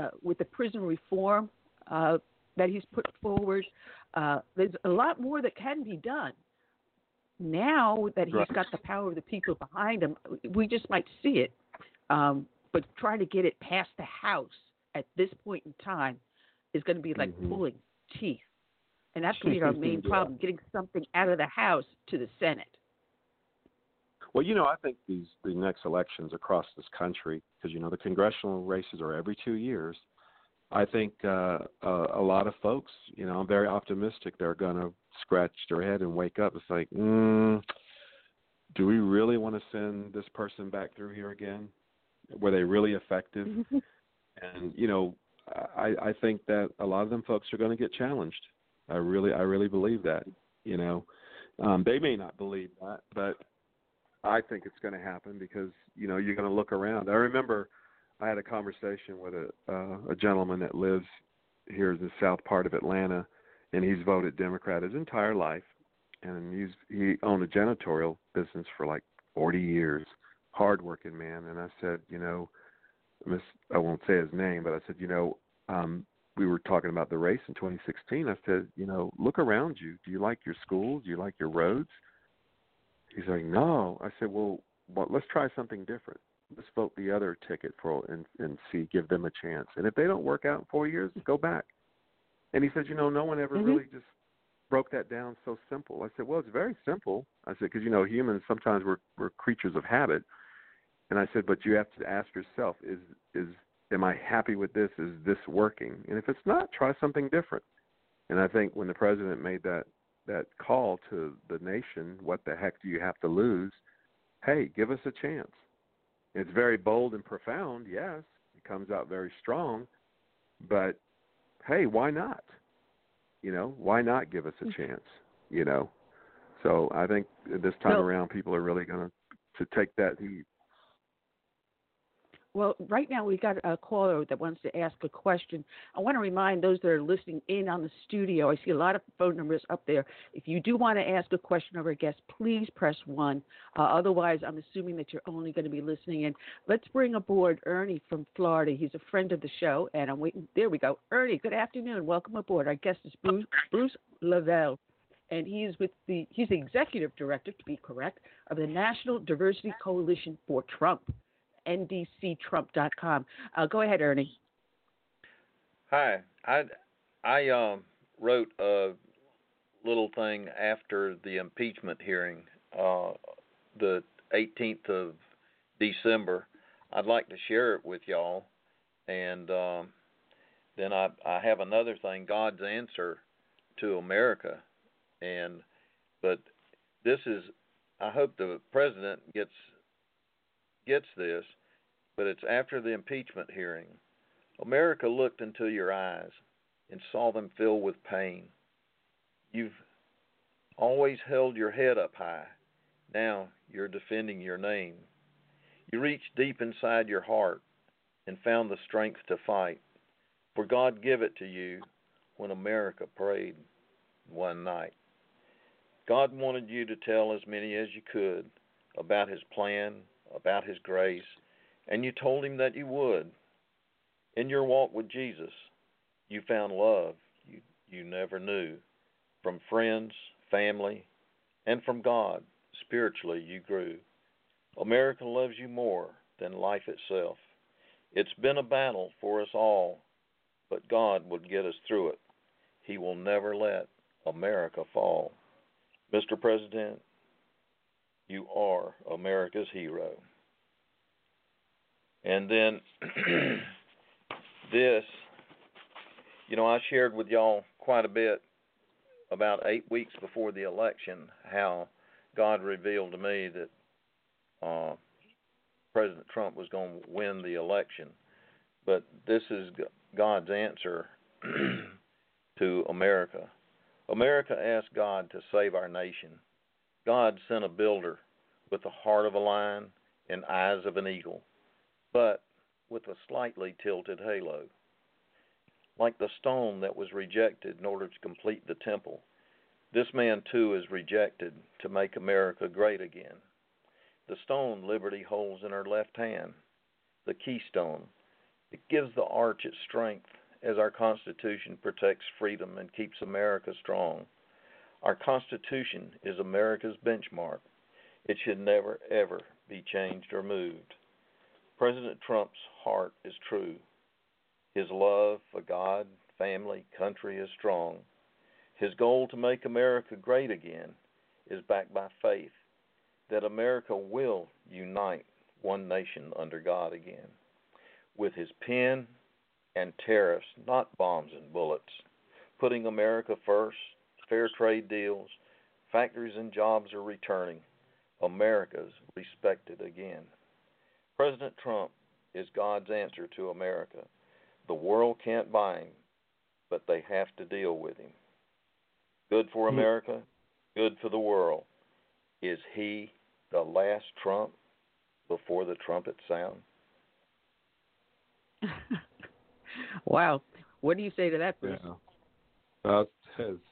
uh, with the prison reform uh, that he's put forward. Uh, there's a lot more that can be done. Now that he's right. got the power of the people behind him, we just might see it. Um, but trying to get it past the House at this point in time is going to be like mm-hmm. pulling teeth. And that's going to be our [laughs] main Yeah. problem: getting something out of the House to the Senate. Well, you know, I think these the next elections across this country, because you know the congressional races are every two years. I think uh, uh, a lot of folks, you know, I'm very optimistic they're going to scratch their head and wake up. It's like, mm, do we really want to send this person back through here again? Were they really effective? [laughs] and you know, I, I think that a lot of them folks are going to get challenged. I really, I really believe that. You know, um, they may not believe that, but I think it's going to happen because you know you're going to look around. I remember I had a conversation with a uh, a gentleman that lives here in the south part of Atlanta, and he's voted Democrat his entire life, and he's he owned a janitorial business for like 40 years, hardworking man. And I said, you know, Miss I won't say his name, but I said, you know, um, we were talking about the race in 2016. I said, you know, look around you. Do you like your schools? Do you like your roads? He's like, no. I said, well, well let's try something different. Let's vote the other ticket for and and see, give them a chance. And if they don't work out in four years, go back. And he said, you know, no one ever Mhm. really just broke that down so simple. I said, well, it's very simple. I said, because you know, humans sometimes we're we're creatures of habit. And I said, but you have to ask yourself, is is am I happy with this? Is this working? And if it's not, try something different. And I think when the president made that that call to the nation, what the heck do you have to lose? Hey, give us a chance. It's very bold and profound, yes. It comes out very strong, but hey, why not? You know, why not give us a mm. chance? You know, so I think this time Well- around, people are really going to to take that heat. Well, right now we've got a caller that wants to ask a question. I want to remind those that are listening in on the studio. I see a lot of phone numbers up there. If you do want to ask a question of our guest, please press one. Uh, otherwise, I'm assuming that you're only going to be listening in. Let's bring aboard Ernie from Florida. He's a friend of the show, and I'm waiting. There we go. Ernie, good afternoon. Welcome aboard. Our guest is Bruce, Bruce LeVell and he is with the he's the executive director to be correct of the National Diversity Coalition for Trump, ndctrump.com. Uh, go ahead, Ernie. Hi, I I um wrote a little thing after the impeachment hearing, uh, the 18th of December. I'd like to share it with y'all, and um, then I I have another thing, God's answer to America, and but this is I hope the president gets gets this, but it's after the impeachment hearing. America looked into your eyes and saw them fill with pain. You've always held your head up high. Now you're defending your name. You reached deep inside your heart and found the strength to fight. For God gave it to you when America prayed one night. God wanted you to tell as many as you could about His plan, about His grace, and you told Him that you would. In your walk with Jesus, you found love you, you never knew from friends, family, and from God. Spiritually, you grew. America loves you more than life itself. It's been a battle for us all, but God will get us through it. He will never let America fall. Mr. President, you are America's hero. And then [clears throat] this, you know, I shared with y'all quite a bit about eight weeks before the election how God revealed to me that uh, President Trump was going to win the election. But this is God's answer [clears throat] to America. America asked God to save our nation. God sent a builder with the heart of a lion and eyes of an eagle, but with a slightly tilted halo. Like the stone that was rejected in order to complete the temple, this man too is rejected to make America great again. The stone liberty holds in her left hand, the keystone. It gives the arch its strength as our Constitution protects freedom and keeps America strong. Our Constitution is America's benchmark. It should never, ever be changed or moved. President Trump's heart is true. His love for God, family, country is strong. His goal to make America great again is backed by faith that America will unite one nation under God again. With his pen and tariffs, not bombs and bullets, putting America first, fair trade deals, factories and jobs are returning, America's respected again. President Trump is God's answer to America. The world can't buy him, but they have to deal with him. Good for hmm. America, good for the world. Is he the last trump before the trumpet sound? [laughs] wow. What do you say to that, Bruce? Yeah. That was,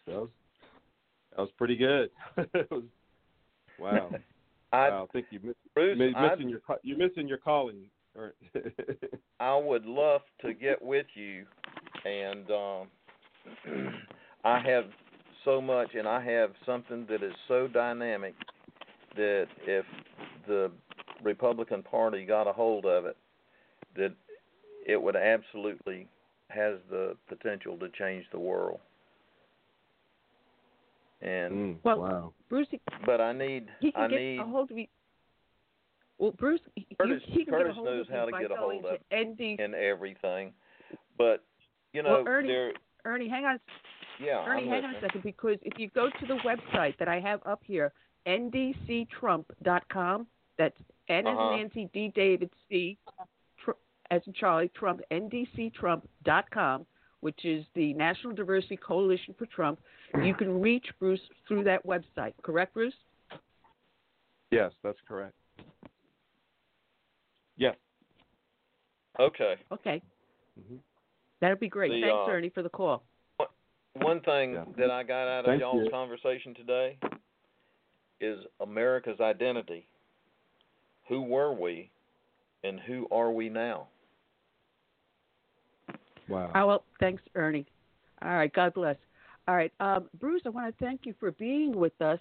that was that was pretty good. [laughs] was, wow. [laughs] I, wow. I think you miss, Bruce, missing your you're missing your calling. [laughs] I would love to get with you, and um, [clears throat] I have so much, and I have something that is so dynamic that if the Republican Party got a hold of it, that it would absolutely has the potential to change the world. And Mm, Well, wow. Bruce, but I need he can I get need a hold of you. Well, Bruce, he, Curtis- he can Curtis get a hold knows of how to get a hold of to ND. and everything, but you know well, Ernie, there. Ernie, hang on, Yeah, Ernie, I'm hang on a second, because if you go to the website that I have up here, ndctrump.com, that's N as Uh-huh. in Nancy, D David, C, tr- as in Charlie, Trump, ndctrump.com, which is the National Diversity Coalition for Trump. You [clears throat] can reach Bruce through that website, correct, Bruce? Yes, that's correct. Yes. Okay. Okay, hmm that'd be great. The, Thanks, uh, Ernie, for the call. One thing Yeah. that I got out of Thank y'all's you. conversation today is America's identity. Who were we and who are we now? Wow. Oh, well, thanks, Ernie. All right, God bless. All right, um, Bruce, I want to thank you for being with us.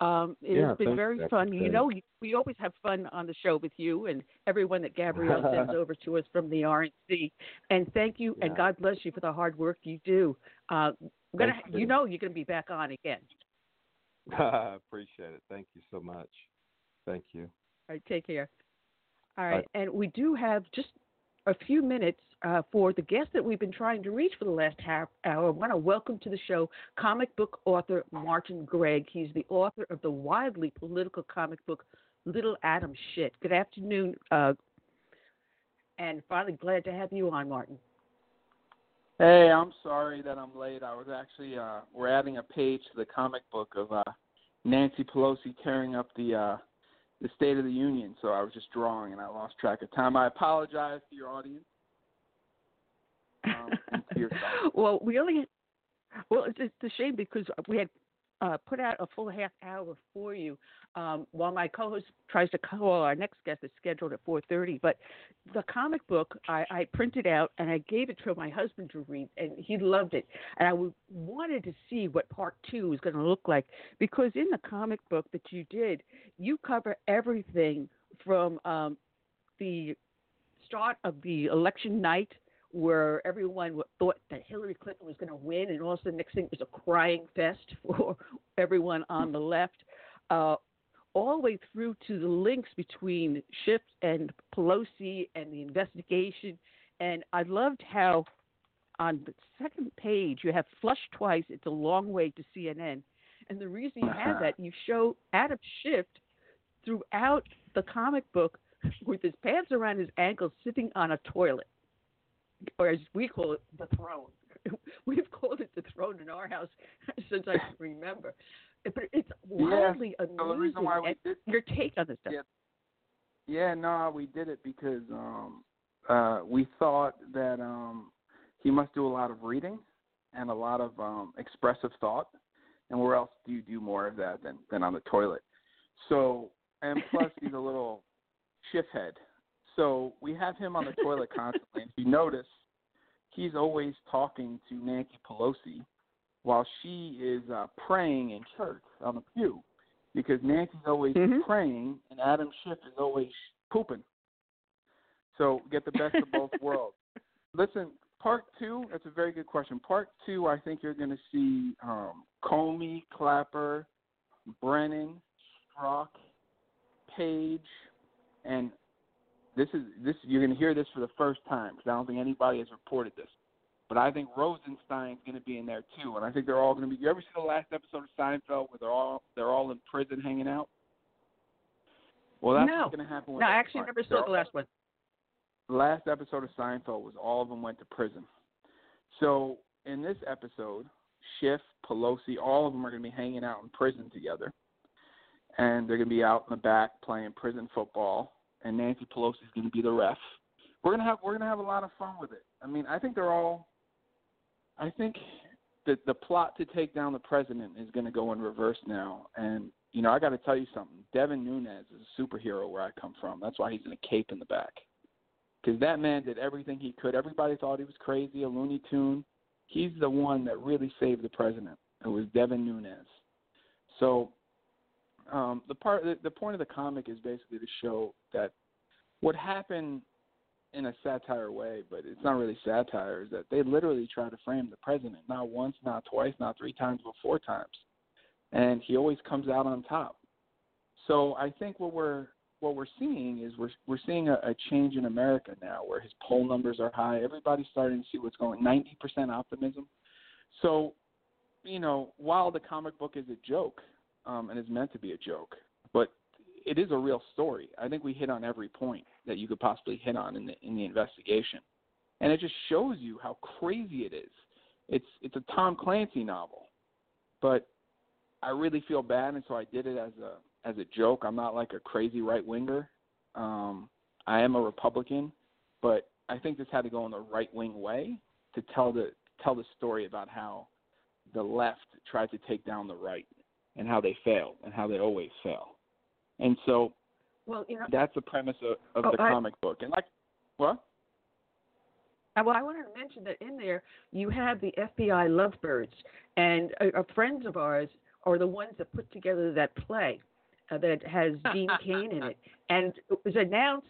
Um, it Yeah, has been very fun. You know, we always have fun on the show with you and everyone that Gabrielle sends [laughs] over to us from the RNC. And thank you, and God bless you for the hard work you do. Uh, gonna, you you. know, you're going to be back on again. I [laughs] appreciate it. Thank you so much. Thank you. All right, take care. All right, Bye. and we do have just a few minutes uh, for the guest that we've been trying to reach for the last half hour. I want to welcome to the show comic book author Martin Gregg. He's the author of the wildly political comic book Little Adam Schitt. Good afternoon, uh, and finally glad to have you on, Martin. Hey, I'm sorry that I'm late. I was actually uh we're adding a page to the comic book of uh Nancy Pelosi tearing up the uh the State of the Union, so I was just drawing and I lost track of time. I apologize to your audience. Um, to [laughs] well, we only well, it's, it's a shame because we had uh, put out a full half hour for you. Um, while my co-host tries to call our next guest is scheduled at 4:30, but the comic book I, I printed out and I gave it to my husband to read, and he loved it. And I wanted to see what part two was going to look like because in the comic book that you did, you cover everything from um, the start of the election night where everyone thought that Hillary Clinton was going to win, and all of a sudden, next thing it was a crying fest [laughs] for everyone on the left, uh, all the way through to the links between Schiff and Pelosi and the investigation. And I loved how on the second page you have flush twice. It's a long way to CNN, and the reason you have that [laughs] you show Adam Schiff throughout the comic book [laughs] with his pants around his ankles, sitting on a toilet or as we call it, the throne. [laughs] We've called it the throne in our house [laughs] since I can [laughs] remember. But it's wildly so the reason why we did your take on this stuff. Yeah. Yeah, no, we did it because um uh we thought that um he must do a lot of reading and a lot of um expressive thought. And where else do you do more of that than than on the toilet? So and plus he's a little shift head. So we have him on the toilet constantly. If you notice, he's always talking to Nancy Pelosi while she is uh praying in church on the pew because Nancy's always Mhm. praying and Adam Schiff is always pooping. So get the best of both worlds. Listen, Part two, that's a very good question. Part two, I think you're going to see um, Comey, Clapper, Brennan, Strzok, Page, and this is this you're going to hear this for the first time because I don't think anybody has reported this. But I think Rosenstein's going to be in there too, and I think they're all going to be. You ever see the last episode of Seinfeld where they're all they're all in prison hanging out? Well, that's no. going to happen. With no, I actually part. never saw the last one. the last episode of Seinfeld was all of them went to prison. So in this episode, Schiff, Pelosi, all of them are going to be hanging out in prison together, and they're going to be out in the back playing prison football. And Nancy Pelosi is going to be the ref. We're gonna have we're gonna have a lot of fun with it. I mean, I think they're all. I think that the plot to take down the president is going to go in reverse now, and you know I got to tell you something. Devin Nunes is a superhero where I come from. That's why he's in a cape in the back because that man did everything he could. Everybody thought he was crazy, a Looney Tune. He's the one that really saved the president. It was Devin Nunes. So um, the part, the, the point of the comic is basically to show that what happened in a satire way, but it's not really satire, is that they literally try to frame the president not once, not twice, not three times, but four times, and he always comes out on top. So I think what we're what we're seeing is we're we're seeing a, a change in America now, where his poll numbers are high. Everybody's starting to see what's going. Ninety percent optimism. So, you know, while the comic book is a joke, um, and is meant to be a joke, but it is a real story. I think we hit on every point that you could possibly hit on in the in the investigation, and it just shows you how crazy it is. It's it's a Tom Clancy novel, but I really feel bad, and so I did it as a as a joke. I'm not like a crazy right winger. Um, I am a Republican, but I think this had to go in the right wing way to tell the tell the story about how the left tried to take down the right and how they failed and how they always fail. And so Well, you know, that's the premise of, of Oh, the I- comic book. And like what? Uh, Well, I wanted to mention that in there you have the FBI lovebirds, and uh, uh, friends of ours are the ones that put together that play uh, that has [laughs] Dean Cain in it, and it was announced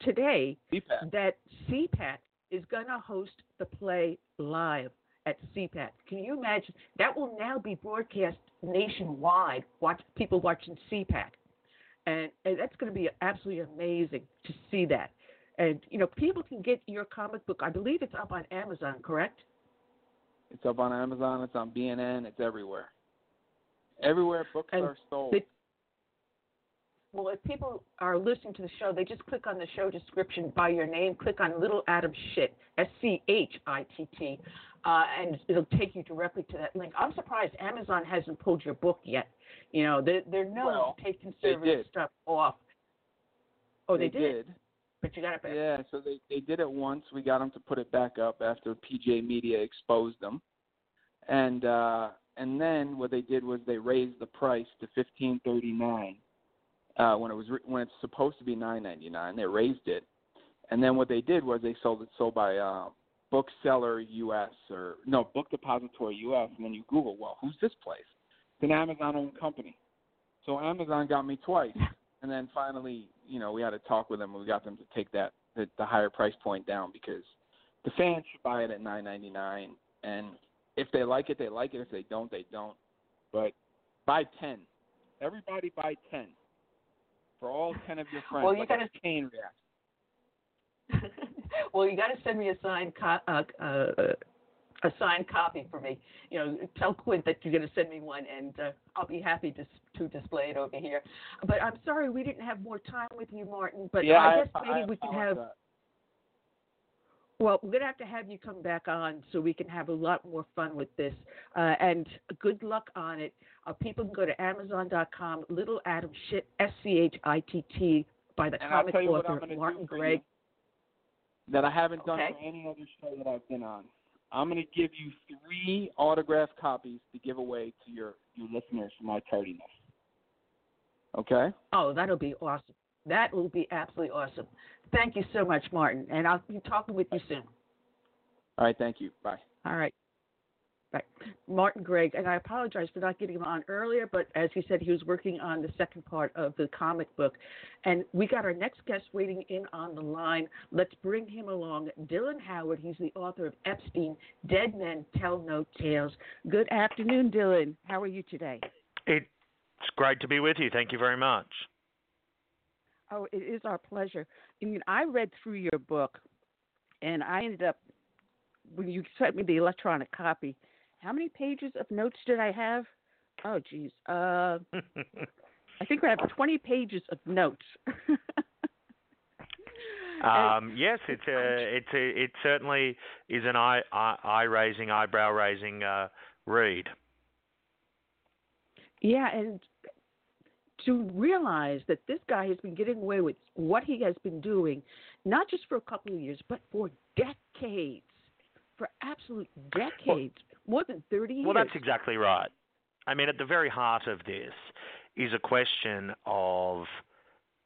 today CPAC. that CPAC is going to host the play live at CPAC. Can you imagine? That will now be broadcast nationwide. Watch people watching CPAC, and, and that's going to be absolutely amazing to see that. And you know, people can get your comic book. I believe it's up on Amazon, correct? It's up on Amazon, it's on BNN, it's everywhere. Everywhere books And are sold. the- Well, if people are listening to the show, they just click on the show description by your name, click on Little Adam Schitt, S C H I T T, uh, and it'll take you directly to that link. I'm surprised Amazon hasn't pulled your book yet. You know, they're, they're known Well, to take conservative stuff off. Oh, they, did. But you got it back. Yeah, so they they did it once. We got them to put it back up after PJ Media exposed them, and uh, and then what they did was they raised the price to fifteen thirty nine uh, when it was re- when it's supposed to be nine ninety nine. They raised it, and then what they did was they sold it sold by uh, Bookseller US or no Book Depository US, and then you Google, well, who's this place? It's an Amazon owned company. So Amazon got me twice, [laughs] and then finally, you know, we had to talk with them, and we got them to take that the, the higher price point down because the fans should buy it at nine ninety nine, and if they like it, they like it. If they don't, they don't. But buy ten. Everybody buy ten for all ten of your friends. Well, you like gotta- a chain reaction. [laughs] well, you got to send me a signed co- uh, uh, a signed copy for me. You know, tell Quint that you're going to send me one, and uh, I'll be happy to to display it over here. But I'm sorry we didn't have more time with you, Martin. But yeah, I guess maybe I we can have. apologize. Well, we're going to have to have you come back on so we can have a lot more fun with this. Uh, and good luck on it. Uh, people can go to Amazon.com, Little Adam Schitt, S C H I T T, by the And comic tell you what I'm author Martin Gregg. That I haven't done Okay. for any other show that I've been on. I'm going to give you three autographed copies to give away to your your listeners for my tardiness. Okay. Oh, that'll be awesome. That will be absolutely awesome. Thank you so much, Martin. And I'll be talking with you soon. All right. Thank you. Bye. All right. Right. Martin Gregg, and I apologize for not getting him on earlier, but as he said, he was working on the second part of the comic book. And we got our next guest waiting in on the line. Let's bring him along. Dylan Howard, he's the author of Epstein, Dead Men Tell No Tales. Good afternoon, Dylan. How are you today? It's great to be with you. Thank you very much. Oh, it is our pleasure. I mean, I read through your book, and I ended up, when you sent me the electronic copy, how many pages of notes did I have? Oh, geez. Uh, [laughs] I think I have 20 pages of notes. [laughs] um, yes, it's a, it's a, it certainly is an eye, eye eye raising, eyebrow raising uh, read. Yeah, and to realize that this guy has been getting away with what he has been doing, not just for a couple of years, but for decades, for absolute decades, well, more than 30 years. Well, that's exactly right. I mean, at the very heart of this is a question of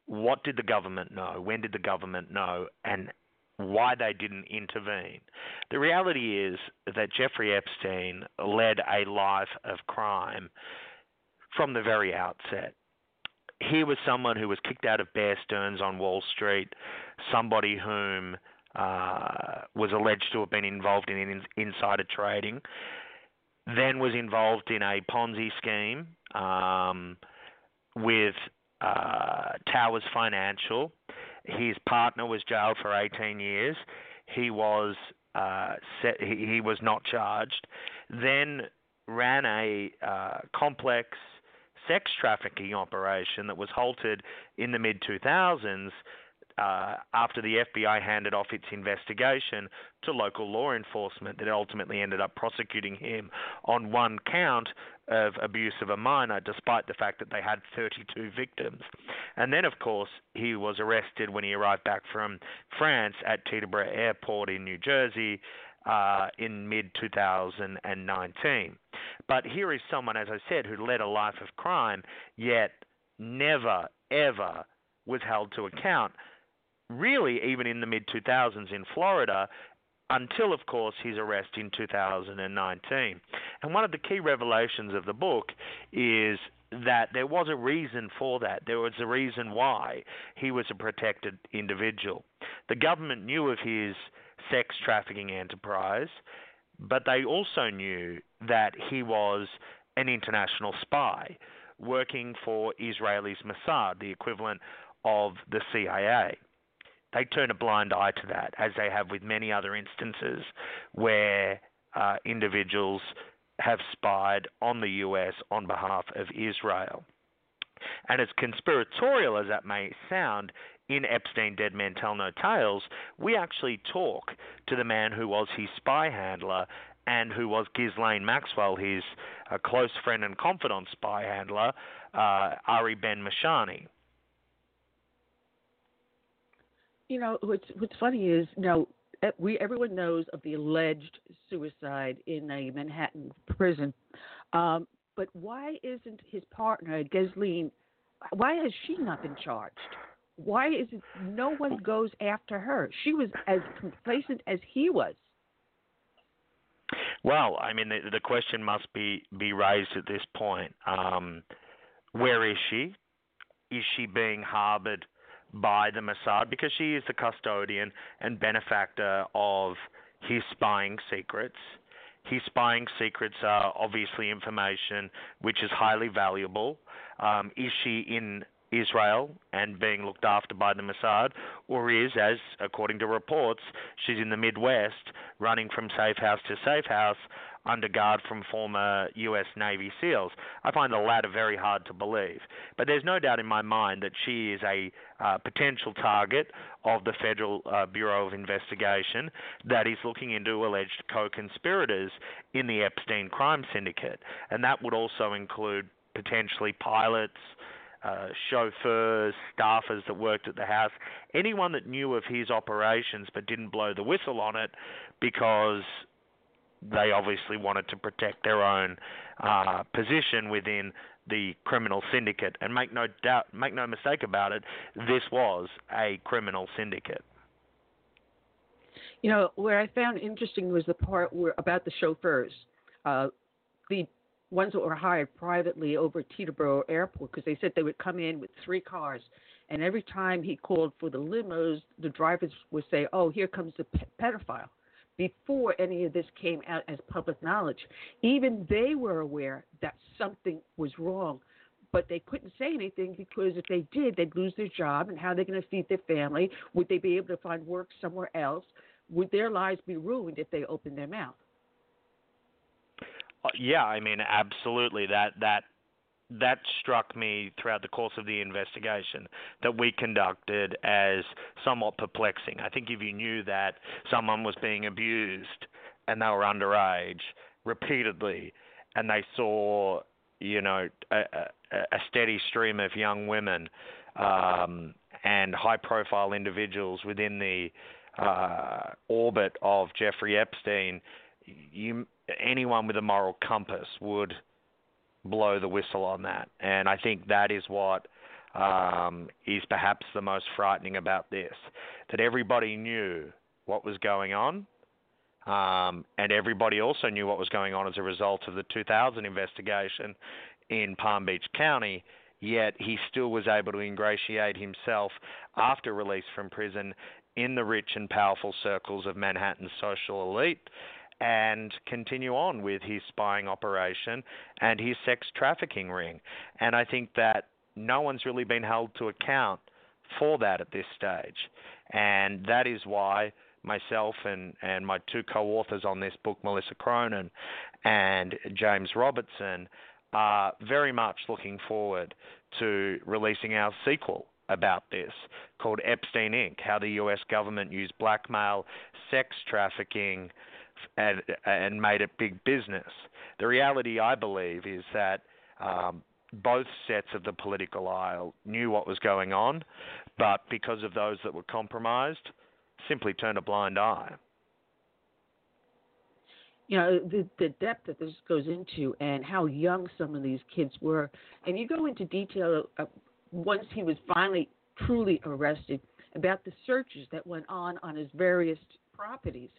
what did the government know, when did the government know, and why they didn't intervene. The reality is that Jeffrey Epstein led a life of crime from the very outset he was someone who was kicked out of Bear Stearns on Wall Street, somebody whom uh, was alleged to have been involved in, in insider trading, then was involved in a Ponzi scheme um, with uh, Towers Financial. His partner was jailed for 18 years. He was uh, set, he, he was not charged. Then ran a uh, complex sex trafficking operation that was halted in the mid 2000s uh, after the FBI handed off its investigation to local law enforcement that ultimately ended up prosecuting him on one count of abuse of a minor, despite the fact that they had 32 victims. And then, of course, he was arrested when he arrived back from France at Teterboro Airport in New Jersey uh, in mid 2019. But here is someone, as I said, who led a life of crime, yet never, ever was held to account, really, even in the mid 2000s in Florida, until, of course, his arrest in 2019. And one of the key revelations of the book is that there was a reason for that. There was a reason why he was a protected individual. The government knew of his sex trafficking enterprise, but they also knew that he was an international spy working for Israel's Mossad, the equivalent of the CIA. They turn a blind eye to that, as they have with many other instances where uh, individuals have spied on the US on behalf of Israel. And as conspiratorial as that may sound, in Epstein Dead Men Tell No Tales, we actually talk to the man who was his spy handler and who was Ghislaine Maxwell, his uh, close friend and confidant spy handler, uh, Ari Ben-Menashe. You know what's what's funny is you know we everyone knows of the alleged suicide in a Manhattan prison, um, but why isn't his partner Ghislaine? Why has she not been charged? why is it no one goes after her? She was as complacent as he was. Well, I mean, the, the question must be be raised at this point. Um, where is she? Is she being harbored by the Mossad because she is the custodian and benefactor of his spying secrets? His spying secrets are obviously information which is highly valuable. Um, is she in Israel and being looked after by the Mossad, or is, as according to reports, she's in the Midwest running from safe house to safe house under guard from former U.S. Navy SEALs. I find the latter very hard to believe. But there's no doubt in my mind that she is a uh, potential target of the Federal uh, Bureau of Investigation that is looking into alleged co conspirators in the Epstein crime syndicate. And that would also include potentially pilots uh, chauffeurs, staffers that worked at the house, anyone that knew of his operations but didn't blow the whistle on it because they obviously wanted to protect their own uh, position within the criminal syndicate. And make no doubt, make no mistake about it, this was a criminal syndicate. You know, where I found interesting was the part where about the chauffeurs. uh, the ones that were hired privately over at Teterboro Airport because they said they would come in with three cars. And every time he called for the limos, the drivers would say, Oh, here comes the pe- pedophile. Before any of this came out as public knowledge, even they were aware that something was wrong, but they couldn't say anything because if they did, they'd lose their job. And how are they going to feed their family? Would they be able to find work somewhere else? Would their lives be ruined if they opened their mouth? Uh, yeah, I mean, absolutely. That that that struck me throughout the course of the investigation that we conducted as somewhat perplexing. I think if you knew that someone was being abused and they were underage repeatedly, and they saw, you know, a, a, a steady stream of young women um, and high-profile individuals within the uh, orbit of Jeffrey Epstein, you anyone with a moral compass would blow the whistle on that. And I think that is what um, is perhaps the most frightening about this that everybody knew what was going on. Um, and everybody also knew what was going on as a result of the 2000 investigation in Palm Beach County, yet he still was able to ingratiate himself after release from prison in the rich and powerful circles of Manhattan's social elite and continue on with his spying operation and his sex trafficking ring. And I think that no one's really been held to account for that at this stage. And that is why myself and, and my two co authors on this book, Melissa Cronin and James Robertson, are very much looking forward to releasing our sequel about this called Epstein Inc. How the US government used blackmail, sex trafficking, and and made it big business. The reality, I believe, is that um, both sets of the political aisle knew what was going on, but because of those that were compromised, simply turned a blind eye. You know the the depth that this goes into, and how young some of these kids were, and you go into detail uh, once he was finally truly arrested about the searches that went on on his various properties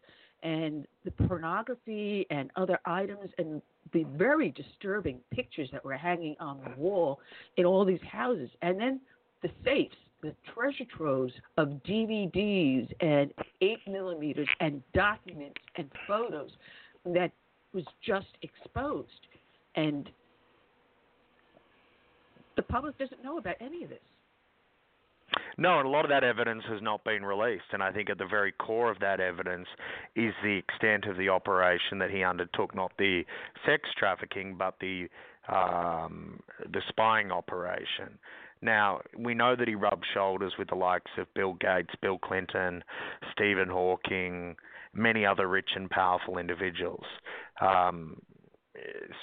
and the pornography and other items and the very disturbing pictures that were hanging on the wall in all these houses. And then the safes, the treasure troves of DVDs and 8 millimeters and documents and photos that was just exposed. And the public doesn't know about any of this. No, and a lot of that evidence has not been released. And I think at the very core of that evidence is the extent of the operation that he undertook, not the sex trafficking, but the um, the spying operation. Now, we know that he rubbed shoulders with the likes of Bill Gates, Bill Clinton, Stephen Hawking, many other rich and powerful individuals. Um,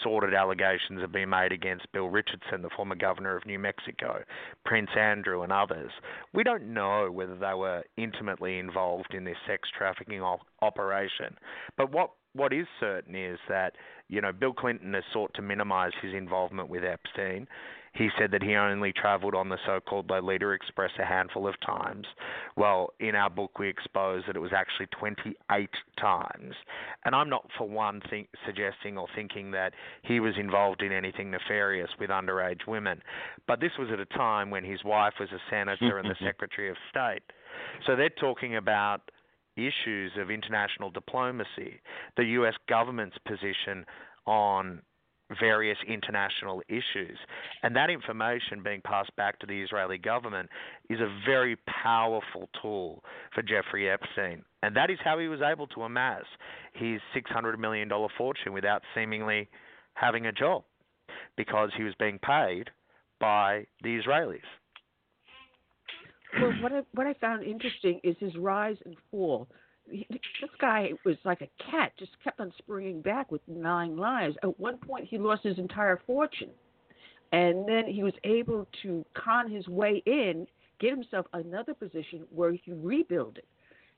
sordid allegations have been made against Bill Richardson, the former governor of New Mexico, Prince Andrew, and others. We don't know whether they were intimately involved in this sex trafficking op- operation. But what what is certain is that you know Bill Clinton has sought to minimize his involvement with Epstein. He said that he only traveled on the so-called Lolita Express a handful of times. Well, in our book, we expose that it was actually 28 times. And I'm not for one thing, suggesting or thinking that he was involved in anything nefarious with underage women. But this was at a time when his wife was a senator and the [laughs] Secretary of State. So they're talking about issues of international diplomacy, the U.S. government's position on various international issues. And that information being passed back to the Israeli government is a very powerful tool for Jeffrey Epstein. And that is how he was able to amass his $600 million fortune without seemingly having a job because he was being paid by the Israelis. Well, what I, what I found interesting is his rise and fall this guy was like a cat, just kept on springing back with nine lives. At one point, he lost his entire fortune, and then he was able to con his way in, get himself another position where he can rebuild it.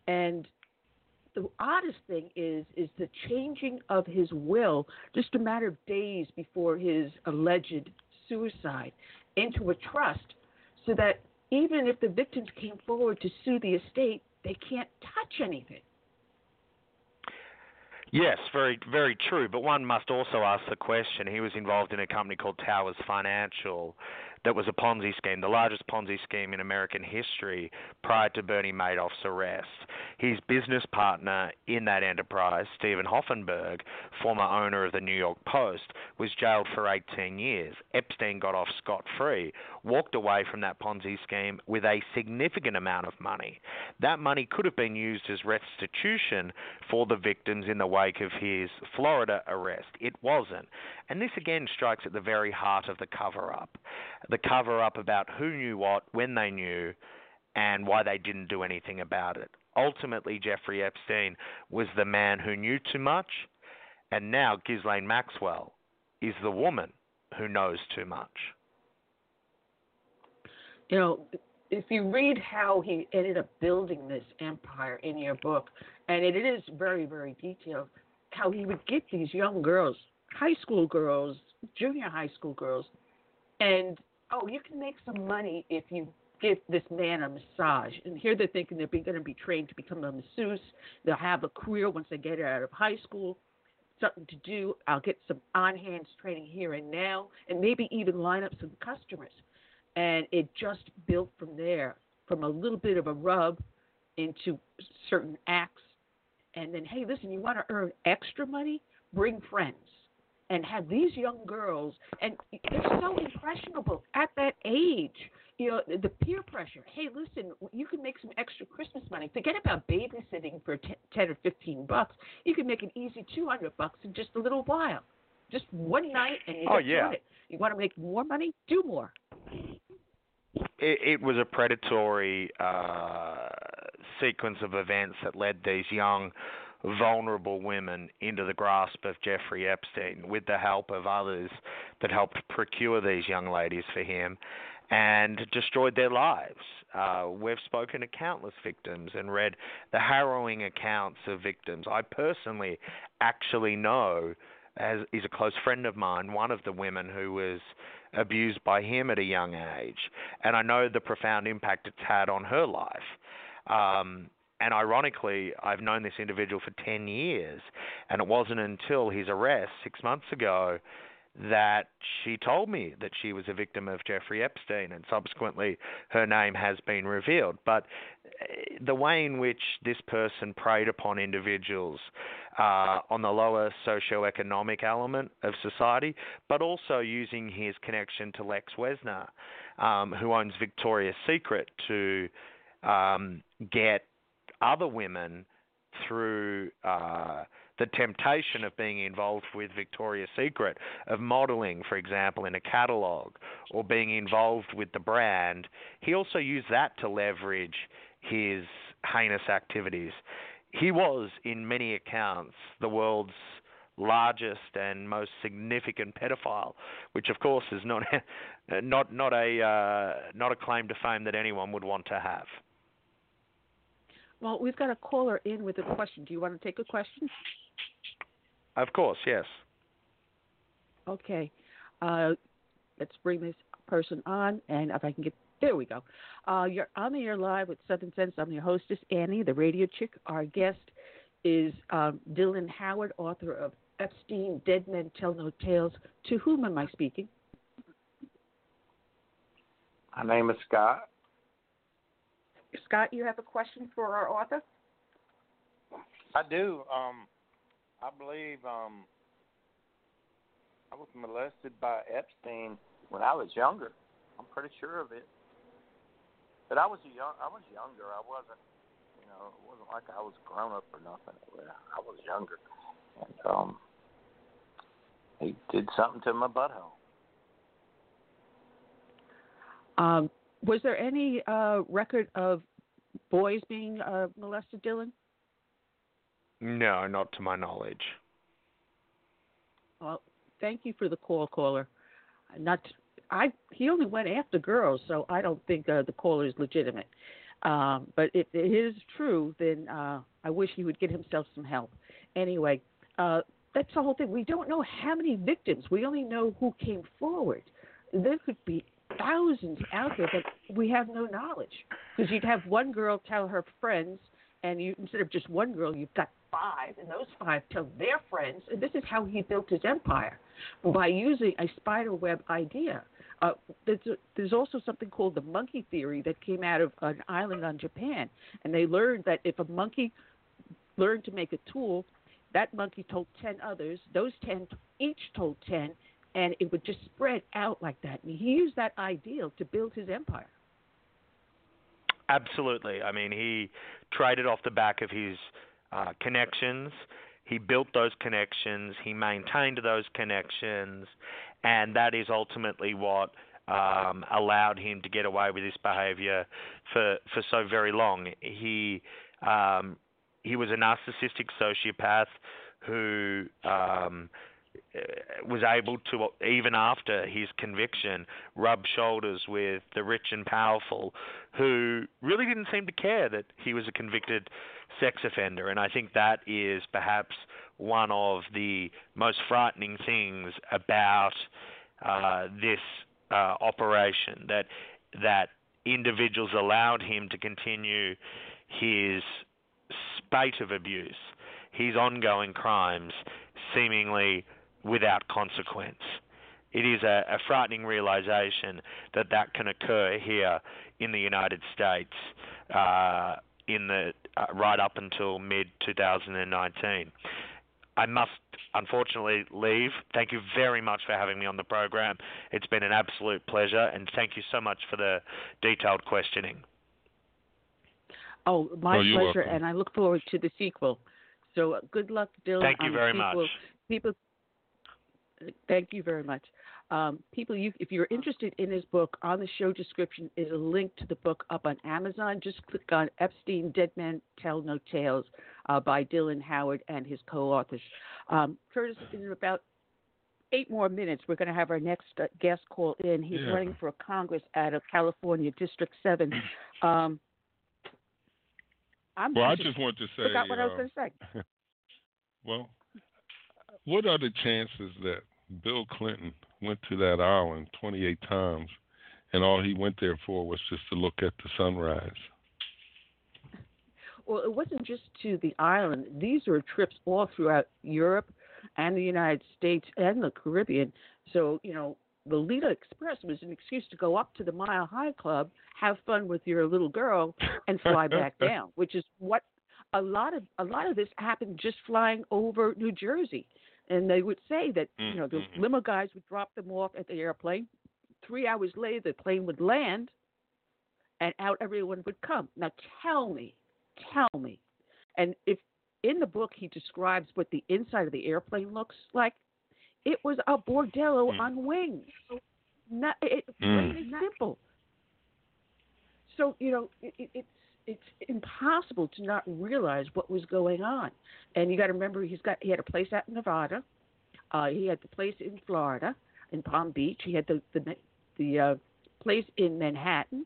And the oddest thing is is the changing of his will just a matter of days before his alleged suicide into a trust so that even if the victims came forward to sue the estate they can't touch anything. Yes, very very true. But one must also ask the question. He was involved in a company called Towers Financial, that was a Ponzi scheme, the largest Ponzi scheme in American history prior to Bernie Madoff's arrest. His business partner in that enterprise, Steven Hoffenberg, former owner of the New York Post, was jailed for 18 years. Epstein got off scot free, walked away from that Ponzi scheme with a significant amount of money. That money could have been used as restitution for the victims in the wake of his Florida arrest. It wasn't. And this again strikes at the very heart of the cover up. The cover up about who knew what, when they knew, and why they didn't do anything about it. Ultimately, Jeffrey Epstein was the man who knew too much, and now Ghislaine Maxwell is the woman who knows too much. You know, if you read how he ended up building this empire in your book, and it is very, very detailed, how he would get these young girls, high school girls, junior high school girls, and oh, you can make some money if you give this man a massage. And here they're thinking they're going to be trained to become a masseuse. They'll have a career once they get out of high school, something to do. I'll get some on hands training here and now, and maybe even line up some customers. And it just built from there, from a little bit of a rub into certain acts. And then, hey, listen, you want to earn extra money? Bring friends and had these young girls, and they're so impressionable at that age. You know, the peer pressure. Hey, listen, you can make some extra Christmas money. Forget about babysitting for t- ten or fifteen bucks. You can make an easy two hundred bucks in just a little while, just one night, and you oh, yeah. it. You want to make more money? Do more. It, it was a predatory uh, sequence of events that led these young vulnerable women into the grasp of Jeffrey Epstein with the help of others that helped procure these young ladies for him and destroyed their lives. Uh, we've spoken to countless victims and read the harrowing accounts of victims. I personally actually know, as is a close friend of mine, one of the women who was abused by him at a young age, and I know the profound impact it's had on her life. Um, and ironically, I've known this individual for 10 years, and it wasn't until his arrest six months ago that she told me that she was a victim of Jeffrey Epstein, and subsequently her name has been revealed. But eh, the way in which this person preyed upon individuals uh, on the lower socioeconomic element of society, but also using his connection to Les Wexner, um, who owns Victoria's Secret, to um, get other women through uh, the temptation of being involved with Victoria's Secret, of modeling, for example, in a catalogue, or being involved with the brand, he also used that to leverage his heinous activities. He was, in many accounts, the world's largest and most significant pedophile, which of course is not [laughs] not not a uh, not a claim to fame that anyone would want to have. Well, we've got a caller in with a question. Do you want to take a question? Of course, yes. Okay. Uh, let's bring this person on, and if I can get there, we go. Uh, you're on the air live with Southern Sense. I'm your hostess, Annie, the radio chick. Our guest is um, Dylan Howard, author of Epstein, Dead Men Tell No Tales. To whom am I speaking? My name is Scott. Scott, you have a question for our author? I do. Um, I believe um, I was molested by Epstein when I was younger. I'm pretty sure of it. But I was a young. I was younger. I wasn't. You know, it wasn't like I was grown up or nothing. I was younger, and um, he did something to my butthole. Um, was there any uh, record of boys being uh, molested, Dylan? No, not to my knowledge. Well, thank you for the call, caller. Not, I. He only went after girls, so I don't think uh, the caller is legitimate. Um, but if it is true, then uh, I wish he would get himself some help. Anyway, uh, that's the whole thing. We don't know how many victims. We only know who came forward. There could be thousands out there, but we have no knowledge because you'd have one girl tell her friends, and you instead of just one girl, you've got five, and those five tell their friends. And this is how he built his empire by using a spider web idea. Uh, there's, a, there's also something called the monkey theory that came out of an island on Japan, and they learned that if a monkey learned to make a tool, that monkey told ten others. Those ten each told ten, and it would just spread out like that. And he used that ideal to build his empire. Absolutely. I mean, he traded off the back of his uh, connections. He built those connections. He maintained those connections, and that is ultimately what um, allowed him to get away with this behavior for for so very long. He um, he was a narcissistic sociopath who um, was able to, even after his conviction, rub shoulders with the rich and powerful who really didn't seem to care that he was a convicted sex offender. And I think that is perhaps one of the most frightening things about uh, this uh, operation that that individuals allowed him to continue his spate of abuse, his ongoing crimes, seemingly without consequence. It is a, a frightening realization that that can occur here in the United States uh, in the uh, right up until mid 2019. I must unfortunately leave. Thank you very much for having me on the program. It's been an absolute pleasure, and thank you so much for the detailed questioning. Oh, my Oh, pleasure, welcome. and I look forward to the sequel. So uh, good luck, Dylan. Thank you very sequel. much. People, thank you very much. Um, people, you, if you're interested in his book, on the show description is a link to the book up on Amazon. Just click on Epstein, Dead Men Tell No Tales uh, by Dylan Howard and his co-authors. Um, Curtis, in about eight more minutes, we're going to have our next uh, guest call in. He's Yeah. running for Congress out of California, District 7. Um, I'm Well, I just want to say, forgot what I was uh, going to say. [laughs] Well, what are the chances that Bill Clinton went to that island 28 times and all he went there for was just to look at the sunrise? Well, it wasn't just to the island. These were trips all throughout Europe and the United States and the Caribbean. So, you know, the Lolita Express was an excuse to go up to the Mile High Club, have fun with your little girl, and fly back [laughs] down, which is what a lot of a lot of this happened just flying over New Jersey. And they would say that, you know, the Mm-hmm. limo guys would drop them off at the airplane. Three hours later, the plane would land, and out everyone would come. Now, tell me, tell me, and if in the book he describes what the inside of the airplane looks like, it was a bordello on wings. Not, it, Mm. plain and simple. So you know, it, it, it's it's impossible to not realize what was going on. And you got to remember, he's got he had a place out in Nevada, uh, he had the place in Florida, in Palm Beach. He had the the the uh, place in Manhattan,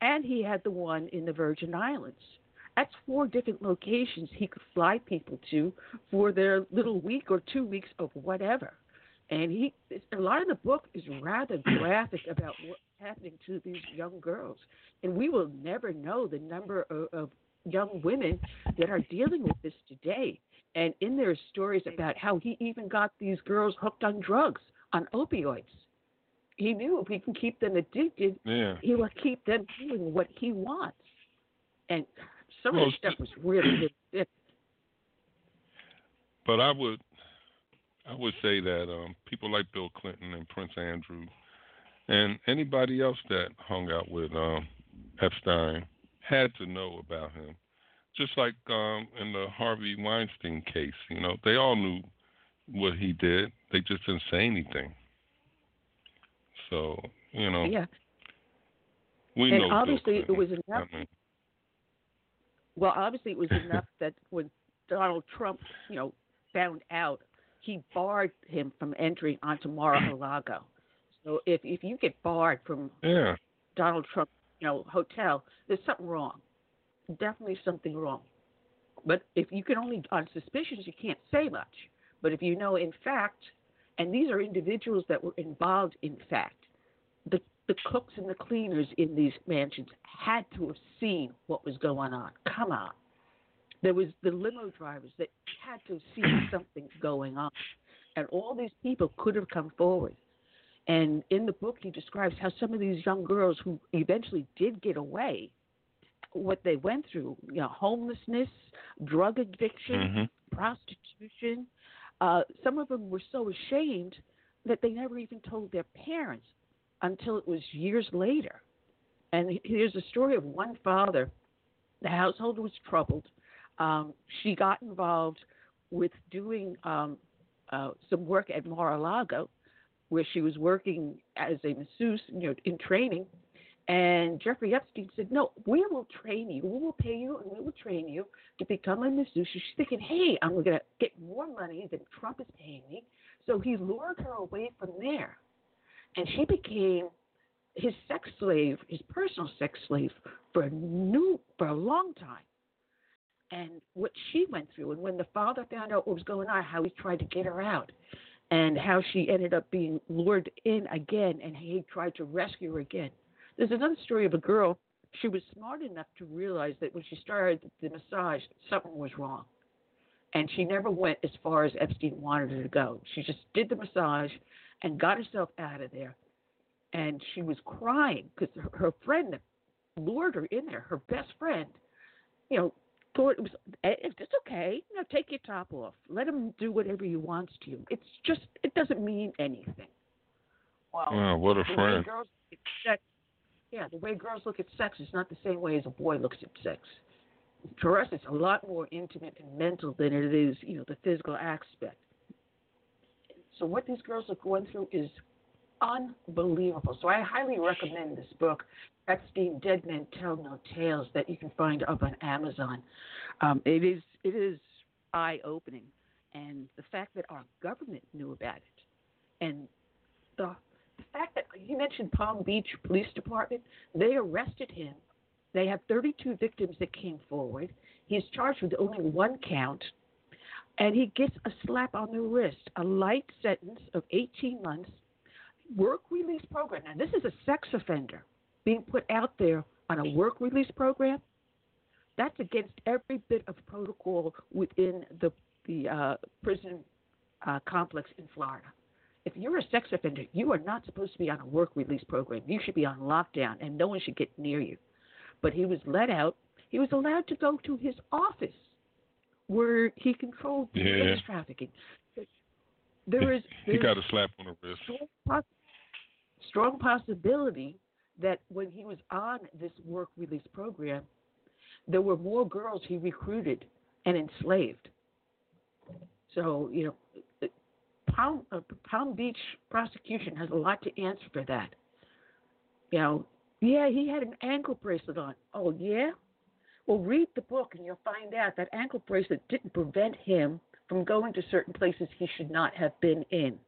and he had the one in the Virgin Islands. That's four different locations he could fly people to for their little week or two weeks of whatever. And he, a lot of the book is rather graphic about what's happening to these young girls. And we will never know the number of, of young women that are dealing with this today. And in their stories about how he even got these girls hooked on drugs, on opioids. He knew if he can keep them addicted, Yeah. he will keep them doing what he wants. And some Well, of the stuff was really, sick. But I would I would say that um, people like Bill Clinton and Prince Andrew and anybody else that hung out with um, Epstein had to know about him. Just like um, in the Harvey Weinstein case, you know, they all knew what he did. They just didn't say anything. So, you know, Yeah. we and know obviously it was enough. I mean, Well, obviously it was [laughs] enough that when Donald Trump, you know, found out, he barred him from entering onto Mar-a-Lago. So if if you get barred from yeah. Donald Trump, you know, hotel, there's something wrong. Definitely something wrong. But if you can only on suspicions, you can't say much. But if you know in fact, and these are individuals that were involved in fact, the the cooks and the cleaners in these mansions had to have seen what was going on. Come on. There was the limo drivers that had to see [clears throat] something going on, and all these people could have come forward. And in the book, he describes how some of these young girls who eventually did get away, what they went through, you know, homelessness, drug addiction, Mm-hmm. prostitution. Uh, some of them were so ashamed that they never even told their parents until it was years later. And here's a story of one father. The household was troubled. Um, she got involved with doing um, uh, some work at Mar-a-Lago, where she was working as a masseuse, you know, in training. And Jeffrey Epstein said, "No, we will train you. We will pay you, and we will train you to become a masseuse." She's thinking, "Hey, I'm going to get more money than Trump is paying me." So he lured her away from there, and she became his sex slave, his personal sex slave, for a new for a long time. And what she went through, and when the father found out what was going on, how he tried to get her out, and how she ended up being lured in again, and he tried to rescue her again. There's another story of a girl. She was smart enough to realize that when she started the massage, something was wrong. And she never went as far as Epstein wanted her to go. She just did the massage and got herself out of there. And she was crying because her, friend lured her in there, her best friend, you know, thought it was "Eh, it's okay. You know, take your top off. Let him do whatever he wants to you. It's just it doesn't mean anything. Well, Wow, what a the way friend. girls look at sex, yeah, the way girls look at sex is not the same way as a boy looks at sex. For us, it's a lot more intimate and mental than it is, you know, the physical aspect. So what these girls are going through is unbelievable. So I highly recommend this book, Epstein: Dead Men Tell No Tales, that you can find up on Amazon. Um, it is it is eye opening, and the fact that our government knew about it, and the the fact that you mentioned Palm Beach Police Department, they arrested him. They have 32 victims that came forward. He's charged with only one count, and he gets a slap on the wrist, a light sentence of 18 months, work release program. Now, this is a sex offender being put out there on a work release program. That's against every bit of protocol within the the uh, prison uh, complex in Florida. If you're a sex offender, you are not supposed to be on a work release program. You should be on lockdown, and no one should get near you. But he was let out. He was allowed to go to his office, where he controlled the Yeah. sex trafficking. There is [laughs] He got a slap on the wrist. strong, poss- strong possibility that when he was on this work release program, there were more girls he recruited and enslaved. So you know, Palm uh, Palm Beach prosecution has a lot to answer for that. You know, yeah, he had an ankle bracelet on. Oh yeah. Well, read the book and you'll find out that ankle bracelet didn't prevent him from going to certain places he should not have been in.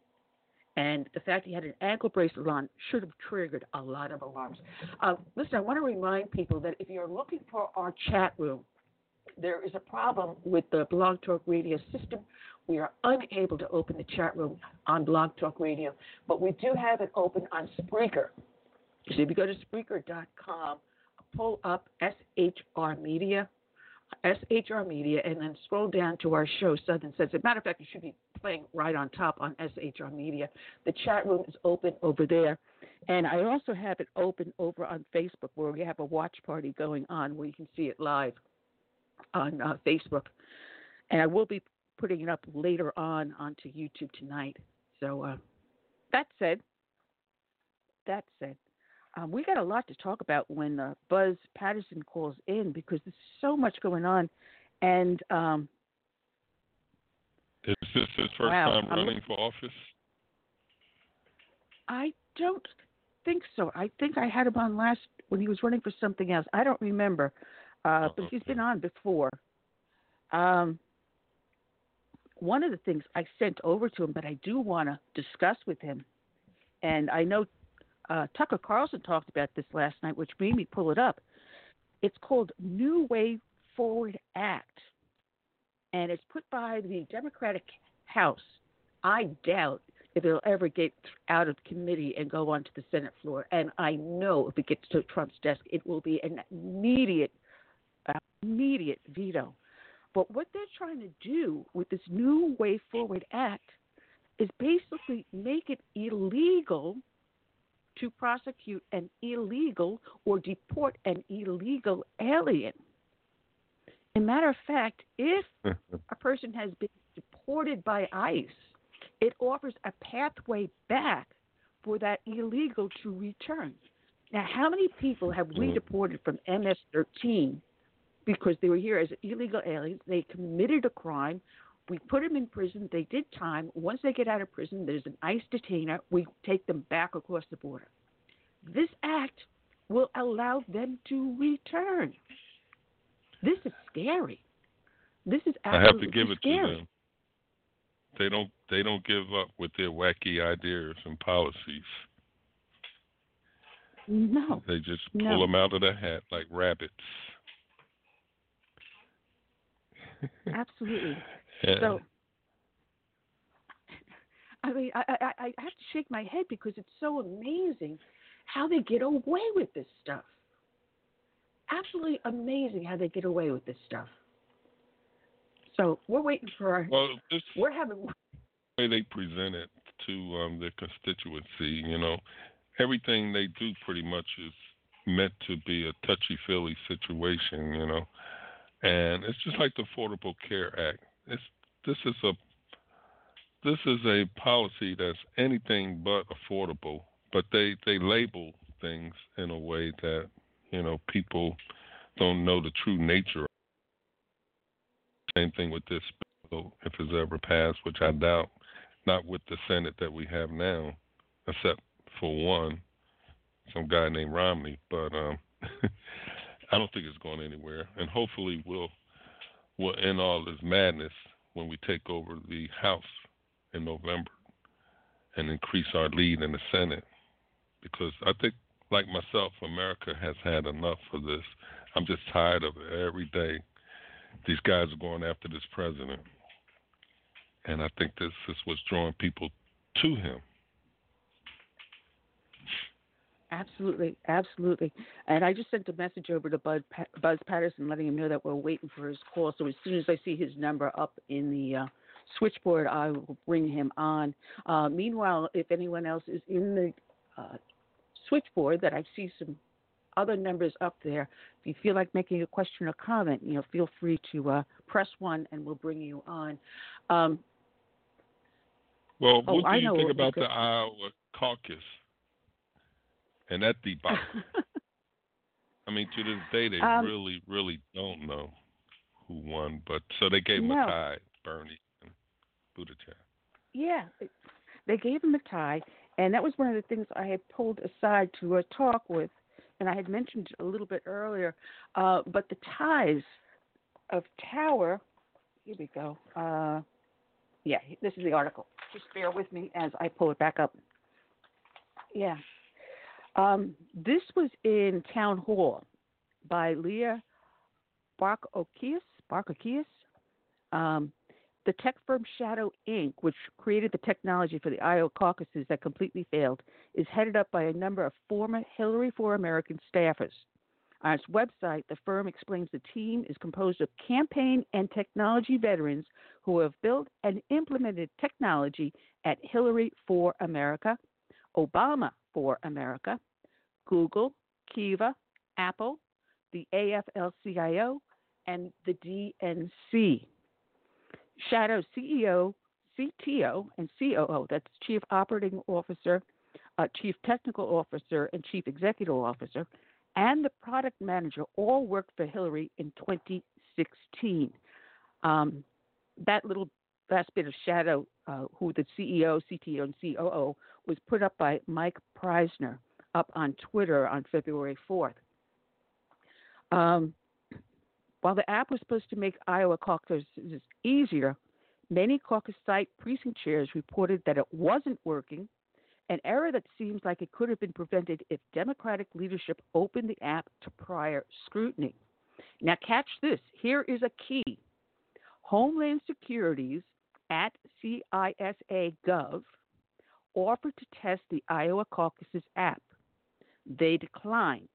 And the fact he had an ankle bracelet on should have triggered a lot of alarms. Uh, listen, I want to remind people that if you're looking for our chat room, there is a problem with the Blog Talk Radio system. We are unable to open the chat room on Blog Talk Radio, but we do have it open on Spreaker. So if you go to Spreaker.com, pull up SHR Media, SHR Media, and then scroll down to our show, Southern Sense. As a matter of fact, it should be playing right on top on SHR Media. The chat room is open over there. And I also have it open over on Facebook where we have a watch party going on where you can see it live on uh, Facebook. And I will be putting it up later on onto YouTube tonight. So uh, that said, that said, um, we got a lot to talk about when uh, Buzz Patterson calls in because there's so much going on, and um, Is this his first Wow, time I'm running for office? I don't think so. I think I had him on last when he was running for something else. I don't remember, uh, but he's been on before. Um, one of the things I sent over to him, but I do want to discuss with him, and I know uh, Tucker Carlson talked about this last night, which made me pull it up. It's called New Way Forward Act, and it's put by the Democratic House. I doubt if it'll ever get out of committee and go onto the Senate floor. And I know if it gets to Trump's desk, it will be an immediate, uh, immediate veto. But what they're trying to do with this new Way Forward Act is basically make it illegal to prosecute an illegal or deport an illegal alien. As a matter of fact, if mm-hmm. a person has been deported by ICE, it offers a pathway back for that illegal to return. Now, how many people have we mm. deported from MS 13 because they were here as illegal aliens? They committed a crime. We put them in prison. They did time. Once they get out of prison, there's an ICE detainer. We take them back across the border. This act will allow them to return. This is scary. This is I have to give it scary. to them. They don't they don't give up with their wacky ideas and policies. No. They just No. pull them out of the hat like rabbits. Absolutely. [laughs] Yeah. So, I mean, I I I have to shake my head because it's so amazing how they get away with this stuff. Absolutely amazing how they get away with this stuff. So we're waiting for our. Well, this we're having. The way they present it to um, their constituency, you know, everything they do pretty much is meant to be a touchy feely situation, you know. And it's just like the Affordable Care Act. It's this is a this is a policy that's anything but affordable, but they they label things in a way that you know people don't know the true nature. Same thing with this bill, if it's ever passed, which I doubt. Not with the Senate that we have now, except for one, some guy named Romney. But um, [laughs] I don't think it's going anywhere. And hopefully we'll we'll end all this madness when we take over the House in November and increase our lead in the Senate. Because I think, like myself, America has had enough of this. I'm just tired of it every day. These guys are going after this president. And I think this is what's drawing people to him. Absolutely, absolutely. And I just sent a message over to Bud Buzz Patterson, letting him know that we're waiting for his call. So as soon as I see his number up in the uh, switchboard, I will bring him on. Uh, meanwhile, if anyone else is in the uh, switchboard, that I see some other numbers up there. If you feel like making a question or comment, you know, feel free to uh, press one, and we'll bring you on. Um, Well, Oh, what do I you think about the Iowa caucus and that debacle? [laughs] I mean, to this day, they Um, really, really don't know who won. But so they gave him No. a tie, Bernie and Buttigieg. Yeah, they gave him a tie, and that was one of the things I had pulled aside to talk with, and I had mentioned a little bit earlier. Uh, but the ties of Tower, here we go. Uh, yeah, this is the article. Just bear with me as I pull it back up. Yeah. Um, this was in Town Hall by Leah Barkoukis. Barkoukis. Um, the tech firm Shadow Inc., which created the technology for the Iowa caucuses that completely failed, is headed up by a number of former Hillary for American staffers. On its website, the firm explains the team is composed of campaign and technology veterans who have built and implemented technology at Hillary for America, Obama for America, Google, Kiva, Apple, the AFL CIO, and the DNC. Shadow CEO, CTO, and COO, that's Chief Operating Officer, uh, Chief Technical Officer, and Chief Executive Officer, and the product manager all worked for Hillary in 2016. Um, that little last bit of shadow, uh, who the CEO, CTO, and COO, was put up by Mike Preisner up on Twitter on February 4th. Um, while the app was supposed to make Iowa caucuses easier, many caucus site precinct chairs reported that it wasn't working, an error that seems like it could have been prevented if Democratic leadership opened the app to prior scrutiny. Now, catch this here is a key Homeland Securities at CISA.gov offered to test the Iowa caucuses app. They declined.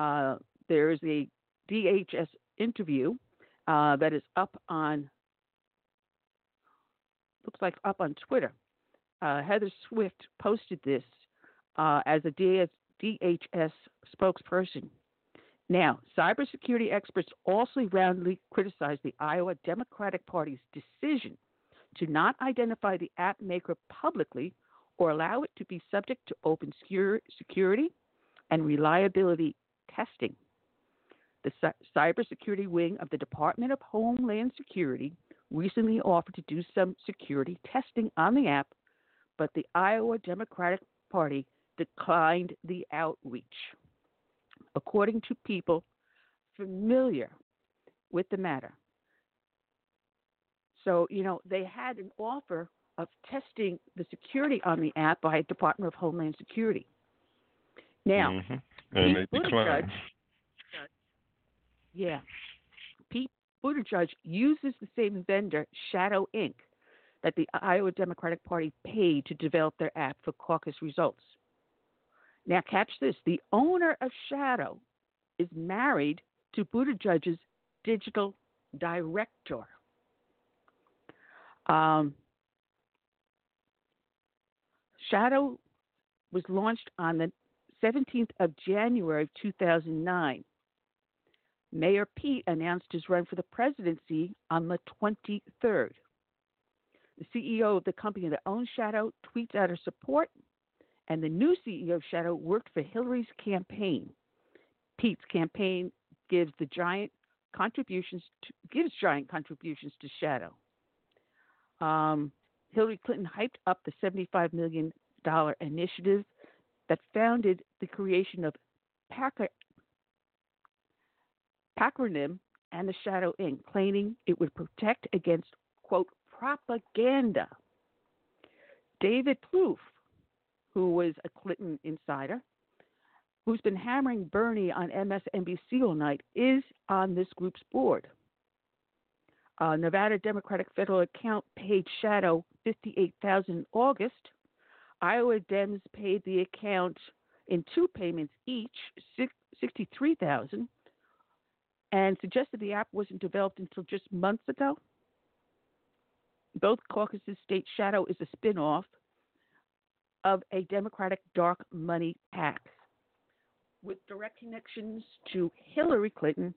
Uh, there is a DHS interview uh, that is up on looks like up on Twitter. Uh, Heather Swift posted this uh, as a DS, DHS spokesperson. Now, cybersecurity experts also roundly criticized the Iowa Democratic Party's decision to not identify the app maker publicly or allow it to be subject to open security and reliability testing. The cybersecurity wing of the Department of Homeland Security recently offered to do some security testing on the app, but the Iowa Democratic Party declined the outreach. According to people familiar with the matter. So, you know, they had an offer of testing the security on the app by the Department of Homeland Security. Now, mm-hmm. and Pete. Buttigieg, yeah, Pete Buttigieg uses the same vendor, Shadow Inc., that the Iowa Democratic Party paid to develop their app for caucus results. Now, catch this: the owner of Shadow is married to Buttigieg's digital director. Um, Shadow was launched on the 17th of January 2009. Mayor Pete announced his run for the presidency on the 23rd. The CEO of the company that owns Shadow tweets out her support, and the new CEO of Shadow worked for Hillary's campaign. Pete's campaign gives the giant contributions to, gives giant contributions to Shadow. Um, Hillary Clinton hyped up the $75 million initiative that founded the creation of Packer, Pacronym and the Shadow Inc., claiming it would protect against, quote, propaganda. David Plouffe, who was a Clinton insider, who's been hammering Bernie on MSNBC all night, is on this group's board. Uh, Nevada Democratic federal account paid Shadow 58000 in August. Iowa Dems paid the account in two payments each, 63000 and suggested the app wasn't developed until just months ago. Both caucuses state Shadow is a spinoff of a Democratic dark money PAC with direct connections to Hillary Clinton.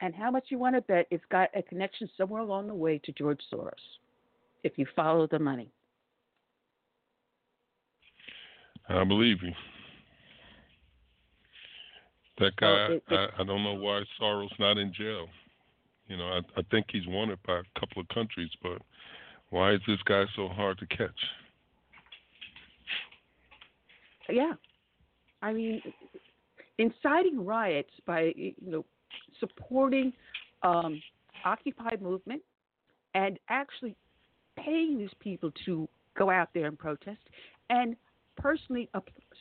And how much you want to bet it's got a connection somewhere along the way to George Soros, if you follow the money. I believe you. That guy, it, it, I, I don't know why Soros not in jail. You know, I, I think he's wanted by a couple of countries, but why is this guy so hard to catch? Yeah, I mean, inciting riots by you know supporting um, Occupy movement and actually paying these people to go out there and protest and personally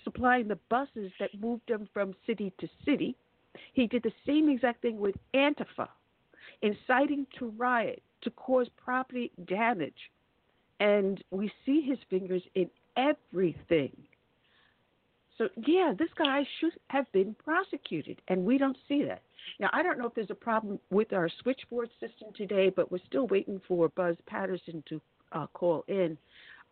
supplying the buses that moved them from city to city. He did the same exact thing with Antifa, inciting to riot, to cause property damage. And we see his fingers in everything. So, yeah, this guy should have been prosecuted, and we don't see that. Now, I don't know if there's a problem with our switchboard system today, but we're still waiting for Buzz Patterson to uh, call in.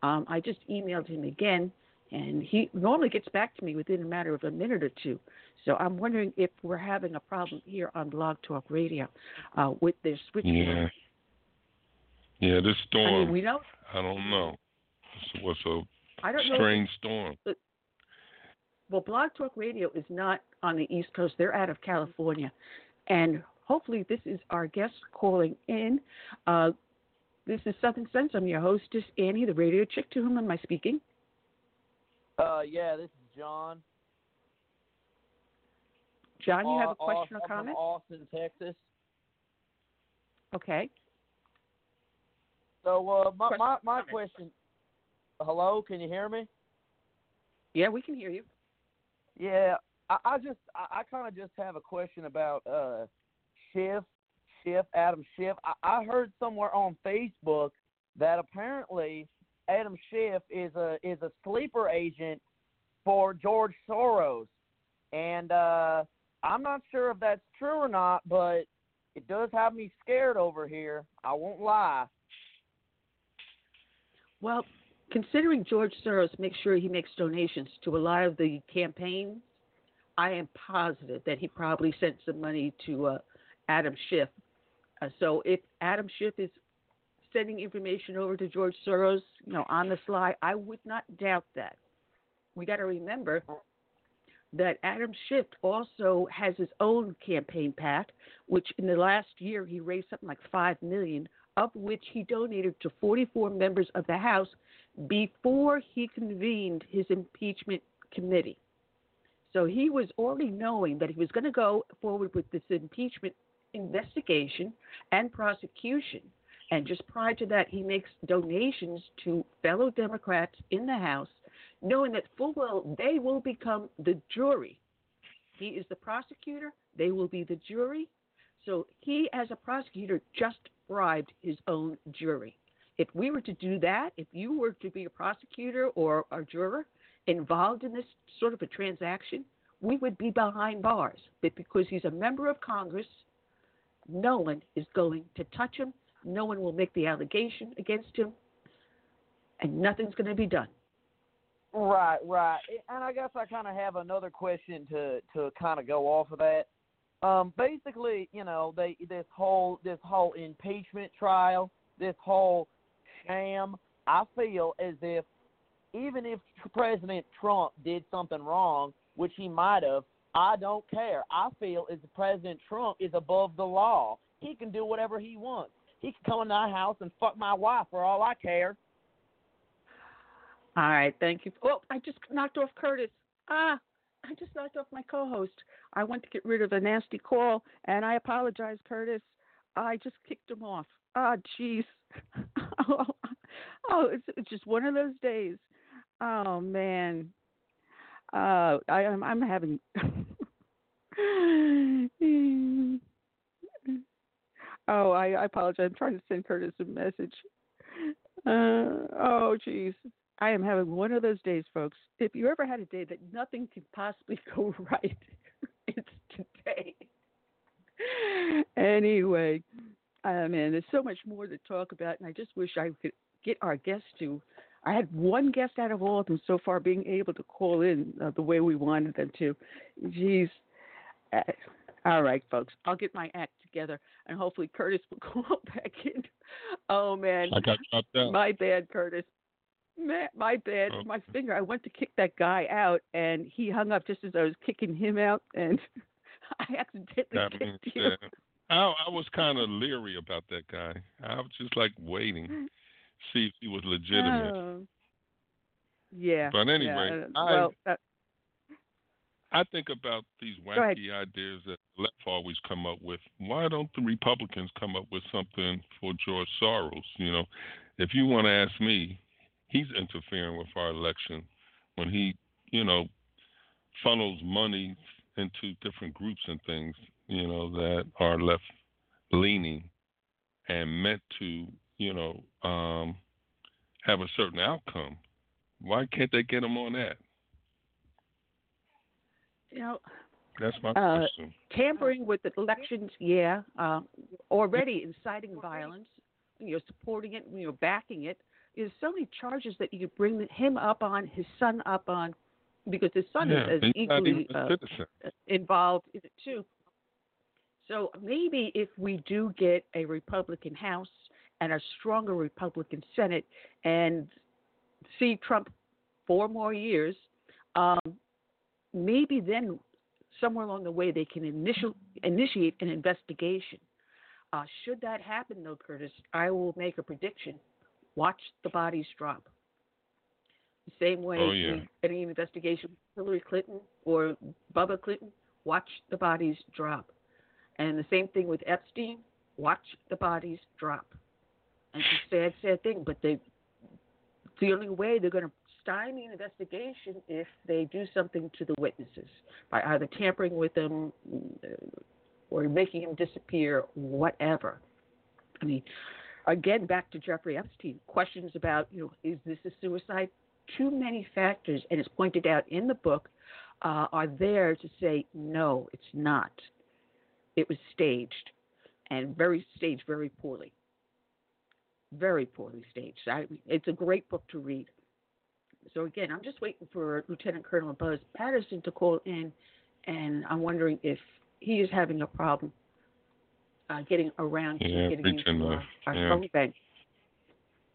Um, I just emailed him again and he normally gets back to me within a matter of a minute or two. So I'm wondering if we're having a problem here on Blog Talk Radio uh, with this switchboard. Yeah. Yeah, this storm. I mean, we know. I don't know. It was a I don't strange know storm. well, Blog Talk Radio is not on the East Coast. They're out of California, and hopefully this is our guest calling in. Uh, this is Southern Sense. I'm your hostess, Annie, the radio chick. To whom am I speaking? Uh, yeah, this is John. John, you have a Uh, question or comment? From Austin, Texas. Okay. So, uh, my Question- my, my question. Hello, can you hear me? Yeah, we can hear you. Yeah, I, I just I, I kind of just have a question about uh Schiff, Schiff, Adam Schiff. I, I heard somewhere on Facebook that apparently Adam Schiff is a is a sleeper agent for George Soros, and uh I'm not sure if that's true or not, but it does have me scared over here. I won't lie. Well, considering George Soros makes sure he makes donations to a lot of the campaigns, I am positive that he probably sent some money to uh, Adam Schiff. Uh, so if Adam Schiff is sending information over to George Soros, you know, on the sly, I would not doubt that. We got to remember that Adam Schiff also has his own campaign PAC, which in the last year he raised something like five million, of which he donated to 44 members of the House before he convened his impeachment committee. So he was already knowing that he was going to go forward with this impeachment investigation and prosecution. And just prior to that, he makes donations to fellow Democrats in the House, knowing that full well they will become the jury. He is the prosecutor, they will be the jury. So he, as a prosecutor, just bribed his own jury. If we were to do that, if you were to be a prosecutor or a juror involved in this sort of a transaction, we would be behind bars. But because he's a member of Congress, no one is going to touch him. No one will make the allegation against him, and nothing's going to be done. Right, right. And I guess I kind of have another question to to kind of go off of that. Um, basically, you know, they this whole this whole impeachment trial, this whole sham. I feel as if even if President Trump did something wrong, which he might have, I don't care. I feel as President Trump is above the law. He can do whatever he wants. He can come in my house and fuck my wife for all I care. All right, thank you. Oh, I just knocked off Curtis. Ah, I just knocked off my co-host. I went to get rid of a nasty call, and I apologize, Curtis. I just kicked him off. Ah, jeez. oh, [laughs] oh, it's, it's just one of those days. Oh man. Uh, I, I'm I'm having. [laughs] [sighs] [sighs] oh, I, I apologize. I'm trying to send Curtis a message. Uh, oh, jeez. I am having one of those days, folks. If you ever had a day that nothing could possibly [laughs] go right, it's today. anyway, uh, man, there's so much more to talk about, and I just wish I could get our guests to. I had one guest out of all of them so far being able to call in uh, the way we wanted them to. Jeez. Uh, all right, folks. I'll get my act together, and hopefully Curtis will [laughs] call back in. Oh man, I got dropped out. My bad, Curtis. My, my bad. Oh. My finger. I went to kick that guy out, and he hung up just as I was kicking him out, and [laughs] I accidentally That kicked being you. I, I was kind of leery about that guy. I was just like waiting, [laughs] see if he was legitimate. Oh. Yeah. But anyway, yeah, I- well, uh, I think about these wacky ideas that the left always come up with. Why don't the Republicans come up with something for George Soros? You know, if you want to ask me, he's interfering with our election when he, you know, funnels money into different groups and things, you know, that are left leaning and meant to, you know, um, have a certain outcome. Why can't they get him on that? You know, That's my Uh, question. tampering with the elections, yeah. Uh, already inciting violence, you're supporting it, you're backing it. There's so many charges that you could bring him up on, his son up on, because his son yeah, is, is equally uh, involved in it too. So maybe if we do get a Republican House and a stronger Republican Senate and see Trump four more years, um, maybe then somewhere along the way they can initial, initiate an investigation. Uh, should that happen, though, Curtis, I will make a prediction. Watch the bodies drop. The same way Oh, yeah. any investigation with Hillary Clinton or Bubba Clinton, watch the bodies drop. And the same thing with Epstein, watch the bodies drop. And it's a sad, sad thing, but they the only way they're going to stymie an investigation if they do something to the witnesses by either tampering with them uh, or making him disappear, whatever. I mean, again, back to Jeffrey Epstein. Questions about, you know, is this a suicide? Too many factors, and it's pointed out in the book, uh, are there to say no, it's not. It was staged, and very staged very poorly. Very poorly staged. I, it's a great book to read. So again, I'm just waiting for Lieutenant Colonel Buzz Patterson to call in, and I'm wondering if he is having a problem uh, getting around yeah, to getting into our, our yeah. phone bank.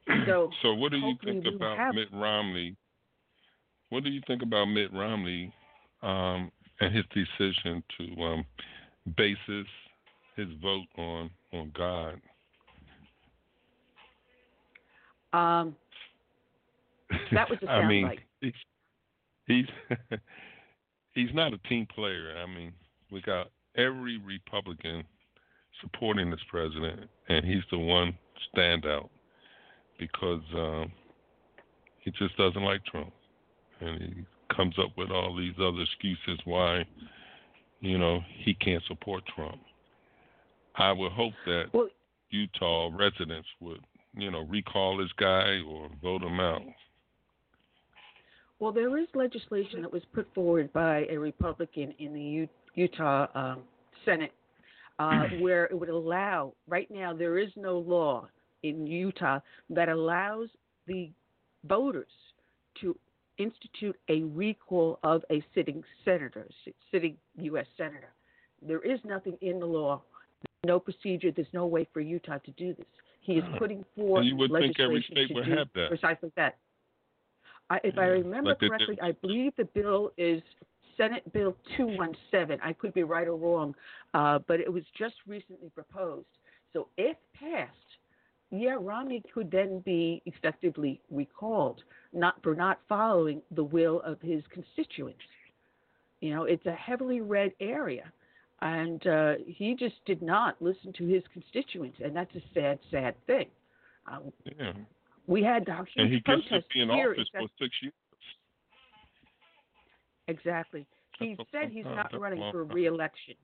[clears throat] So, So what do you think about have- Mitt Romney? What do you think about Mitt Romney um, and his decision to um, base his, his vote on on God? Um, that was I mean, he's he's [laughs] he's not a team player. I mean, we got every Republican supporting this president, and he's the one standout because um, he just doesn't like Trump, and he comes up with all these other excuses why you know he can't support Trump. I would hope that Well- Utah residents would you know recall this guy or vote him out. Well, there is legislation that was put forward by a Republican in the U- Utah um, Senate uh, [clears throat] where it would allow, right now, there is no law in Utah that allows the voters to institute a recall of a sitting senator, sitting U.S. senator. There is nothing in the law, no procedure, there's no way for Utah to do this. He is putting forth And you would think every legislation state would have that. precisely that. I, if I remember like correctly. I believe the bill is Senate Bill 217. I could be right or wrong, uh, but it was just recently proposed. So if passed, yeah, Romney could then be effectively recalled, not for not following the will of his constituents. You know, it's a heavily red area, and uh, he just did not listen to his constituents, and that's a sad, sad thing. Um, Yeah. We had huge And he gets to be in here office for six years. Exactly. He That's said he's not running for re-election.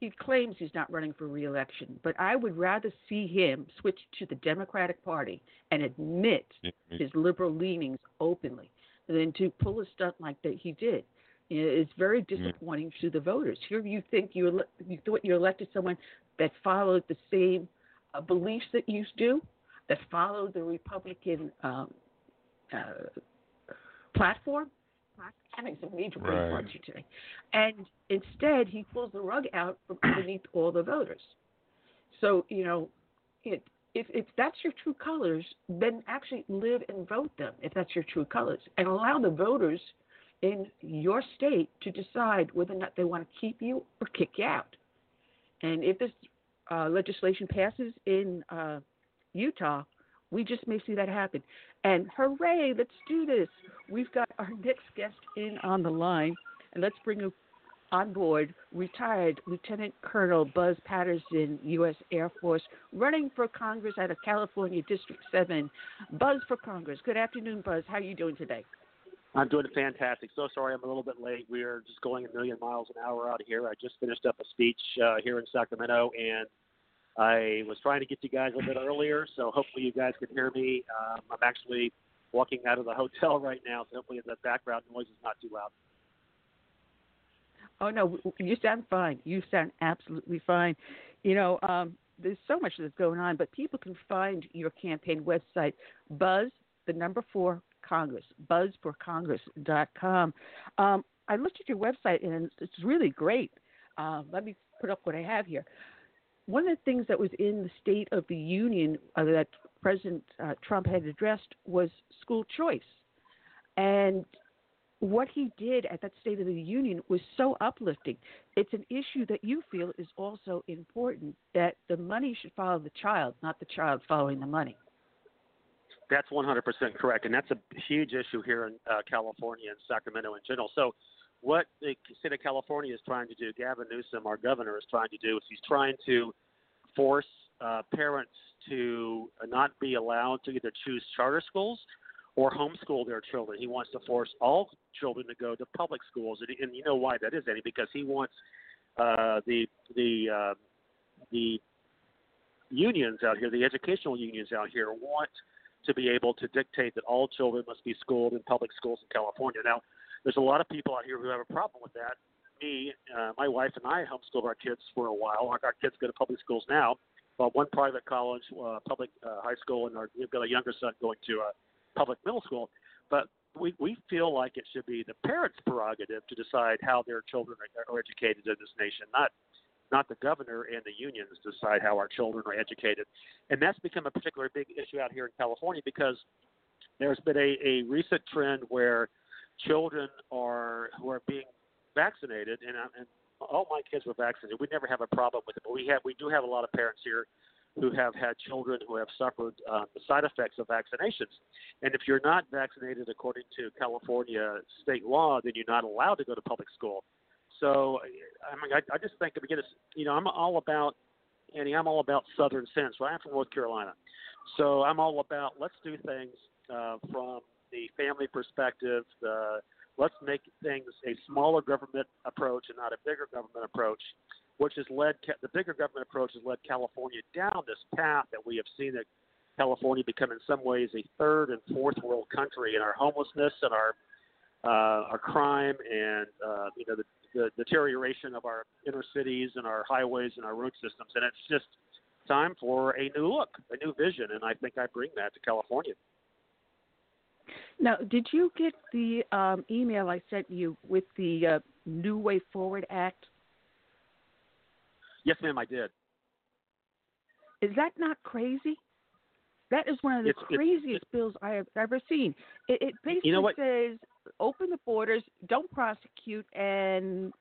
He claims he's not running for re-election, but I would rather see him switch to the Democratic Party and admit Yeah, his liberal leanings openly than to pull a stunt like that he did. It's very disappointing to the voters. Here you think you ele- you thought you elected someone that followed the same uh, beliefs that you do, that followed the Republican um, uh, platform. I'm having some major brain Right. today. And instead, he pulls the rug out from underneath all the voters. So, you know, it, if, if that's your true colors, then actually live and vote them if that's your true colors. And allow the voters in your state to decide whether or not they want to keep you or kick you out. And if this uh, legislation passes in uh, Utah, we just may see that happen. And hooray, let's do this. We've got our next guest in on the line, and let's bring him on board retired Lieutenant Colonel Buzz Patterson, U.S. Air Force, running for Congress out of California District 7. Buzz for Congress. Good afternoon, Buzz. How are you doing today? I'm doing fantastic. So sorry I'm a little bit late. We are just going a million miles an hour out here. I just finished up a speech uh, here in Sacramento, and I was trying to get you guys a bit earlier, so hopefully you guys can hear me. Um, I'm actually walking out of the hotel [laughs] right now, so hopefully the background noise is not too loud. Oh no, you sound fine. You sound absolutely fine. You know, um, there's so much that's going on, but people can find your campaign website, Buzz, the number four Congress, buzz4congress.com. Um, I looked at your website and it's really great. Uh, let me put up what I have here. One of the things that was in the State of the Union uh, that President uh, Trump had addressed was school choice. And what he did at that State of the Union was so uplifting. It's an issue that you feel is also important that the money should follow the child, not the child following the money. That's 100% correct, and that's a huge issue here in uh, California and Sacramento in general. So, what the state of California is trying to do, Gavin Newsom, our governor, is trying to do, is he's trying to force uh, parents to not be allowed to either choose charter schools or homeschool their children. He wants to force all children to go to public schools, and, and you know why that is, Eddie? Because he wants uh, the the uh, the unions out here, the educational unions out here, want to be able to dictate that all children must be schooled in public schools in California. Now, there's a lot of people out here who have a problem with that, me, uh, my wife and I homeschooled our kids for a while. Our, our kids go to public schools now, well, one private college, uh, public uh, high school, and our, we've got a younger son going to a public middle school. But we we feel like it should be the parents' prerogative to decide how their children are, are educated in this nation, not not the governor and the unions decide how our children are educated. And that's become a particularly big issue out here in California because there's been a, a recent trend where children are who are being vaccinated, and, and all my kids were vaccinated. We never have a problem with it, but we have we do have a lot of parents here who have had children who have suffered uh, the side effects of vaccinations. And if you're not vaccinated according to California state law, then you're not allowed to go to public school. So I mean, I, I just think again, it's, you know, I'm all about Annie. I'm all about Southern sense. Right? I'm from North Carolina, so I'm all about let's do things uh, from the family perspective. The let's make things a smaller government approach and not a bigger government approach, which has led the bigger government approach has led California down this path that we have seen that California become in some ways a third and fourth world country in our homelessness and our uh, our crime and uh, you know the, the deterioration of our inner cities and our highways and our road systems, and it's just time for a new look, a new vision, and I think I bring that to California. Now, did you get the um, email I sent you with the uh, New Way Forward Act? Yes, ma'am, I did. Is that not crazy? That is one of the It's- it's- craziest bills I have ever seen. It, it basically know what? says open the borders, don't prosecute, and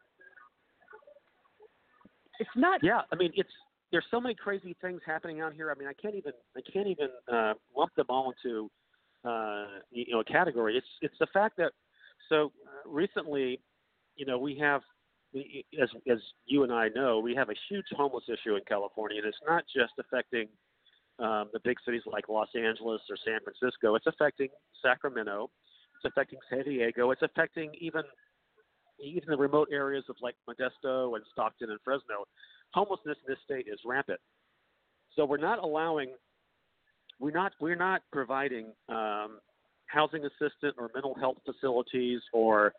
it's not. Yeah, I mean, it's there's so many crazy things happening out here. I mean, I can't even I can't even uh, lump them all into uh, you know a category. It's it's the fact that so uh, recently, you know, we have as as you and I know, we have a huge homeless issue in California, and it's not just affecting um, the big cities like Los Angeles or San Francisco. It's affecting Sacramento. It's affecting San Diego. It's affecting even even the remote areas of like Modesto and Stockton and Fresno. Homelessness in this state is rampant. So we're not allowing we're not we're not providing um, housing assistance or mental health facilities or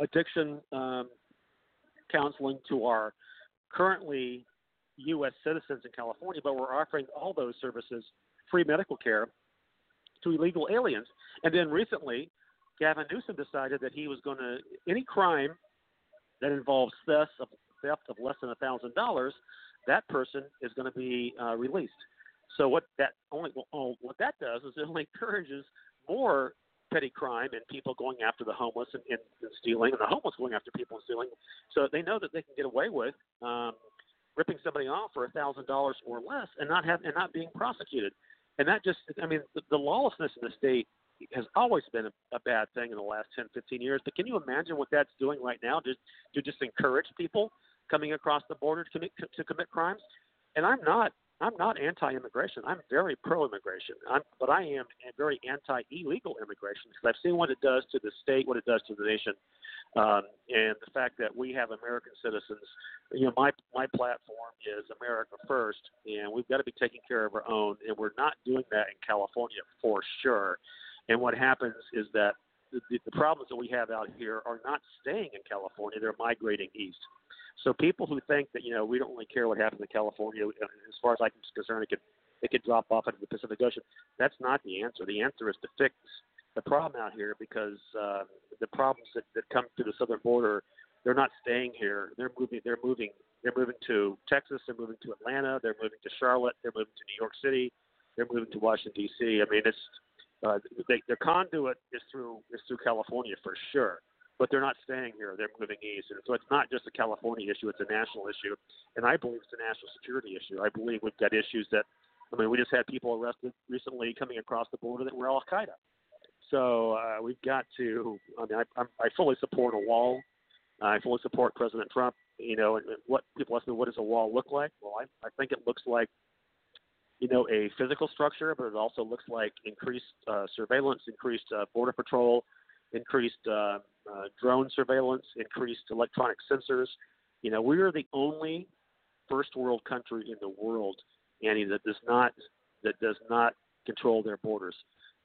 addiction um, counseling to our currently U.S. citizens in California, but we're offering all those services, free medical care, to illegal aliens. And then recently, Gavin Newsom decided that he was going to any crime that involves theft of theft of less than a thousand dollars, that person is going to be uh, released. So what that only well, what that does is it only [laughs] encourages more petty crime and people going after the homeless and, and, and stealing, and the homeless going after people and stealing. So they know that they can get away with um, ripping somebody off for a thousand dollars or less and not have and not being prosecuted. And that just, I mean, the, the lawlessness in the state has always been a, a bad thing in the last 10, 15 years. But can you imagine what that's doing right now? Just to just encourage people coming across the border to commit to commit crimes. And I'm not I'm not anti-immigration. I'm very pro-immigration. I'm, but I am very anti-illegal immigration because I've seen what it does to the state, what it does to the nation, um, and the fact that we have American citizens. You know, my my platform is America first, and we've got to be taking care of our own, and we're not doing that in California for sure. And what happens is that the, the problems that we have out here are not staying in California; they're migrating east. So people who think that you know we don't really care what happens in California, uh, as far as I'm concerned, it could it could drop off into the Pacific Ocean. That's not the answer. The answer is to fix the problem out here because uh, the problems that, that come to the southern border, they're not staying here. They're moving. They're moving. They're moving to Texas. They're moving to Atlanta. They're moving to Charlotte. They're moving to New York City. They're moving to Washington D.C. I mean, it's uh, they, their conduit is through is through California for sure but they're not staying here. They're moving east. And so it's not just a California issue, it's a national issue. And I believe it's a national security issue. I believe we've got issues that, I mean, we just had people arrested recently coming across the border that were Al Qaeda. So uh, we've got to, I mean, I, I fully support a wall. I fully support President Trump. You know, and what people ask me, what does a wall look like? Well, I, I think it looks like you know, a physical structure, but it also looks like increased uh, surveillance, increased uh, border patrol, increased uh, uh, drone surveillance, increased electronic sensors. You know, we are the only first world country in the world, Annie, that does not that does not control their borders.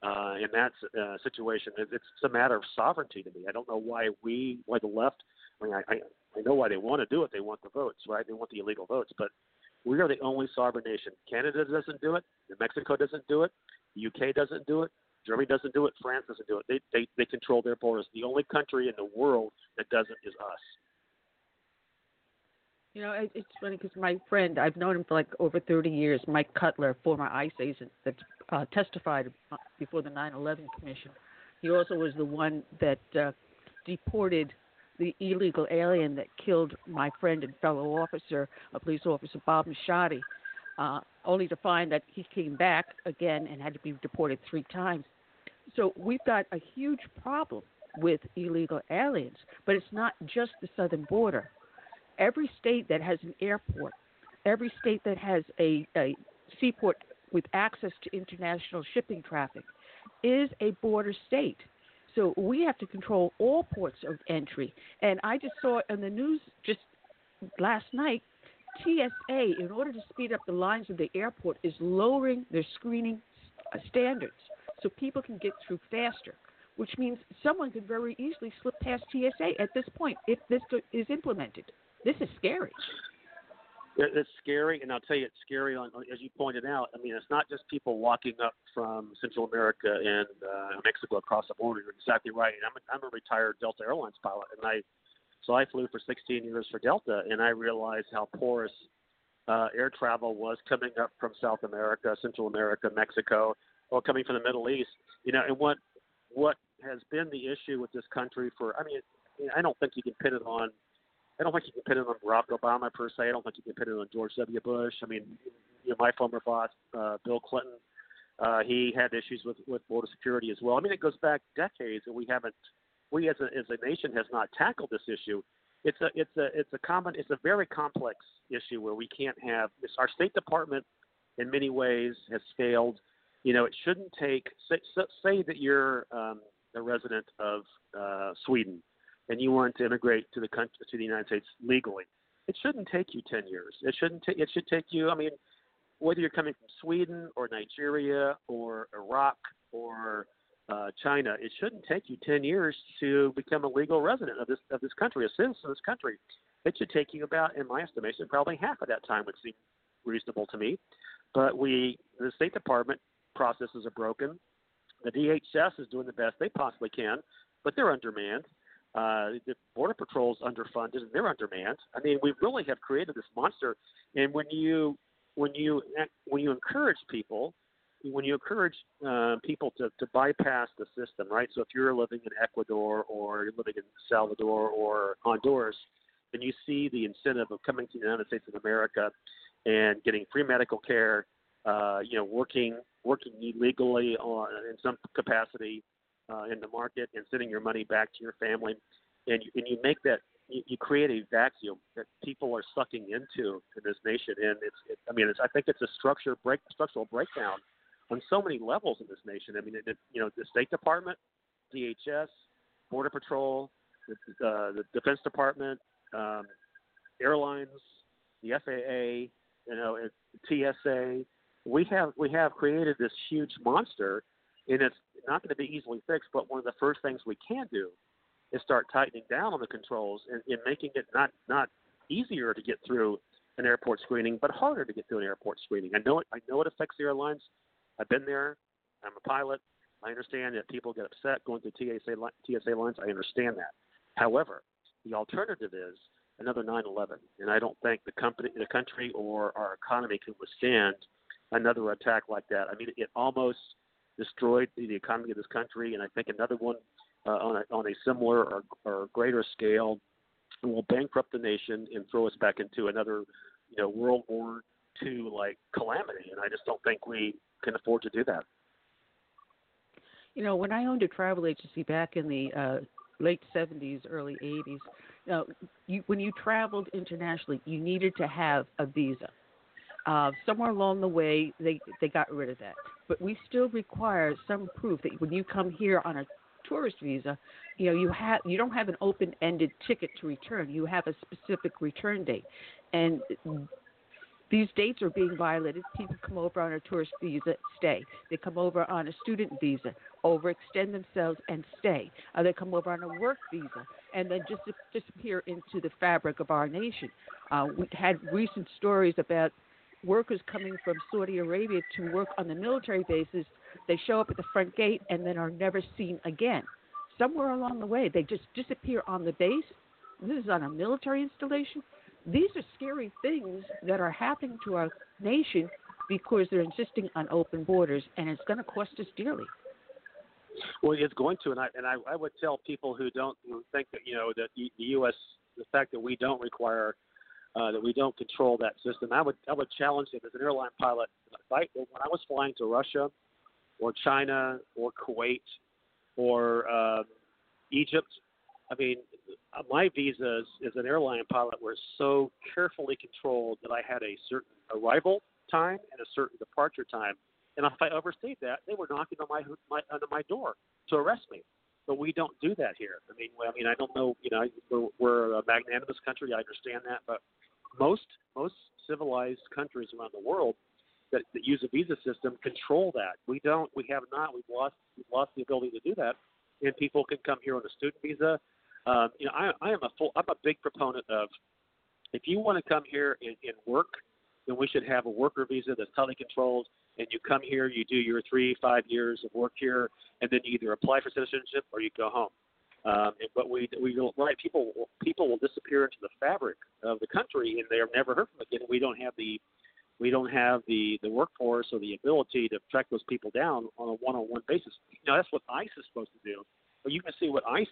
Uh, in that uh, situation, it, it's a matter of sovereignty to me. I don't know why we, why the left. I mean, I, I, I know why they want to do it. They want the votes, right? They want the illegal votes. But we are the only sovereign nation. Canada doesn't do it. Mexico doesn't do it. The UK doesn't do it. Germany doesn't do it. France doesn't do it. They they they control their borders. The only country in the world that doesn't is us. You know, it, it's funny because my friend, I've known him for like over 30 years, Mike Cutler, former ICE agent that uh, testified uh, before the 9/11 Commission. He also was the one that uh, deported the illegal alien that killed my friend and fellow officer, a police officer, Bob Machadi, uh, only to find that he came back again and had to be deported three times. So we've got a huge problem with illegal aliens, but it's not just the southern border every state that has an airport, every state that has a, a seaport with access to international shipping traffic is a border state. So we have to control all ports of entry. And I just saw in the news just last night TSA, in order to speed up the lines of the airport, is lowering their screening uh, standards so people can get through faster, which means someone could very easily slip past TSA at this point if this is implemented. This is scary. It's scary, and I'll tell you, it's scary. On, as you pointed out, I mean, it's not just people walking up from Central America and uh, Mexico across the border. You're exactly right. I'm a, I'm a retired Delta Airlines pilot, and I so I flew for 16 years for Delta, and I realized how porous uh, air travel was coming up from South America, Central America, Mexico, or coming from the Middle East. You know, and what what has been the issue with this country for? I mean, I don't think you can pin it on I don't think you can pin it on Barack Obama per se. I don't think you can pin it on George W. Bush. I mean, you know, my former boss, uh, Bill Clinton, uh, he had issues with with border security as well. I mean, it goes back decades, and we haven't, we as a as a nation has not tackled this issue. It's a it's a it's a common it's a very complex issue where we can't have our State Department in many ways has failed. You know, it shouldn't take say, say that you're um, a resident of uh, Sweden and you want to immigrate to the country to the United States legally, it shouldn't take you ten years. It shouldn't take. It should take you. I mean, whether you're coming from Sweden or Nigeria or Iraq or uh, China, it shouldn't take you ten years to become a legal resident of this of this country, a citizen of this country. It should take you about, in my estimation, probably half of that time would seem reasonable to me. But we, the State Department processes are broken. The DHS is doing the best they possibly can, but they're undermanned. Uh, the border patrol's underfunded and they're undermanned. I mean, we really have created this monster. And when you when you when you encourage people, when you encourage uh, people to, to bypass the system, right? So if you're living in Ecuador or you're living in Salvador or Honduras, then you see the incentive of coming to the United States of America and getting free medical care, uh, you know, working working illegally on, in some capacity, uh, in the market and sending your money back to your family, and you, and you make that you, you create a vacuum that people are sucking into in this nation, and it's it, I mean it's, I think it's a structure break structural breakdown on so many levels in this nation. I mean it, it, you know the State Department, DHS, Border Patrol, the, uh, the Defense Department, um, airlines, the FAA, you know, TSA. We have we have created this huge monster, and it's not going to be easily fixed, but one of the first things we can do is start tightening down on the controls and, and making it not not easier to get through an airport screening, but harder to get through an airport screening. I know it. I know it affects the airlines. I've been there. I'm a pilot. I understand that people get upset going through TSA TSA lines. I understand that. However, the alternative is another 9/11, and I don't think the company, the country, or our economy can withstand another attack like that. I mean, it almost destroyed the economy of this country, and I think another one uh, on, a, on a similar or, or greater scale will bankrupt the nation and throw us back into another, you know, World War II like calamity. And I just don't think we can afford to do that. You know, when I owned a travel agency back in the uh, late 70s, early 80s, you know, you, when you traveled internationally, you needed to have a visa. Uh, somewhere along the way, they they got rid of that, but we still require some proof that when you come here on a tourist visa, you know you have you don't have an open-ended ticket to return. You have a specific return date, and these dates are being violated. People come over on a tourist visa, stay. They come over on a student visa, overextend themselves and stay. Uh, they come over on a work visa and then just disappear into the fabric of our nation. Uh, we had recent stories about workers coming from Saudi Arabia to work on the military bases. They show up at the front gate and then are never seen again. Somewhere along the way, they just disappear on the base. This is on a military installation these are scary things that are happening to our nation because they're insisting on open borders, and it's going to cost us dearly. Well, it's going to, and I and I, I would tell people who don't think that you know that the, the U.S. the fact that we don't require uh, that we don't control that system. I would I would challenge it as an airline pilot. If I, when I was flying to Russia, or China, or Kuwait, or uh, Egypt, I mean, uh, my visas as an airline pilot were so carefully controlled that I had a certain arrival time and a certain departure time. And if I overstayed that, they were knocking on my, my under my door to arrest me. But we don't do that here. I mean, I mean, I don't know. You know, we're, we're a magnanimous country. I understand that, but most most civilized countries around the world that, that use a visa system control that. We don't. We have not. We've lost. We've lost the ability to do that. And people can come here on a student visa um, you know, I, I am a full, I'm a big proponent of if you want to come here and, and work, then we should have a worker visa that's tightly controlled. And you come here, you do your three, five years of work here, and then you either apply for citizenship or you go home. Um, but we we right people people will disappear into the fabric of the country and they are never heard from again. We don't have the we don't have the the workforce or the ability to track those people down on a one-on-one basis. You know that's what ICE is supposed to do. But you can see what ICE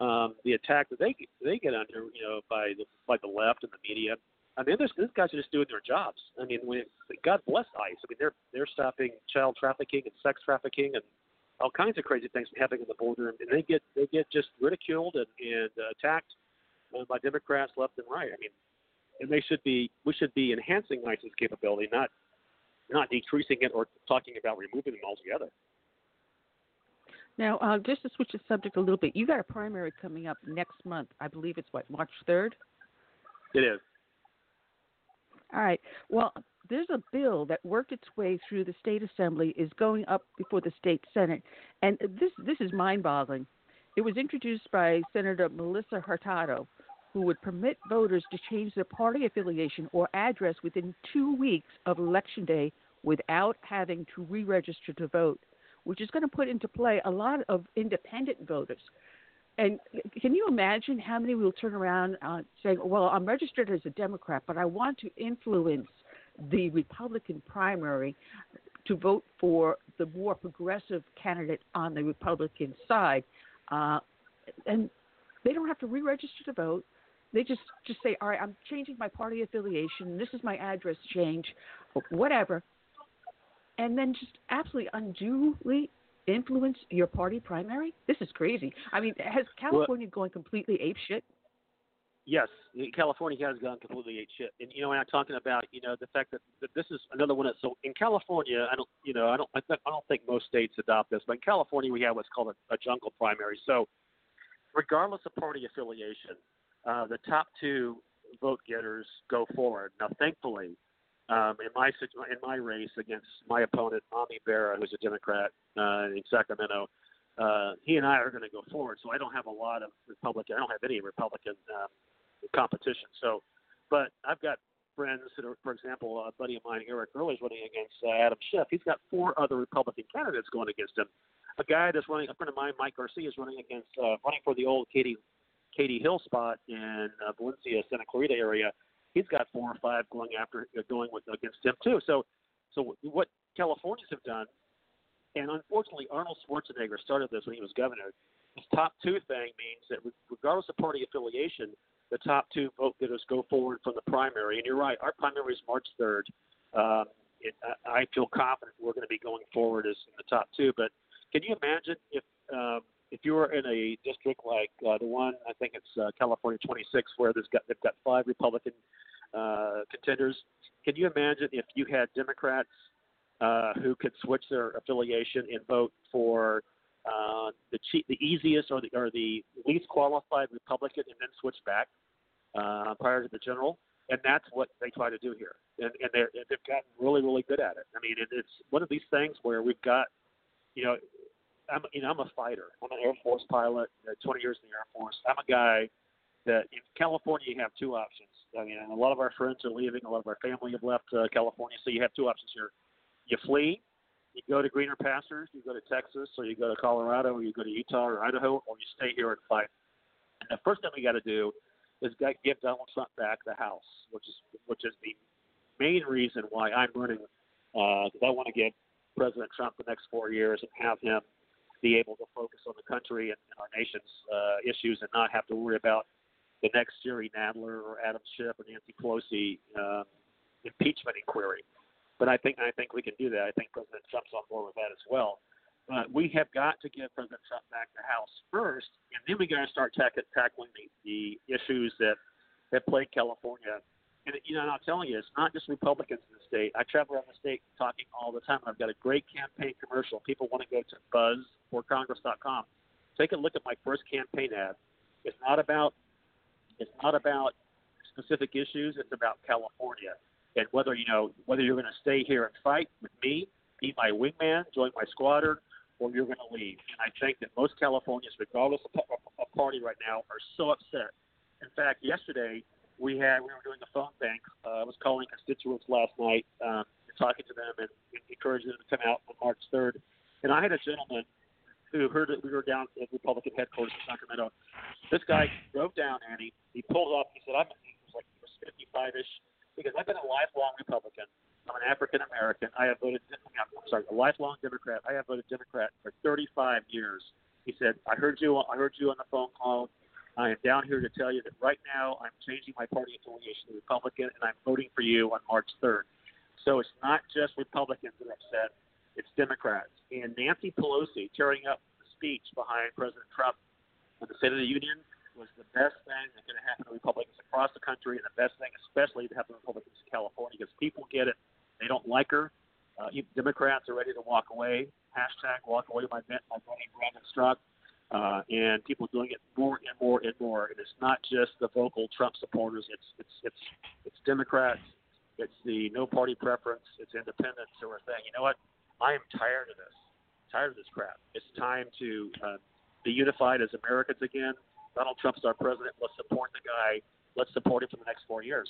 um, the attack that they they get under, you know, by the by the left and the media. I mean, these guys are just doing their jobs. I mean, when God bless ICE. I mean, they're they're stopping child trafficking and sex trafficking and all kinds of crazy things from happening on the border, and they get they get just ridiculed and, and uh, attacked uh, by Democrats left and right. I mean, and they should be we should be enhancing ICE's capability, not not decreasing it or talking about removing them altogether. Now, uh, just to switch the subject a little bit, you got a primary coming up next month. I believe it's what March third. It is. All right. Well, there's a bill that worked its way through the state assembly is going up before the state senate, and this this is mind-boggling. It was introduced by Senator Melissa Hurtado, who would permit voters to change their party affiliation or address within two weeks of election day without having to re-register to vote which is going to put into play a lot of independent voters. And can you imagine how many will turn around uh, saying, "Well, I'm registered as a Democrat, but I want to influence the Republican primary to vote for the more progressive candidate on the Republican side," uh, and they don't have to re-register to vote. They just just say, "All right, I'm changing my party affiliation. This is my address change, whatever." And then just absolutely unduly influence your party primary? This is crazy. I mean, has California well, gone completely ape shit? Yes, California has gone completely ape shit. And you know, when I'm talking about, you know, the fact that, that this is another one. That, so in California, I don't, you know, I don't, I, th- I don't think most states adopt this, but in California we have what's called a, a jungle primary. So, regardless of party affiliation, uh, the top two vote getters go forward. Now, thankfully, um, in my in my race against my opponent, Ami Bera, who's a Democrat uh, in Sacramento, uh, he and I are going to go forward. So I don't have a lot of Republican. I don't have any Republican um, competition. So, but I've got friends that are, for example, a buddy of mine, Eric Early, is running against uh, Adam Schiff. He's got four other Republican candidates going against him. A guy that's running, a friend of mine, Mike Garcia, is running against, uh, running for the old Katie Katie Hill spot in uh, Valencia, Santa Clarita area he's got four or five going after uh, going with against him too. So, so what Californians have done, and unfortunately Arnold Schwarzenegger started this when he was governor. This top two thing means that regardless of party affiliation, the top two vote getters go forward from the primary. And you're right, our primary is March 3rd. Um, it, I feel confident we're going to be going forward as in the top two. But can you imagine if um, if you were in a district like uh, the one I think it's uh, California 26, where there's got they've got five Republican uh, contenders, can you imagine if you had Democrats uh, who could switch their affiliation and vote for uh, the cheap, the easiest or the or the least qualified Republican, and then switch back uh, prior to the general? and that's what they try to do here, and and they've gotten really really good at it. I mean, it, it's one of these things where we've got, you know, I'm you know I'm a fighter. I'm an Air Force pilot, uh, 20 years in the Air Force. I'm a guy that in California you have two options. I mean, a lot of our friends are leaving. A lot of our family have left uh, California, so you have two options here. You flee, you go to greener pastures, you go to Texas, or you go to Colorado, or you go to Utah or Idaho, or you stay here and fight. And the first thing we got to do is get, give Donald Trump back the House, which is which is the main reason why I'm running, because uh, I want to get President Trump the next four years and have him be able to focus on the country and, and our nation's uh, issues and not have to worry about the next Jerry Nadler or Adam Schiff or Nancy Pelosi um, impeachment inquiry. But I think I think we can do that. I think President Trump's on board with that as well. But we have got to give President Trump back to the House first, and then we got to start tack- tackling the, the issues that that plague California. And you know, I'm telling you, it's not just Republicans in the state. I travel around the state talking all the time. I've got a great campaign commercial. People want to go to buzz4congress.com. Take a look at my first campaign ad. It's not about it's not about specific issues. It's about California and whether you know whether you're going to stay here and fight with me, be my wingman, join my squadron, or you're going to leave. And I think that most Californians, regardless of, of party right now, are so upset. In fact, yesterday we had we were doing a phone bank. Uh, I was calling constituents last night, um, talking to them and, and encouraging them to come out on March 3rd. And I had a gentleman who heard that we were down at Republican headquarters in Sacramento. This guy drove down, Annie. He pulled up. He said, "I'm." He was like he was 55ish because I've been a lifelong Republican. I'm an African American. I have voted. I'm sorry, a lifelong Democrat. I have voted Democrat for 35 years. He said, "I heard you. I heard you on the phone call. I am down here to tell you that right now I'm changing my party affiliation to Republican, and I'm voting for you on March 3rd." So it's not just Republicans that are upset; it's Democrats. And Nancy Pelosi tearing up the speech behind President Trump at the State of the Union was the best thing that could have happened to Republicans across the country, and the best thing, especially, to happen to Republicans in California, because people get it. They don't like her. Uh, Democrats are ready to walk away. Hashtag walk away my Brandon Straka. Uh, and people doing it more and more and more. And it's not just the vocal Trump supporters. It's it's it's it's Democrats. It's the no party preference. It's independents who are saying, you know what? I am tired of this. Tired of this crap. It's time to uh, be unified as Americans again. Donald Trump's our president. Let's support the guy. Let's support him for the next four years.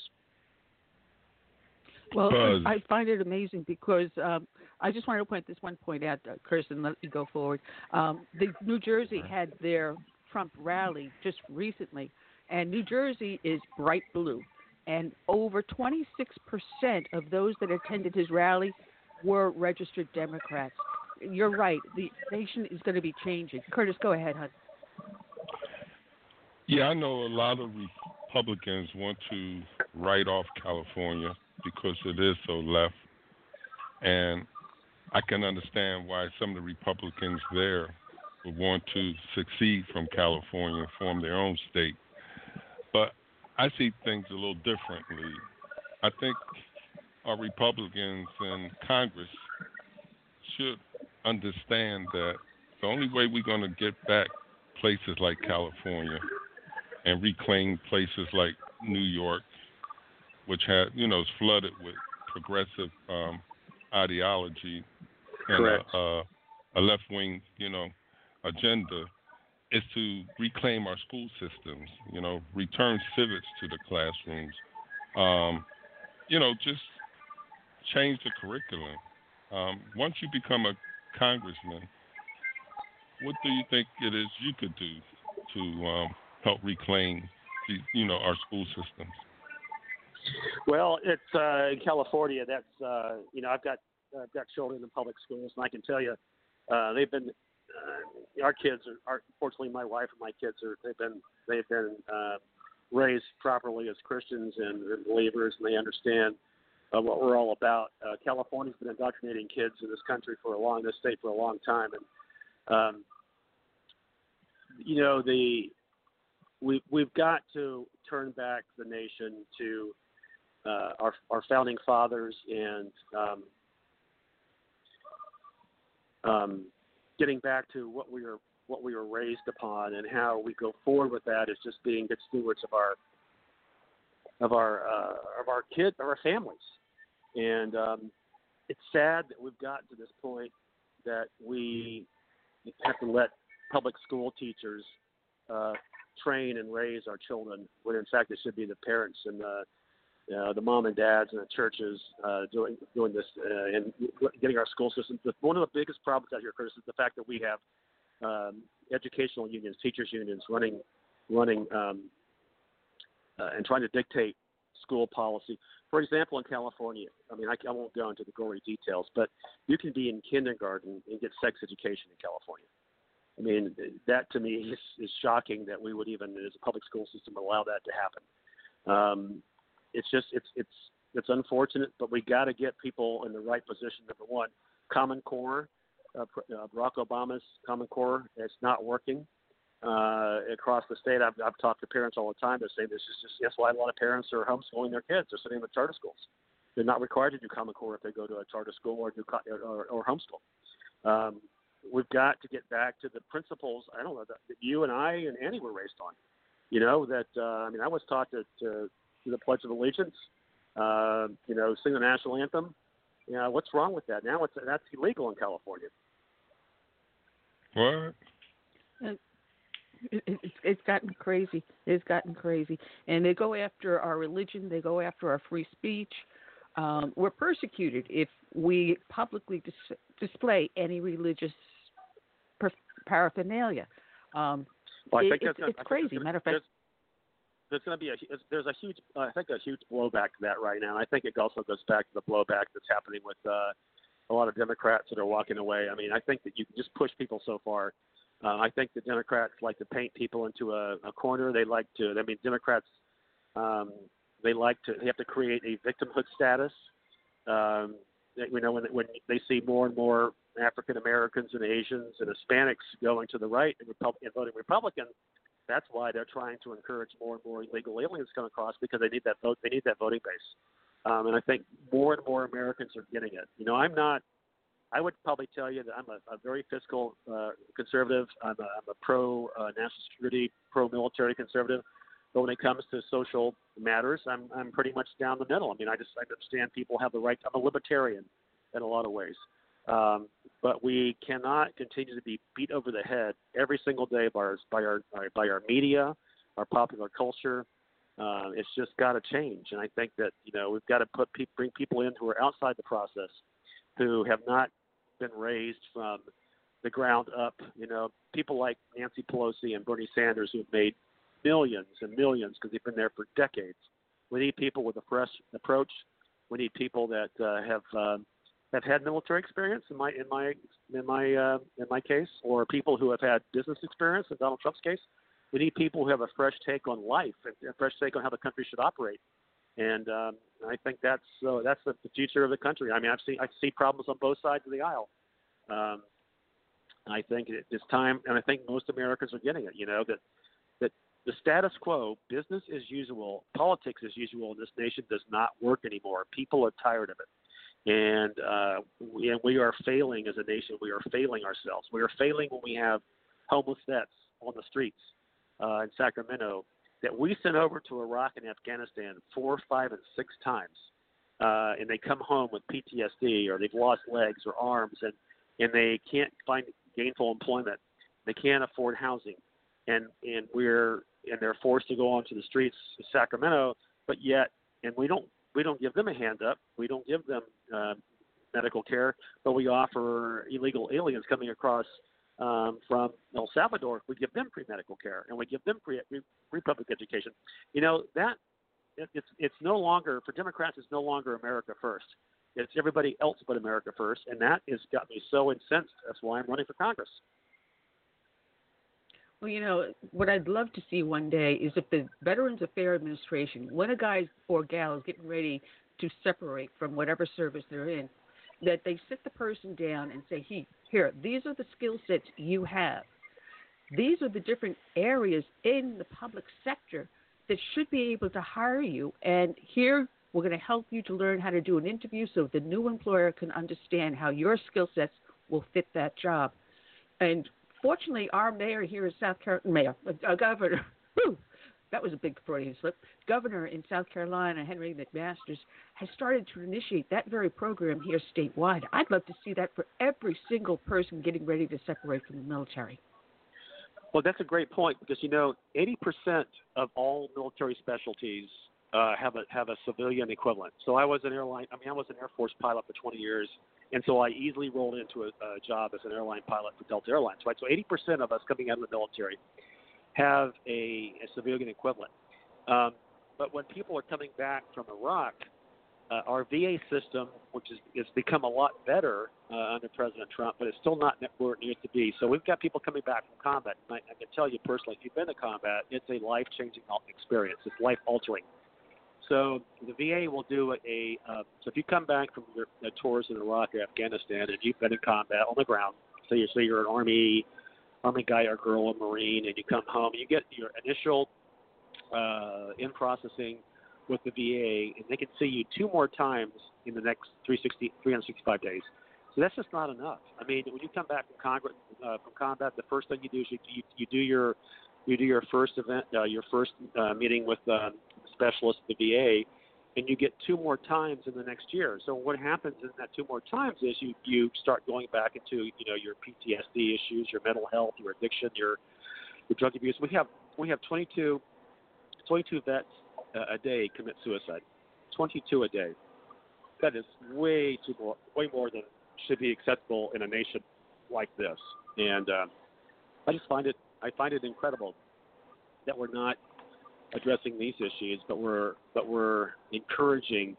Well, I find it amazing because um, I just wanted to point this one point out, uh, and let me go forward. Um, the New Jersey had their Trump rally just recently, and New Jersey is bright blue, and over 26% of those that attended his rally were registered Democrats. You're right. The nation is going to be changing. Curtis, go ahead, hon. Yeah, I know a lot of Republicans want to write off California because it is so left. And I can understand why some of the Republicans there would want to succeed from California and form their own state. But I see things a little differently. I think our Republicans in Congress should understand that the only way we're going to get back places like California and reclaim places like New York, which had you know is flooded with progressive um, ideology and a, a, a left wing you know agenda, is to reclaim our school systems. You know, return civics to the classrooms. Um, you know, just change the curriculum. Um, once you become a congressman, what do you think it is you could do to um, help reclaim, the, you know, our school systems? Well, it's uh, in California. That's uh, you know, I've got I've got children in public schools, and I can tell you, uh, they've been uh, our kids are, are. Fortunately, my wife and my kids are. They've been they've been uh, raised properly as Christians and, believers, and they understand uh, what we're all about. Uh, California's been indoctrinating kids in this country for a long, this state for a long time, and um, you know the we we've got to turn back the nation to uh, our our founding fathers and um, um, getting back to what we were what we were raised upon and how we go forward with that is just being good stewards of our of our uh, of our kids, of our families, and um, it's sad that we've gotten to this point that we have to let public school teachers uh, train and raise our children when in fact it should be the parents and the uh, the mom and dads and the churches uh, doing doing this uh, and getting our school system. One of the biggest problems out here, Curtis, is the fact that we have um, educational unions, teachers unions running running um, uh, and trying to dictate school policy. For example, in California, I mean, I, I won't go into the gory details, but you can be in kindergarten and get sex education in California. I mean, that to me is, is shocking that we would even, as a public school system, allow that to happen. Um, it's just, it's, it's, it's unfortunate, but we got to get people in the right position. Number one, Common Core, uh, uh, Barack Obama's Common Core, it's not working uh, across the state. I've, I've talked to parents all the time that say this is just that's why a lot of parents are homeschooling their kids. They're sitting in the charter schools. They're not required to do Common Core if they go to a charter school or do or, or homeschool. Um, we've got to get back to the principles. I don't know that, that you and I and Annie were raised on. You know that uh, I mean I was taught to, to do the Pledge of Allegiance. Uh, you know, sing the national anthem. You know, what's wrong with that? Now it's that's illegal in California. What? It, it, it's gotten crazy. It's gotten crazy, and they go after our religion. They go after our free speech. Um, we're persecuted if we publicly dis- display any religious per- paraphernalia. Um, well, I it, think it's, gonna, it's crazy. Matter of fact, there's going to be a there's a huge I think a huge blowback to that right now. I think it also goes back to the blowback that's happening with uh, a lot of Democrats that are walking away. I mean, I think that you can just push people so far. Uh, I think the Democrats like to paint people into a, a corner. They like to. I mean, Democrats um, they like to. They have to create a victimhood status. Um, you know, when when they see more and more African Americans and Asians and Hispanics going to the right and, Repub- and voting Republican, that's why they're trying to encourage more and more illegal aliens to come across because they need that vote. They need that voting base. Um, and I think more and more Americans are getting it. You know, I'm not. I would probably tell you that I'm a, a very fiscal uh, conservative. I'm a, I'm a pro uh, national security, pro military conservative. But when it comes to social matters, I'm I'm pretty much down the middle. I mean, I just I understand people have the right. I'm a libertarian in a lot of ways. Um, but we cannot continue to be beat over the head every single day by our by our by our media, our popular culture. Uh, it's just got to change, and I think that you know we've got to put pe- bring people in who are outside the process, who have not been raised from the ground up. You know, people like Nancy Pelosi and Bernie Sanders who've made millions and millions because they've been there for decades. We need people with a fresh approach. We need people that uh, have um, have had military experience in my in my in my uh, in my case, or people who have had business experience in Donald Trump's case. We need people who have a fresh take on life a fresh take on how the country should operate. And um, I think that's uh, that's the, future of the country. I mean, I've seen I see problems on both sides of the aisle. Um, I think it, it's time, and I think most Americans are getting it. You know that that the status quo, business as usual, politics as usual in this nation does not work anymore. People are tired of it and uh, we, we are failing as a nation. We are failing ourselves. We are failing when we have homeless vets on the streets uh, in Sacramento that we sent over to Iraq and Afghanistan four, five, and six times, uh, and they come home with PTSD or they've lost legs or arms, and and they can't find gainful employment. They can't afford housing, and and we're and they're forced to go onto the streets of Sacramento, but yet and we don't we don't give them a hand up. We don't give them uh, medical care, but we offer illegal aliens coming across um, from El Salvador. We give them pre medical care and we give them free public education. You know that it, it's it's no longer for Democrats. It's no longer America first. It's everybody else but America first, and that has got me so incensed. That's why I'm running for Congress. Well, you know, what I'd love to see one day is if the Veterans Affairs Administration, when a guy or gal is getting ready to separate from whatever service they're in, that they sit the person down and say, "He, here, these are the skill sets you have. These are the different areas in the public sector that should be able to hire you. And here, we're going to help you to learn how to do an interview so the new employer can understand how your skill sets will fit that job." And fortunately, our mayor here in South Carolina, mayor, uh, governor, [laughs] whew, that was a big Freudian slip. Governor in South Carolina, Henry McMaster's, has started to initiate that very program here statewide. I'd love to see that for every single person getting ready to separate from the military. Well, that's a great point because you know, 80% of all military specialties uh, have a have a civilian equivalent. So I was an airline. I mean, I was an Air Force pilot for 20 years, and so I easily rolled into a, a job as an airline pilot for Delta Airlines. Right. So 80% of us coming out of the military have a, a civilian equivalent. Um, but when people are coming back from Iraq, uh, our VA system, which is has become a lot better uh, under President Trump, but it's still not where it needs to be. So we've got people coming back from combat. I, I can tell you personally, if you've been to combat, it's a life-changing experience. It's life-altering. So the VA will do a. Uh, so if you come back from your tours in Iraq or Afghanistan and you've been in combat on the ground, so you say you're an Army, Army guy or girl, a Marine, and you come home, you get your initial uh, in processing with the VA, and they can see you two more times in the next 360, 365 days. So that's just not enough. I mean, when you come back from Congress, uh, from combat, the first thing you do is you, you, you do your you do your first event, uh, your first uh, meeting with uh, specialist at the VA, and you get two more times in the next year. So what happens in that two more times is you you start going back into you know your PTSD issues, your mental health, your addiction, your your drug abuse. We have we have 22 22 vets a day commit suicide. 22 a day. That is way too more, way more than should be acceptable in a nation like this. And uh, I just find it I find it incredible that we're not addressing these issues, but we're but we're encouraging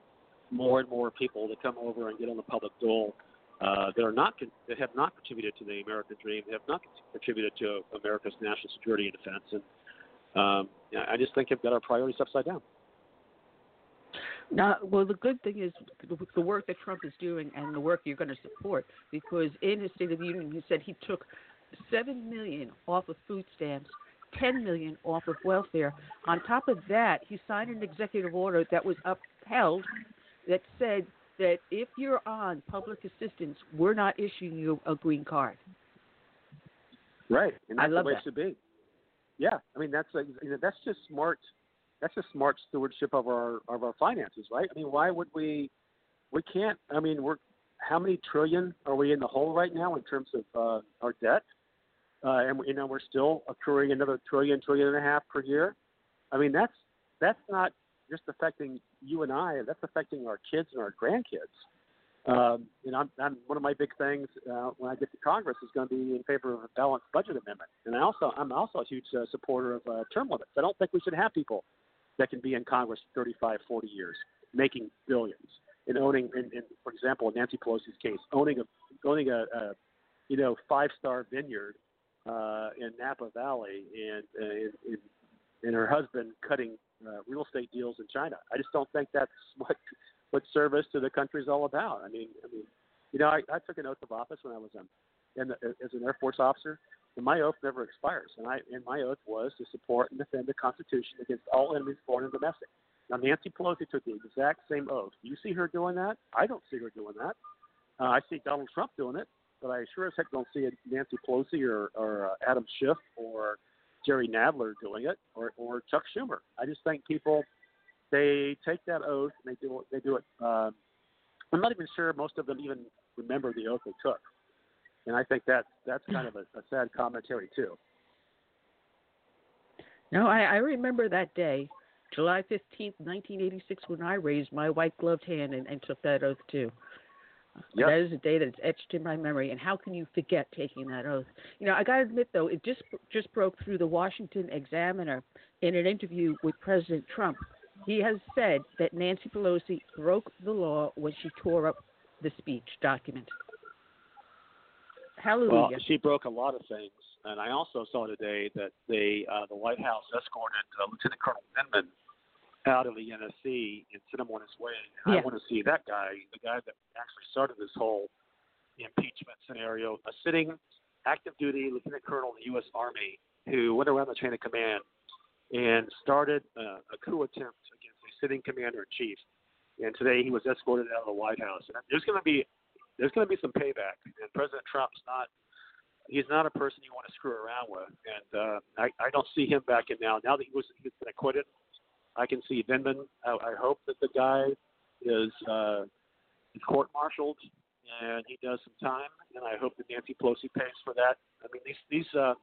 more and more people to come over and get on the public dole uh, that are not that have not contributed to the American dream, have not contributed to America's national security and defense, and um, I just think they've got our priorities upside down. Now, well, the good thing is the work that Trump is doing and the work you're going to support, because in his State of the Union, he said he took seven million off of food stamps, ten million off of welfare. On top of that, he signed an executive order that was upheld that said that if you're on public assistance, we're not issuing you a green card. Right, and that's I love the way that. it should be. Yeah, I mean that's a, you know, that's just smart. That's just smart stewardship of our of our finances, right? I mean, why would we? We can't. I mean, we're how many trillion are we in the hole right now in terms of uh, our debt? Uh, and you know we're still accruing another trillion, trillion and a half per year. I mean, that's that's not just affecting you and I. That's affecting our kids and our grandkids. Um, and I'm, I'm one of my big things uh, when I get to Congress is going to be in favor of a balanced budget amendment. And I also I'm also a huge uh, supporter of uh, term limits. I don't think we should have people that can be in Congress 35, 40 years, making billions and owning. In, in, for example, in Nancy Pelosi's case, owning a owning a, a you know five star vineyard uh, in Napa Valley, and uh, and, and, and her husband cutting uh, real estate deals in China. I just don't think that's [laughs] what what service to the country is all about. I mean, I mean, you know, I, I took an oath of office when I was um, in the, as an Air Force officer, and my oath never expires. And I and my oath was to support and defend the Constitution against all enemies, foreign and domestic. Now, Nancy Pelosi took the exact same oath. You see her doing that? I don't see her doing that. Uh, I see Donald Trump doing it, but I sure as heck don't see Nancy Pelosi or, or uh, Adam Schiff or Jerry Nadler doing it, or, or Chuck Schumer. I just think people they take that oath and they do they do it. Um, I'm not even sure most of them even remember the oath they took, and I think that that's kind of a, a sad commentary too. No, I, I remember that day, July 15th, 1986, when I raised my white gloved hand and, and took that oath too. Yep. That is a day that's etched in my memory. And how can you forget taking that oath? You know, I got to admit though, it just just broke through the Washington Examiner in an interview with President Trump. He has said that Nancy Pelosi broke the law when she tore up the speech document. Hallelujah. Well, she broke a lot of things, and I also saw today that they, uh, the White House escorted uh, Lieutenant Colonel Vindman out of the NSC and sent him on his way. And I want to see that guy, the guy that actually started this whole impeachment scenario, a sitting active duty lieutenant colonel in the U.S. Army who went around the chain of command and started uh, a coup attempt against a sitting commander in chief. And today he was escorted out of the White House. And there's going to be there's going to be some payback. And President Trump's not he's not a person you want to screw around with, and uh, I I don't see him backing. Now Now that he was he's been acquitted, I can see Vindman. I, I hope that the guy is uh, court-martialed and he does some time, and I hope that Nancy Pelosi pays for that. I mean, these these uh,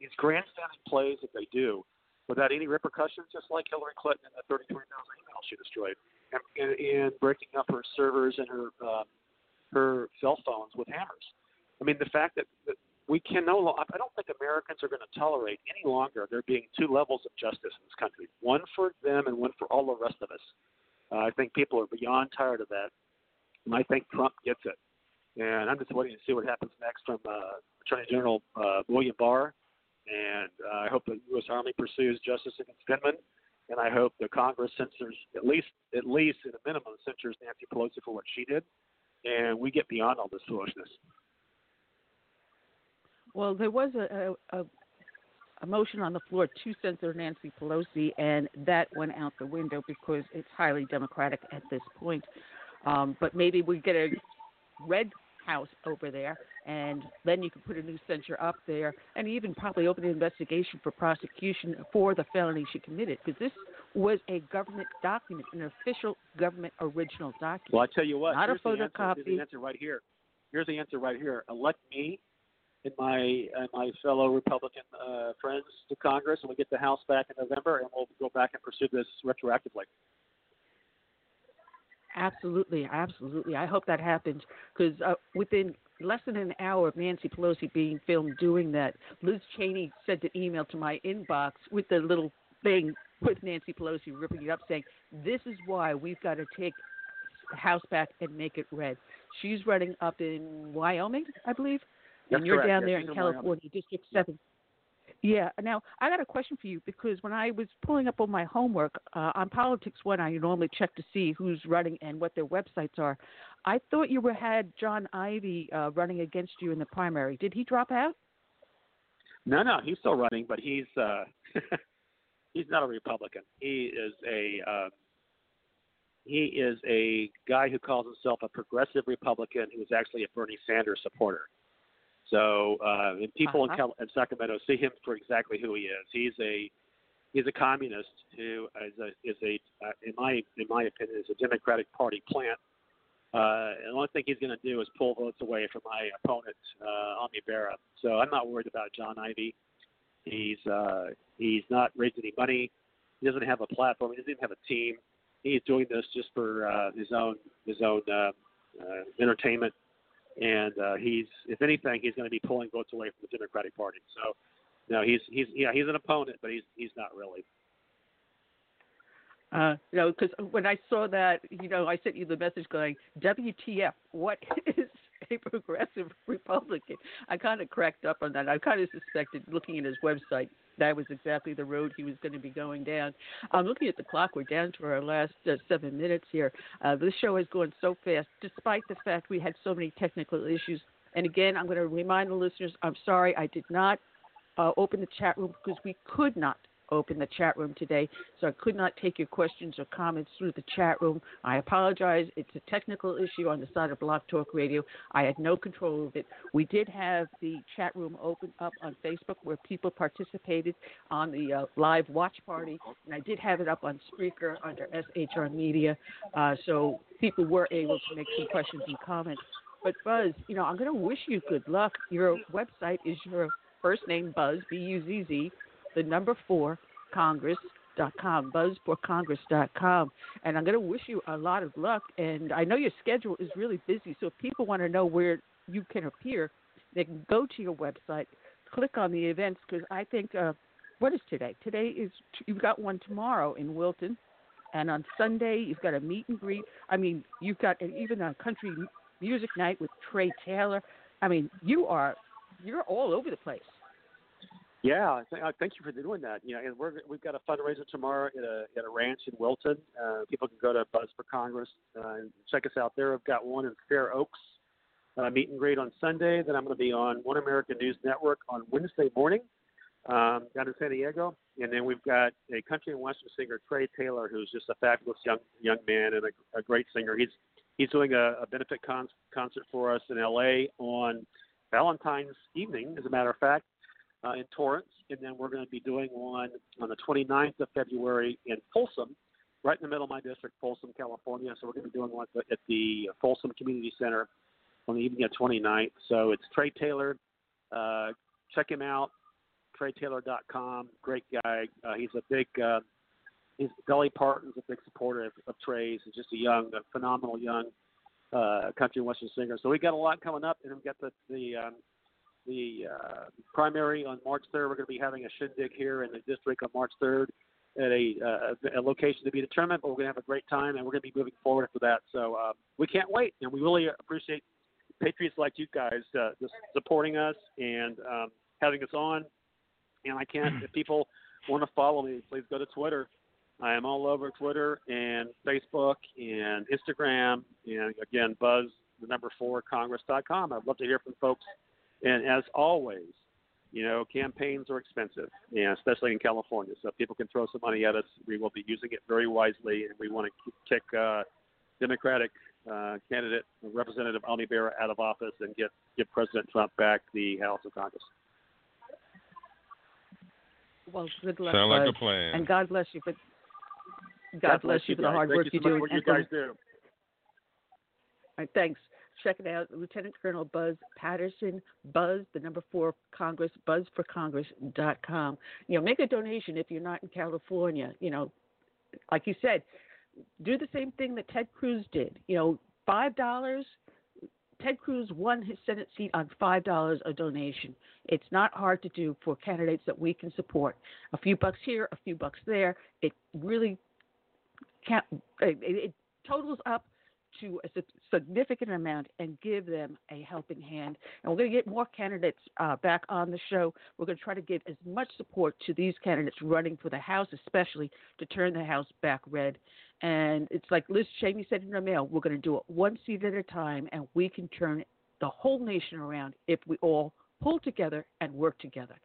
these grandstanding plays that they do without any repercussions, just like Hillary Clinton and the 33,000 emails she destroyed, and, and, and breaking up her servers and her um, her cell phones with hammers. I mean, the fact that, that we can no longer, I don't think Americans are going to tolerate any longer there being two levels of justice in this country one for them and one for all the rest of us. Uh, I think people are beyond tired of that. And I think Trump gets it. And I'm just waiting to see what happens next from uh, Attorney General uh, William Barr. And uh, I hope the U.S. Army pursues justice against Vindman. And I hope the Congress censors, at least, at least in a minimum, censors Nancy Pelosi for what she did. And we get beyond all this foolishness. Well, there was a, a, a motion on the floor to censor Nancy Pelosi, and that went out the window because it's highly democratic at this point. Um, but maybe we get a red house over there, and then you can put a new censure up there, and even probably open an investigation for prosecution for the felony she committed, because this was a government document, an official government original document. Well, I tell you what, not a here's the answer- photocopy. Here's the answer right here. Here's the answer right here. Elect me and my and my fellow Republican uh, friends to Congress, and we get the House back in November, and we'll go back and pursue this retroactively. Absolutely, absolutely. I hope that happens because uh, within less than an hour of Nancy Pelosi being filmed doing that, Liz Cheney sent an email to my inbox with the little thing with Nancy Pelosi ripping it up, saying, "This is why we've got to take House back and make it red." She's running up in Wyoming, I believe, That's and you're correct. down Yes, there in California, District Seven. Yeah. Now I got a question for you because when I was pulling up on my homework uh, on Politics One, I normally check to see who's running and what their websites are. I thought you were had John Ivy uh, running against you in the primary. Did he drop out? No, no, he's still running, but he's uh, [laughs] he's not a Republican. He is a uh, he is a guy who calls himself a progressive Republican who is actually a Bernie Sanders supporter. So, uh, and people in, Uh-huh. Cal- in Sacramento see him for exactly who he is. He's a he's a communist who is a is a uh, in my in my opinion is a Democratic Party plant. Uh, and the only thing he's going to do is pull votes away from my opponent, uh, Ami Bera. So I'm not worried about John Ivy. He's uh, he's not raised any money. He doesn't have a platform. He doesn't even have a team. He's doing this just for uh, his own his own uh, uh, entertainment. And uh, he's, if anything, he's going to be pulling votes away from the Democratic Party. So, no, he's he's yeah he's an opponent, but he's he's not really. Uh, you know, because when I saw that, you know, I sent you the message going, "WTF? What [laughs] is [laughs] a progressive Republican?" I kind of cracked up on that. I kind of suspected, looking at his website, that was exactly the road he was going to be going down. I'm looking at the clock. We're down to our last uh, seven minutes here. Uh, this show has gone so fast, despite the fact we had so many technical issues. And again, I'm going to remind the listeners, I'm sorry I did not uh, open the chat room because we could not open the chat room today, so I could not take your questions or comments through the chat room. I apologize. It's a technical issue on the side of Blog Talk Radio. I had no control of it. We did have the chat room open up on Facebook where people participated on the uh, live watch party, and I did have it up on Spreaker under SHR Media, uh, so people were able to make some questions and comments. But Buzz, you know, I'm going to wish you good luck. Your website is your first name, Buzz, B U Z Z, the number four, Congress Congress.com, buzz4congress.com. And I'm going to wish you a lot of luck. And I know your schedule is really busy, so if people want to know where you can appear, they can go to your website, click on the events, because I think, uh, what is today? Today is, you've got one tomorrow in Wilton. And on Sunday, you've got a meet and greet. I mean, you've got an, even a country music night with Trey Taylor. I mean, you are you're all over the place. Yeah, th- uh, thank you for doing that. You know, and we're we've got a fundraiser tomorrow at a at a ranch in Wilton. Uh, people can go to Buzz for Congress uh, and check us out there. I've got one in Fair Oaks, uh, meet and greet on Sunday. Then I'm going to be on One American News Network on Wednesday morning um, down in San Diego. And then we've got a country and western singer Trey Taylor, who's just a fabulous young young man and a, a great singer. He's he's doing a, a benefit con- concert for us in L.A. on Valentine's evening, as a matter of fact, uh, in Torrance, and then we're going to be doing one on the 29th of February in Folsom, right in the middle of my district, Folsom, California. So we're going to be doing one at the Folsom Community Center on the evening of 29th. So it's Trey Taylor. Uh, check him out, TreyTaylor.com. Great guy. Uh, he's a big. Uh, his Dolly Parton's a big supporter of, of Trey's. He's just a young, a phenomenal young uh, country and western singer. So we got a lot coming up, and we've got the the um, the uh, primary on March 3rd. We're going to be having a shindig here in the district on March 3rd at a, uh, a location to be determined, but we're going to have a great time, and we're going to be moving forward after that. So uh, we can't wait, and we really appreciate patriots like you guys uh, just supporting us and um, having us on. And I can't, if people want to follow me, please go to Twitter. I am all over Twitter and Facebook and Instagram, and again, Buzz the number four Congress.com. I'd love to hear from folks. And as always, you know, campaigns are expensive, and especially in California. So if people can throw some money at us, we will be using it very wisely, and we want to kick uh, Democratic uh, candidate Representative Ami Bera out of office and get give President Trump back the House of Congress. Well, good luck. Sound like Buzz. a plan. And God bless you for God, bless you for the hard Thank work you you so much do. for what you and for- guys do. All right, thanks. Check it out, Lieutenant Colonel Buzz Patterson, Buzz, the number four Congress, buzz4congress.com. You know, make a donation if you're not in California. You know, like you said, do the same thing that Ted Cruz did. You know, five dollars. Ted Cruz won his Senate seat on five dollars a donation. It's not hard to do for candidates that we can support. A few bucks here, a few bucks there. It really can't. It, it totals up to a significant amount and give them a helping hand. And we're going to get more candidates uh, back on the show. We're going to try to give as much support to these candidates running for the House, especially to turn the House back red. And it's like Liz Cheney said in her mail, we're going to do it one seat at a time, and we can turn the whole nation around if we all pull together and work together.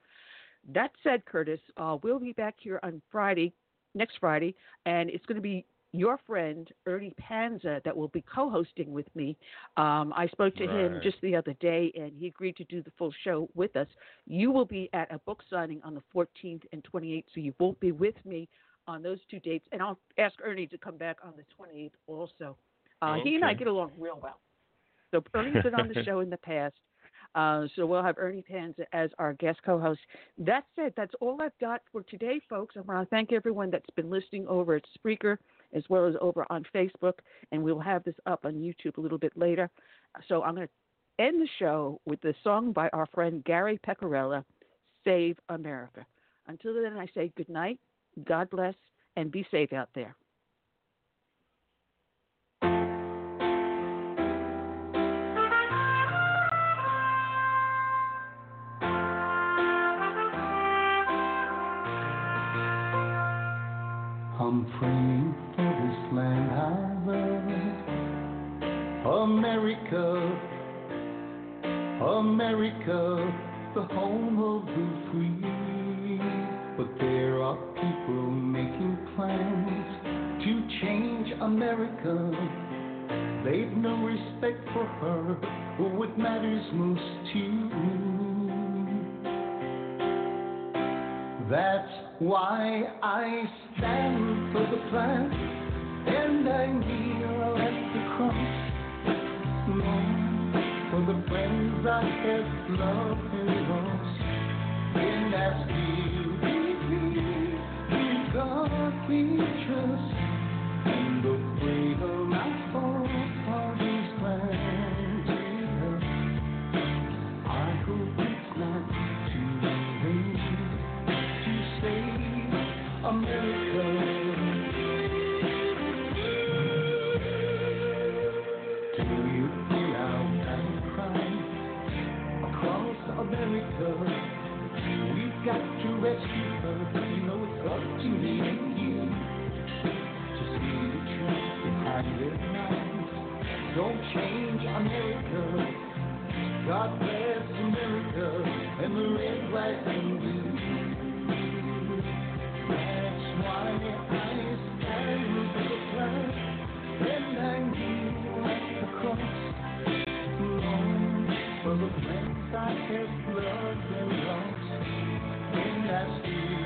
That said, Curtis, uh, we'll be back here on Friday, next Friday, and it's going to be your friend Ernie Panza that will be co-hosting with me. Um, I spoke to him just the other day, and he agreed to do the full show with us. You will be at a book signing on the 14th and 28th, so you won't be with me on those two dates. And I'll ask Ernie to come back on the 28th also. Uh, He and I get along real well. So Ernie's been on the [laughs] show in the past. Uh, so we'll have Ernie Panza as our guest co-host. That's it. that's all I've got for today, folks. I want to thank everyone that's been listening over at Spreaker as well as over on Facebook, and we'll have this up on YouTube a little bit later. So I'm going to end the show with the song by our friend Gary Pecorella, "Save America." Until then, I say good night, God bless, and be safe out there. America, America, the home of the free. But there are people making plans to change America. They've no respect for her or what matters most to you. That's why I stand for the flag and I kneel at the cross. For the friends I have loved and lost. And as we believe in God we trust, America. God bless America and the red, white, and blue. That's why I stand for the flag and I kneel at the cross. Lord, for the friends I kept blood and lost in that steel